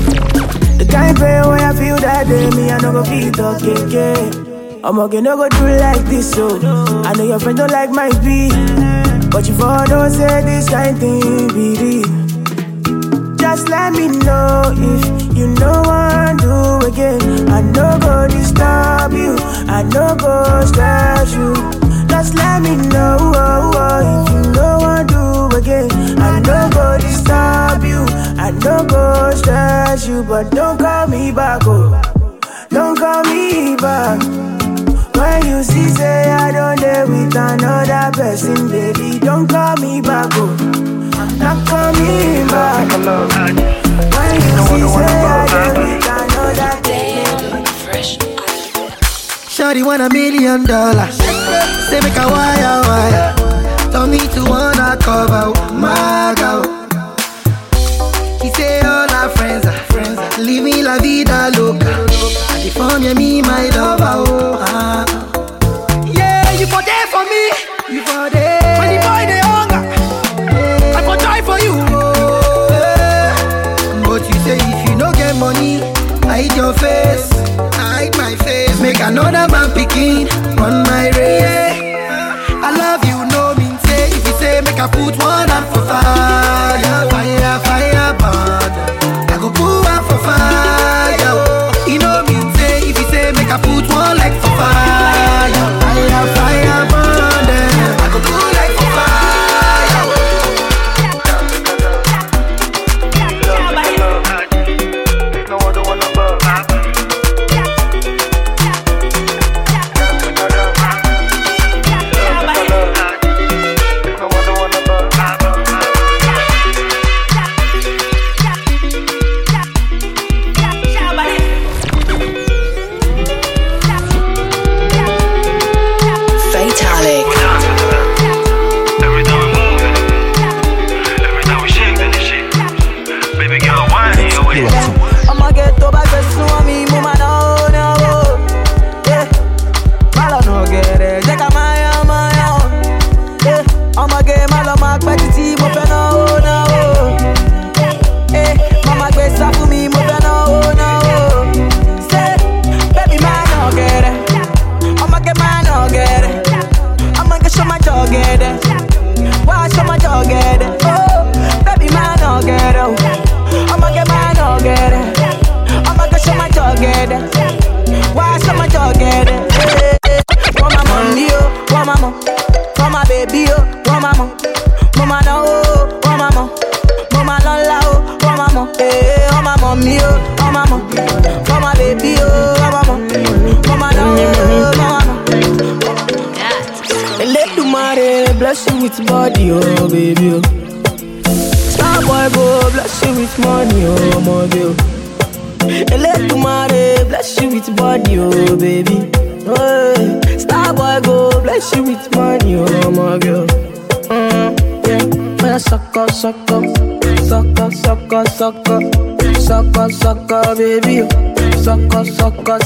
The kind prayer where I feel that day, me I no go feel talking again. I'm okay, no go do like this, so I know your friend don't like my beat, but you for don't say this kind thing real. Just let me know if you know what do again. I no go disturb you, I no go stress you. Just let me know oh, oh, if you know what do again. I no go disturb you, I no go stress you, but don't call me back, oh, don't call me back. When you see say I don't dare with another person, baby, don't call me back, oh. Not call me back. When you see say I don't with another person. Shawty want a million dollars. Say make a wire wire. Tell me to wanna cover my girl. He say all our friends are friends. Are living la vida loca. And the form yeah, me my lover. Oh, ah. For me. You for there. When the boy they hunger, I for die for you. But you say if you no get money, hide your face. Hide my face. Make another man picking on my race. I love you, no mean say. If you say make I put one hand for fire, fire,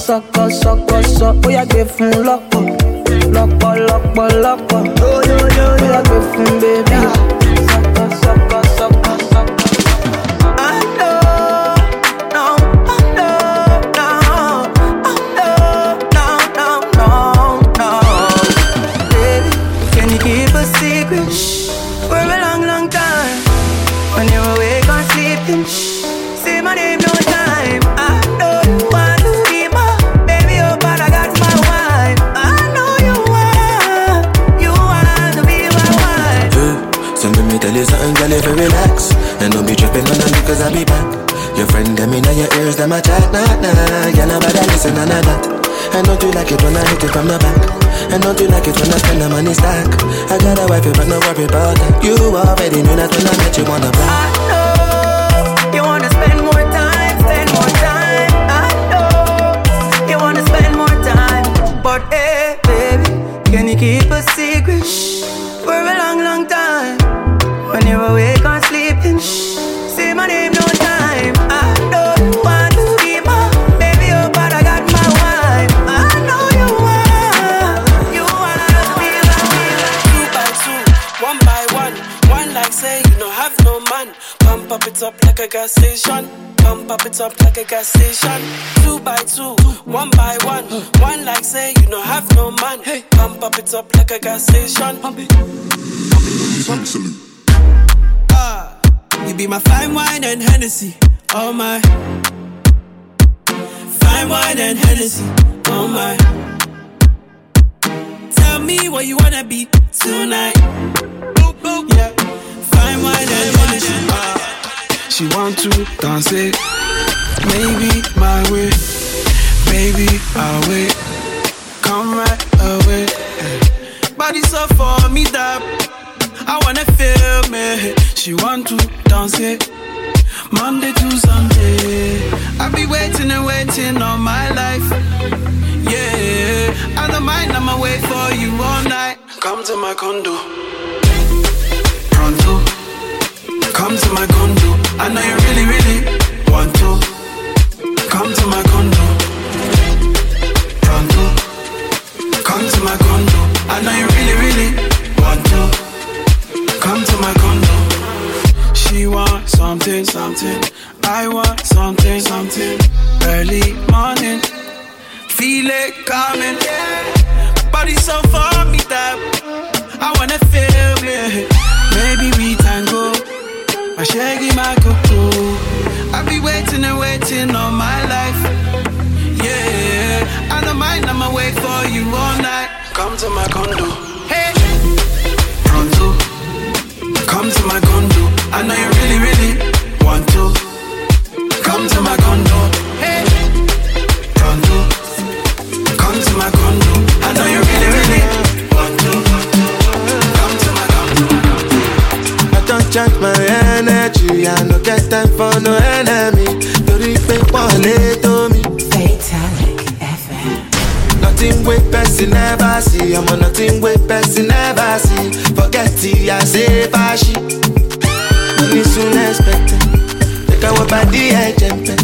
suck I'll wait. Come right away. Body so for me that I wanna feel me. She want to dance it, Monday to Sunday. I be waiting and waiting all my life. Yeah, I don't mind, I'ma wait for you all night. Come to my condo, pronto. Come to my condo. I know you really, really want to. Come to my condo, to my condo. I know you really, really want to. Come to my condo. She want something, something. I want something, something. Early morning, Feel it coming. Body so for me that I wanna feel it. maybe we tango. My shaggy, my cocoa. I be waiting and waiting all my life. Yeah, I don't mind, I'ma wait for you all night. Come to my condo, Hey, pronto. Come to my condo. I know you really, really want to. Come to my condo, hey, pronto. Come to my condo. I know you really, really want to. Come to my condo. I don't charge my energy, I no get time for no enemy. Torí pé pọ̀lẹ́ tó Nothing wey person never see, ọmọ nothing wey person never see. Forget it, I say fashi. Money soon expected. Take our body ẹ̀jẹ̀ mpẹ́.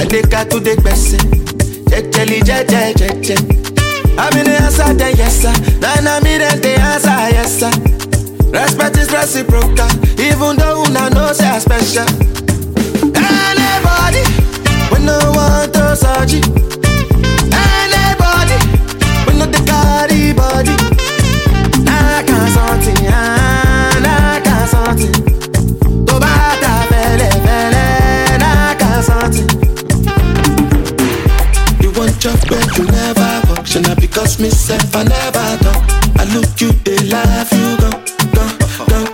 Adéka tó dé gbẹ̀sẹ̀. Jẹjẹli jẹjẹ jẹjẹ. Àmì ni answer dem yes sir. Nana mi dem dey answer yes sir. Respect is reciprocal, even though una know say I special. Anybody, we no want to search I I I something. You want job but you never work, shey na because me sef I never talk. I look you, you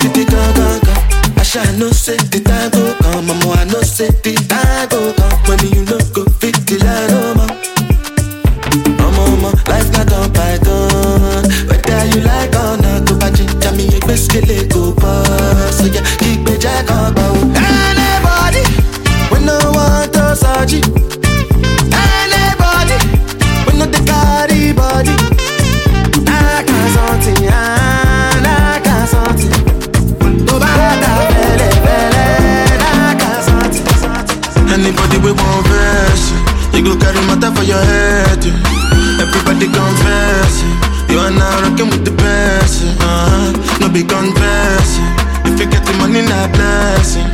get it gone, gone, gone. I shall know say the time go come, mama. I know say the time go come when you no go fit the line, it go pass. Yeah, keep me jack on. Anybody, we no want to it. Anybody, we no the carry body. I can something, I can something. Bá ta fẹ́lẹ́ fẹ́lẹ́, I can something. Anybody we want verse, you go carry matter for your head. Everybody confess, you are now rocking with the. No be confess, if you get the money, not blessing.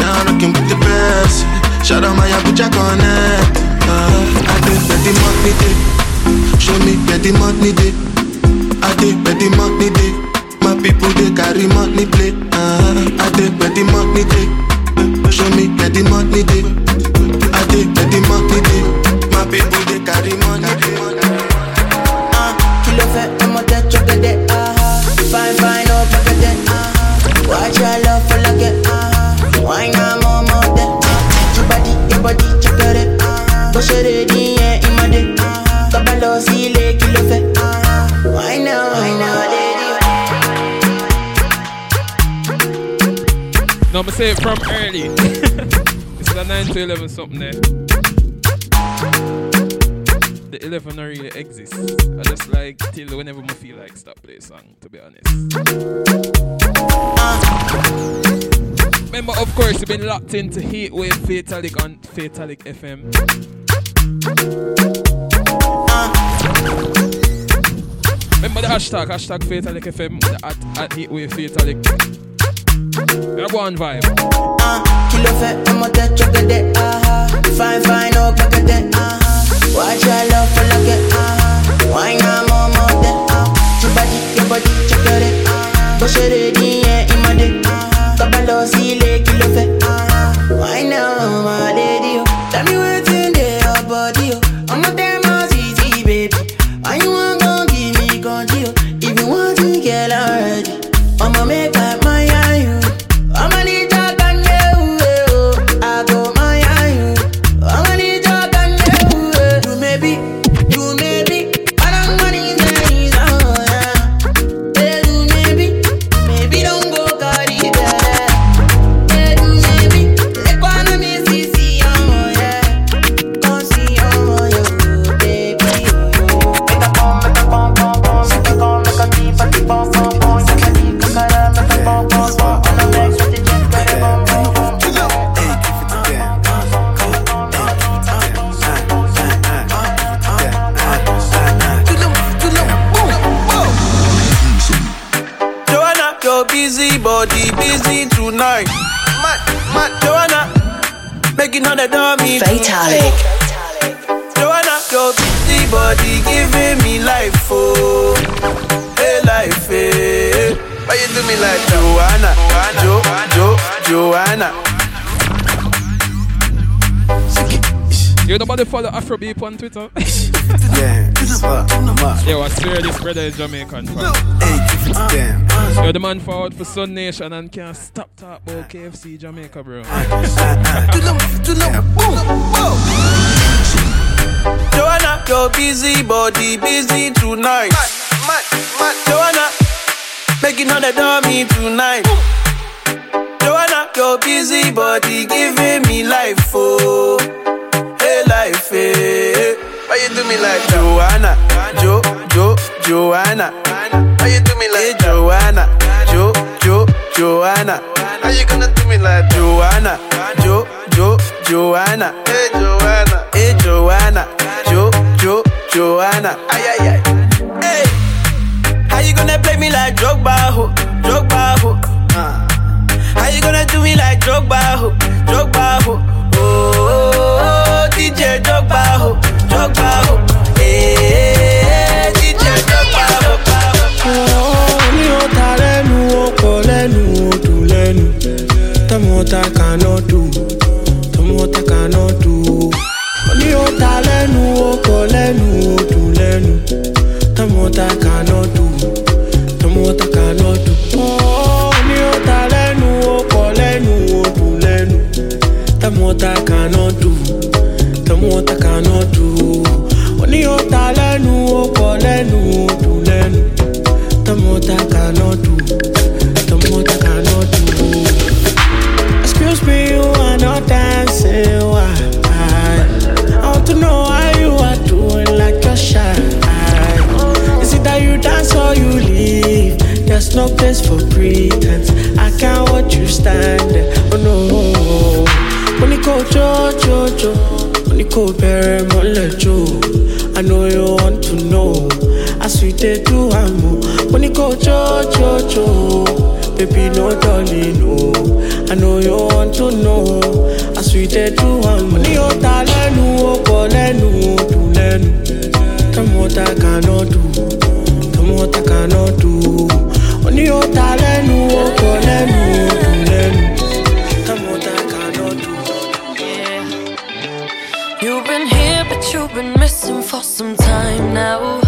Now rocking with the best. Shout out my Abuja connect. Uh-huh. I did where the money day, show me where the money day. I did where the money day. My people they carry money play. Uh-huh. I did where the money day. Show me where the money day. I did where the money day. My people they carry money Bó ṣe lè ní yẹn ìmọ̀dé. Tọ́ba lọ sí ilé kí ló fẹ́? No, me say it from early. it's a 9 to 11 something there. The 11 don't really exist. I just like till whenever I feel like stop play song, to be honest. Remember, of course, you've been locked into Heatwave Fatalic on Fatalic FM. Remember the hashtag, hashtag FM, the at, at Heatwave Fatalic. Yeah, one vibe. Uh, kilo fait, I'm a uh-huh. Fine, fine, oh, at that, uh-huh. Watch your love for it, uh-huh. Why not more, more than, uh Your body, your body, check uh-huh. Push it in, yeah, in my uh-huh. Kilo fait, uh-huh. Why now, my You nobody follow Afrobeat on Twitter? Damn, Yo, I swear this brother is Jamaican fam. damn. Yo, the man forward for Sun Nation and can't stop talk about KFC Jamaica, bro. Too long, too long, boom, boom Joanna, your busy body busy tonight. Mad, mad, Joanna, making all the dummy tonight. Joanna, your busy body giving me life, oh, hey life, hey. Why you do me like Joanna, Jo, Jo, Joanna? Why you do me like hey, Joanna, Jo, Jo, Joanna? How you gonna do me like Joanna, Jo, Jo, Joanna? Hey Joanna, hey Joanna, Jo, Jo, Joanna? Ay ay ay. Hey, how you gonna play me like Drogba, ho, Drogba, ho? Uh. How you gonna do me like Drogba, ho, Drogba, ho? Oh, oh, oh, díje dọ́gba o dọ́gba o ee díje dọ́gba o. ní ọ̀tá lẹ́nu ọkọ̀ lẹ́nu odò lẹ́nu tọmọta kaná dùn tọmọta kaná dùn. ní ọ̀tá lẹ́nu ọkọ̀ lẹ́nu odò lẹ́nu tọmọta kaná dùn tọmọta kaná dùn. ní ọ̀tá lẹ́nu ọkọ̀ lẹ́nu odò lẹ́nu tọmọta kaná dùn. Ta lẹ́nu ọkọ̀ lẹ́nu odò lẹ́nu. the I cannot do, the I cannot do. Excuse me, you are not dancing. Why? I want to know how you are doing, like you're shy. Is it that you dance or you leave? There's no place for pretense. I can't watch you stand. Oh no. You go, jo, jo, jo. You go, bury. I know you want to know. As we did do, I'm when you go, jo, jo, jo. Baby, no, darling, no. I know you want to know. Do, I'm when you ta lẹ́nu, ọkọ̀ lẹ́nu, odò lẹ́nu. Tell what I cannot do. Tell me what I cannot do. When you ta lẹ́nu, ọkọ̀ lẹ́nu, odò lẹ́nu. Some time now.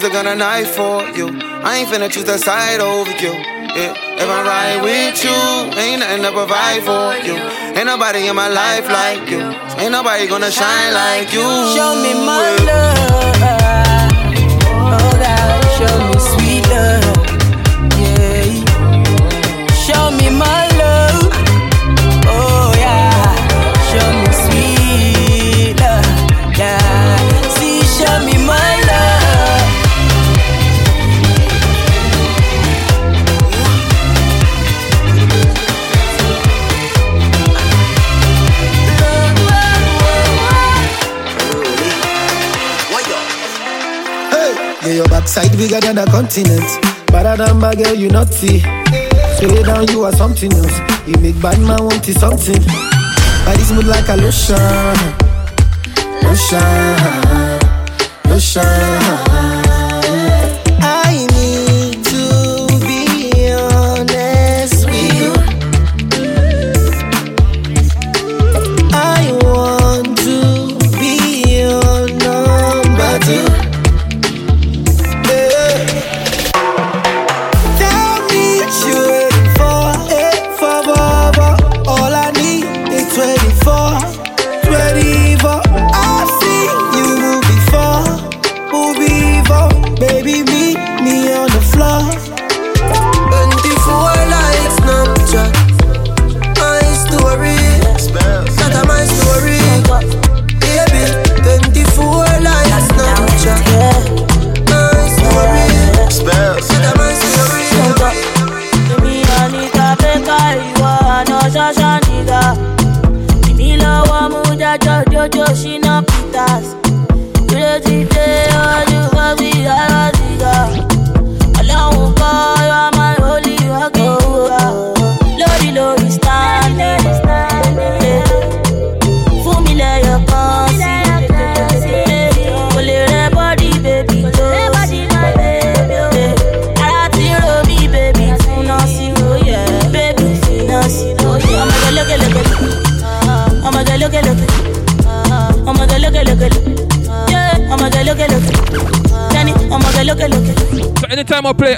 use a gun and knife for you. I ain't finna choose a side over you. Yeah. If I ride with you, ain't nothing to provide for you. Ain't nobody in my life like you. Ain't nobody gonna shine like you. Show me my love. Oh God, show me sweet love. Yeah. Show me my Your backside bigger than a continent. Better than my girl, you not see. Lay down, you are something else. You make bad man want to something. Body mood like a lotion. Lotion. Lotion.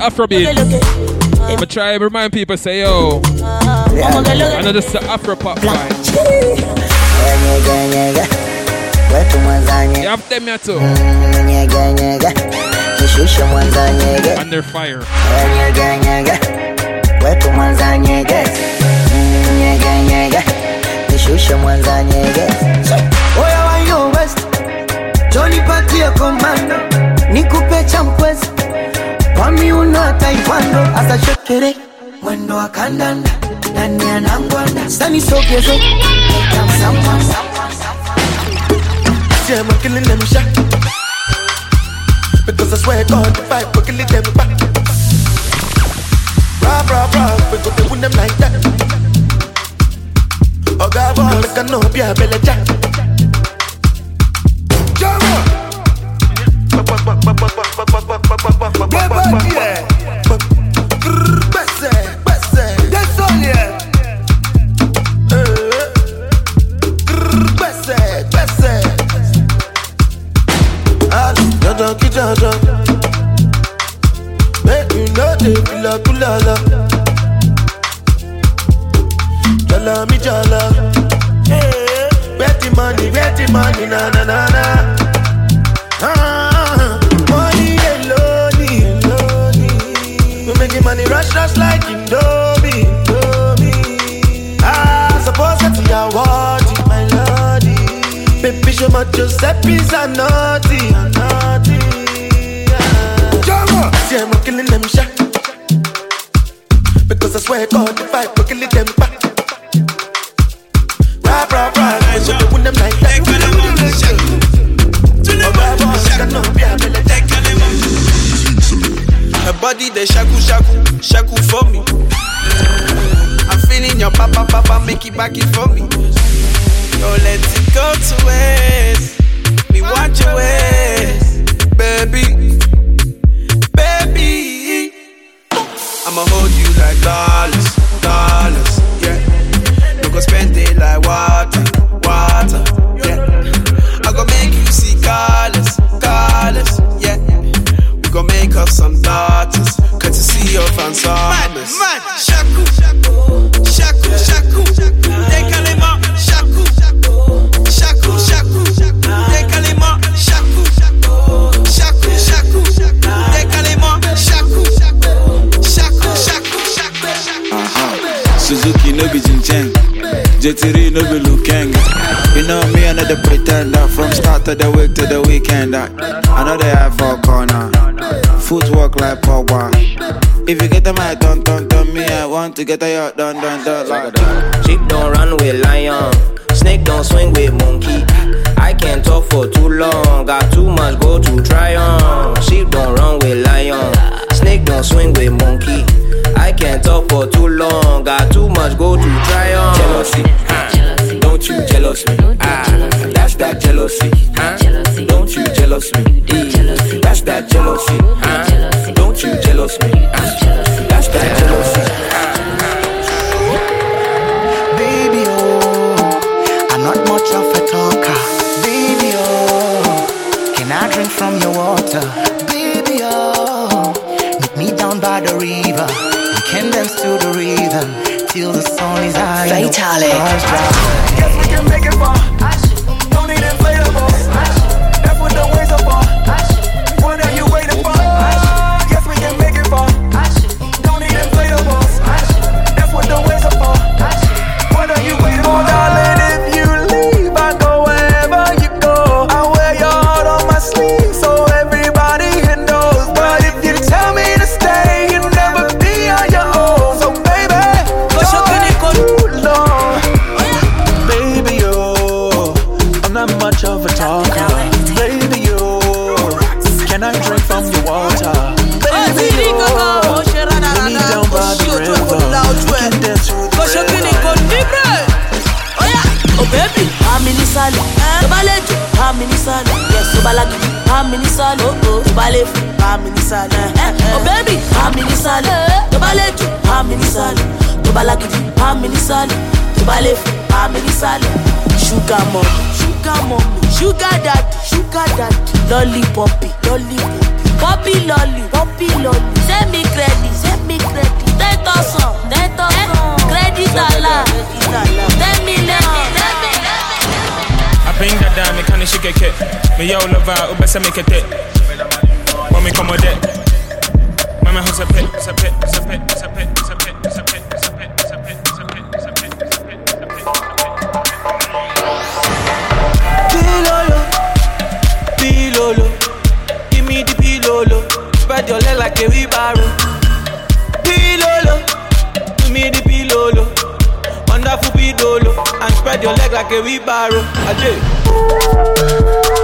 Afrobeat. I'ma try to remind people, say, yo, yeah. I know this is the Afro pop You have them here too. Under fire. nishushe mwanzanyege oya west joni patie komando nikupe cha mkwezi Kwami una taekwondo hasa chotere eh. mwendo wa kandanda. Nani anangwanda sani sogezo Yeah, I'm killing them shot Because I swear God, the fight will killing them back Rah, rah, rah, we go to win them like that. Oh God, boy, make a no, be a belly jack to get the yard done, done, done like. can dance to the rhythm till the sun is high. Fatalic. Yes, we can make it far. mi ní sálọ o tó bá lè fún bá mi ní sálọ o bẹ́ẹ̀bì bá mi ní sálọ tó bá lè jù bá mi sálọ tó bá lágídí bá mi ní sálọ tó bá lè fún bá mi ní sálọ. ṣúgà mọ̀ ṣúgà mọ̀ ṣúgà dàdí ṣúgà dàdí lọ́lí pọ̀pì lọ́lí pọ̀pì lọ́lí pọ̀pì lọ́lí sẹ́mi kírẹ́dì sẹ́mi kírẹ́dì ten thousand. ten thousand kírẹ́dì tààlà ten down, me shake a kit. Me yo love out, best I make a dip. When me come with. Mama has a pit, a pit, a pit, a pit. Pilolo, pilolo, give me the pilolo. Spread your leg like a wheelbarrow. spread your leg like a wheelbarrow. did.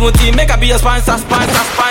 want team, make I be a sponsor, sponsor, sponsor.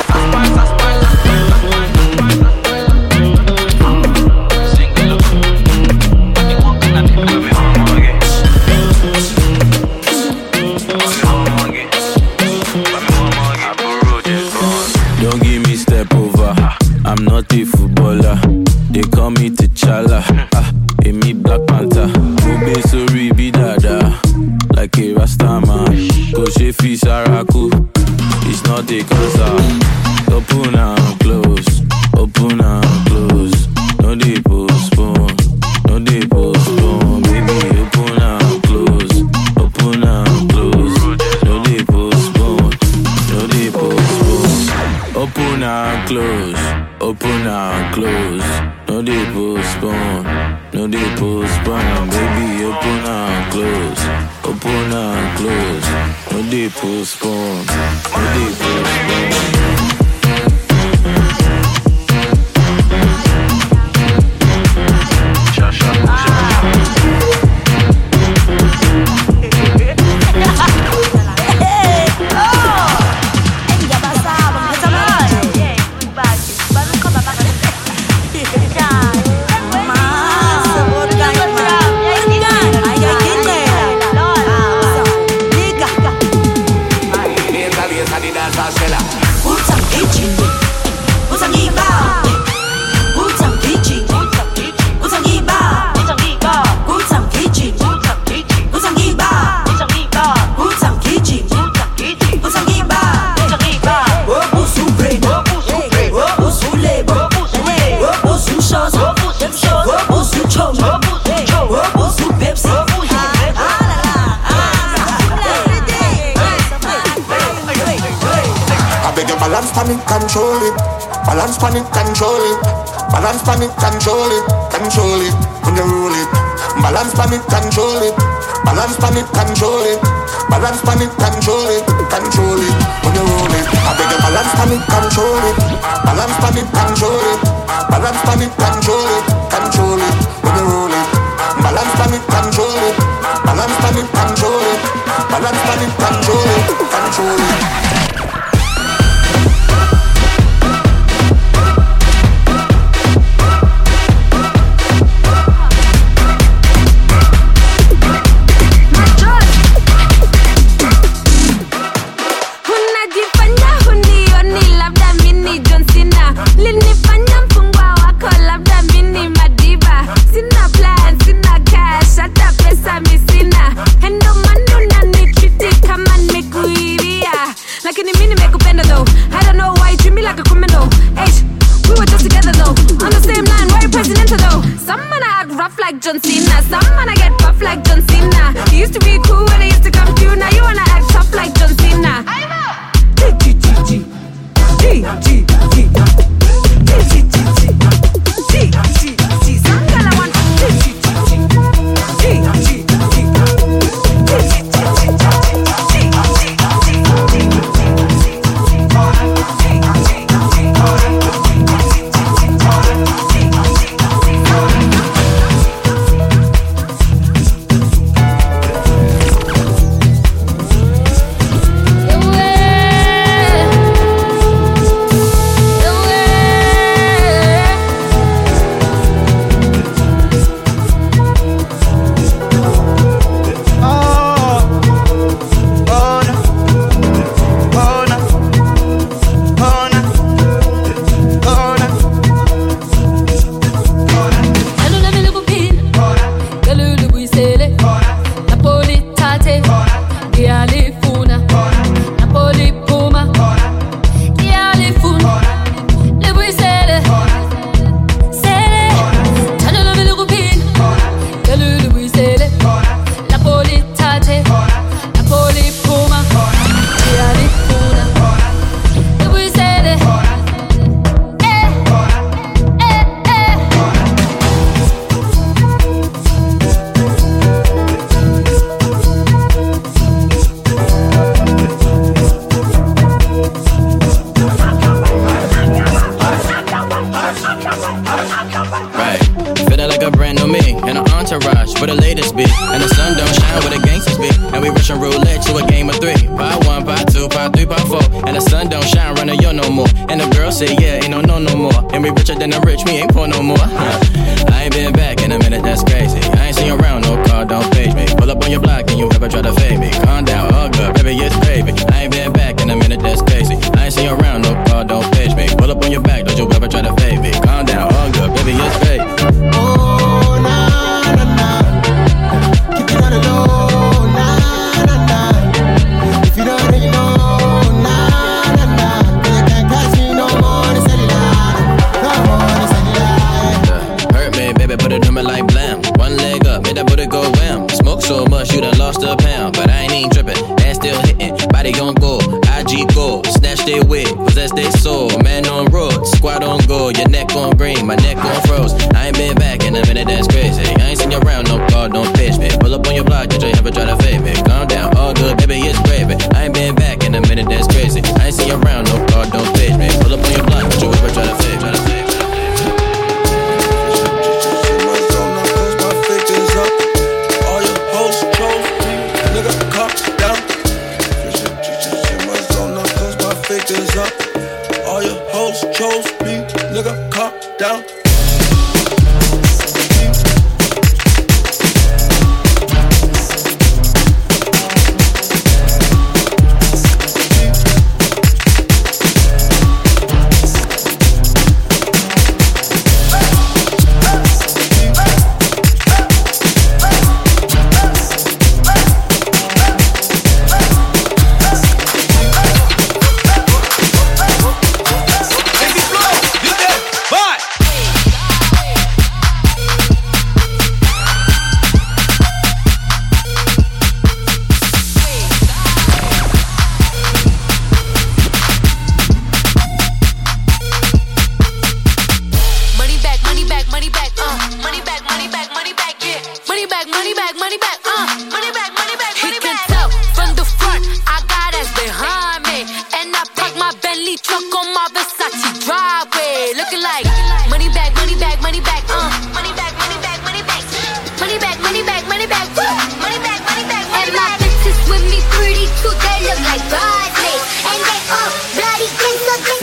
pan it, control it, control it, when you roll it. Balance pan it, control it, balance pan it, control it, balance pan it, control it, control it.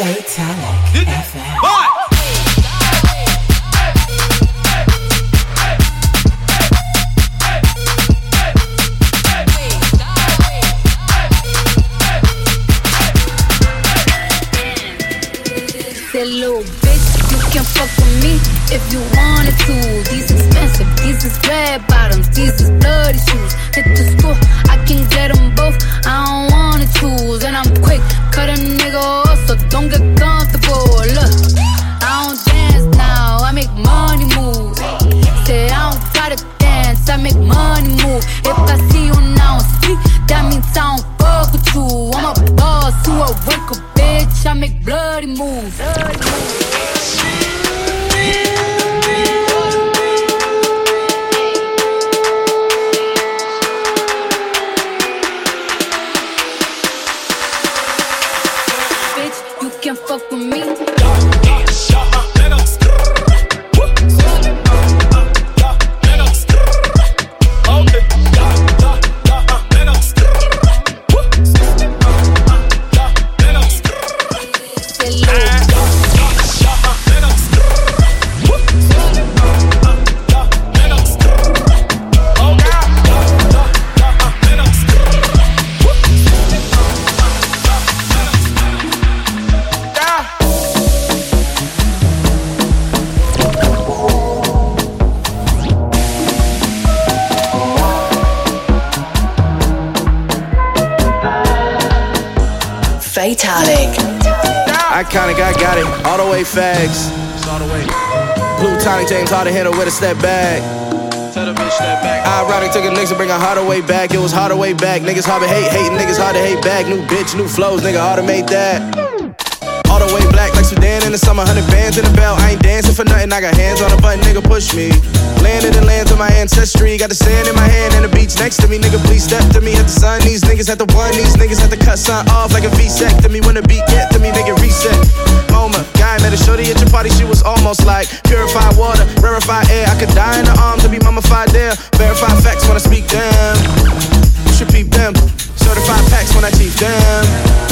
later. Harden handle with a step back. Tell the bitch step back. Ironic took a niggas to bring a harder way back. It was harder way back. Niggas hard to hate, hating niggas hard to hate back. New bitch, new flows, nigga automate that. All the way black like Sudan in the summer, hundred bands in the belt. I ain't dancing for nothing. I got hands on nigga push me. Landed in the lands of my ancestry. Got the sand in my hand and the beach next to me. Nigga, please step to me. At the sun, these niggas had to one. These niggas had to cut something off like a V-sec to me. When the beat get to me, nigga reset. Moma, guy met a shorty at your party. She was almost like purified water, rarefied air. I could die in her arms and be mummified there. Verified facts when I speak them. You should peep them. Certified packs when I teach them.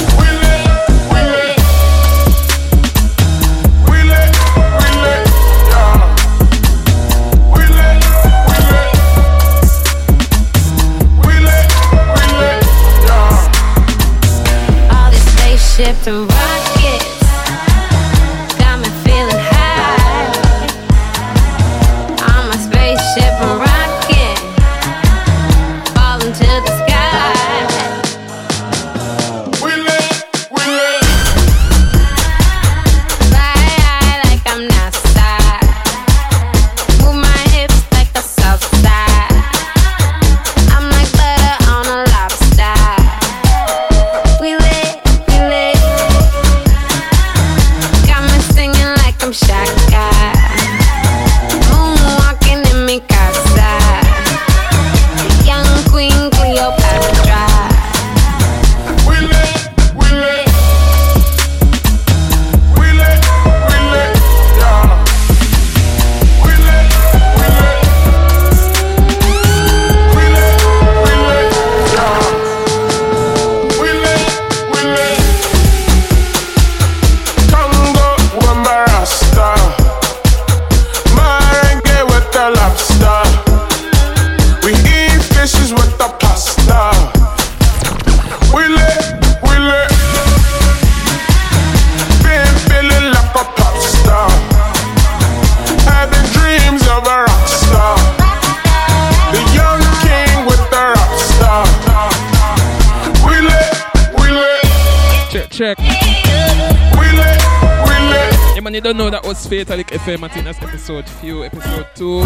Know that was Fatalic FM. I think that's episode few, episode two. We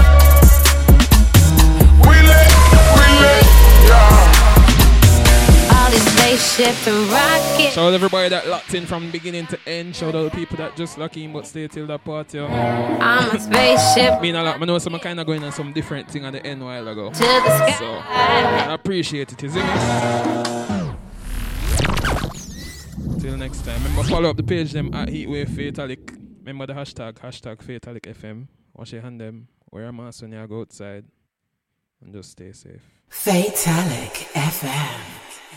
lit, we lit, yeah. All this spaceship and rocket. Shout out everybody that locked in from beginning to end. Shout out the people that just lock in but stay till the party. I'm a spaceship. Mean a lot. I know some kind of going on some different thing at the end while ago. To the sky. So I appreciate it, isn't it? Till next time. Remember follow up the page them at Heatwave Fatalic. Remember the hashtag hashtag Fatalic FM. Wash your hand them. Wear a mask when you go outside. And just stay safe. Fatalic FM.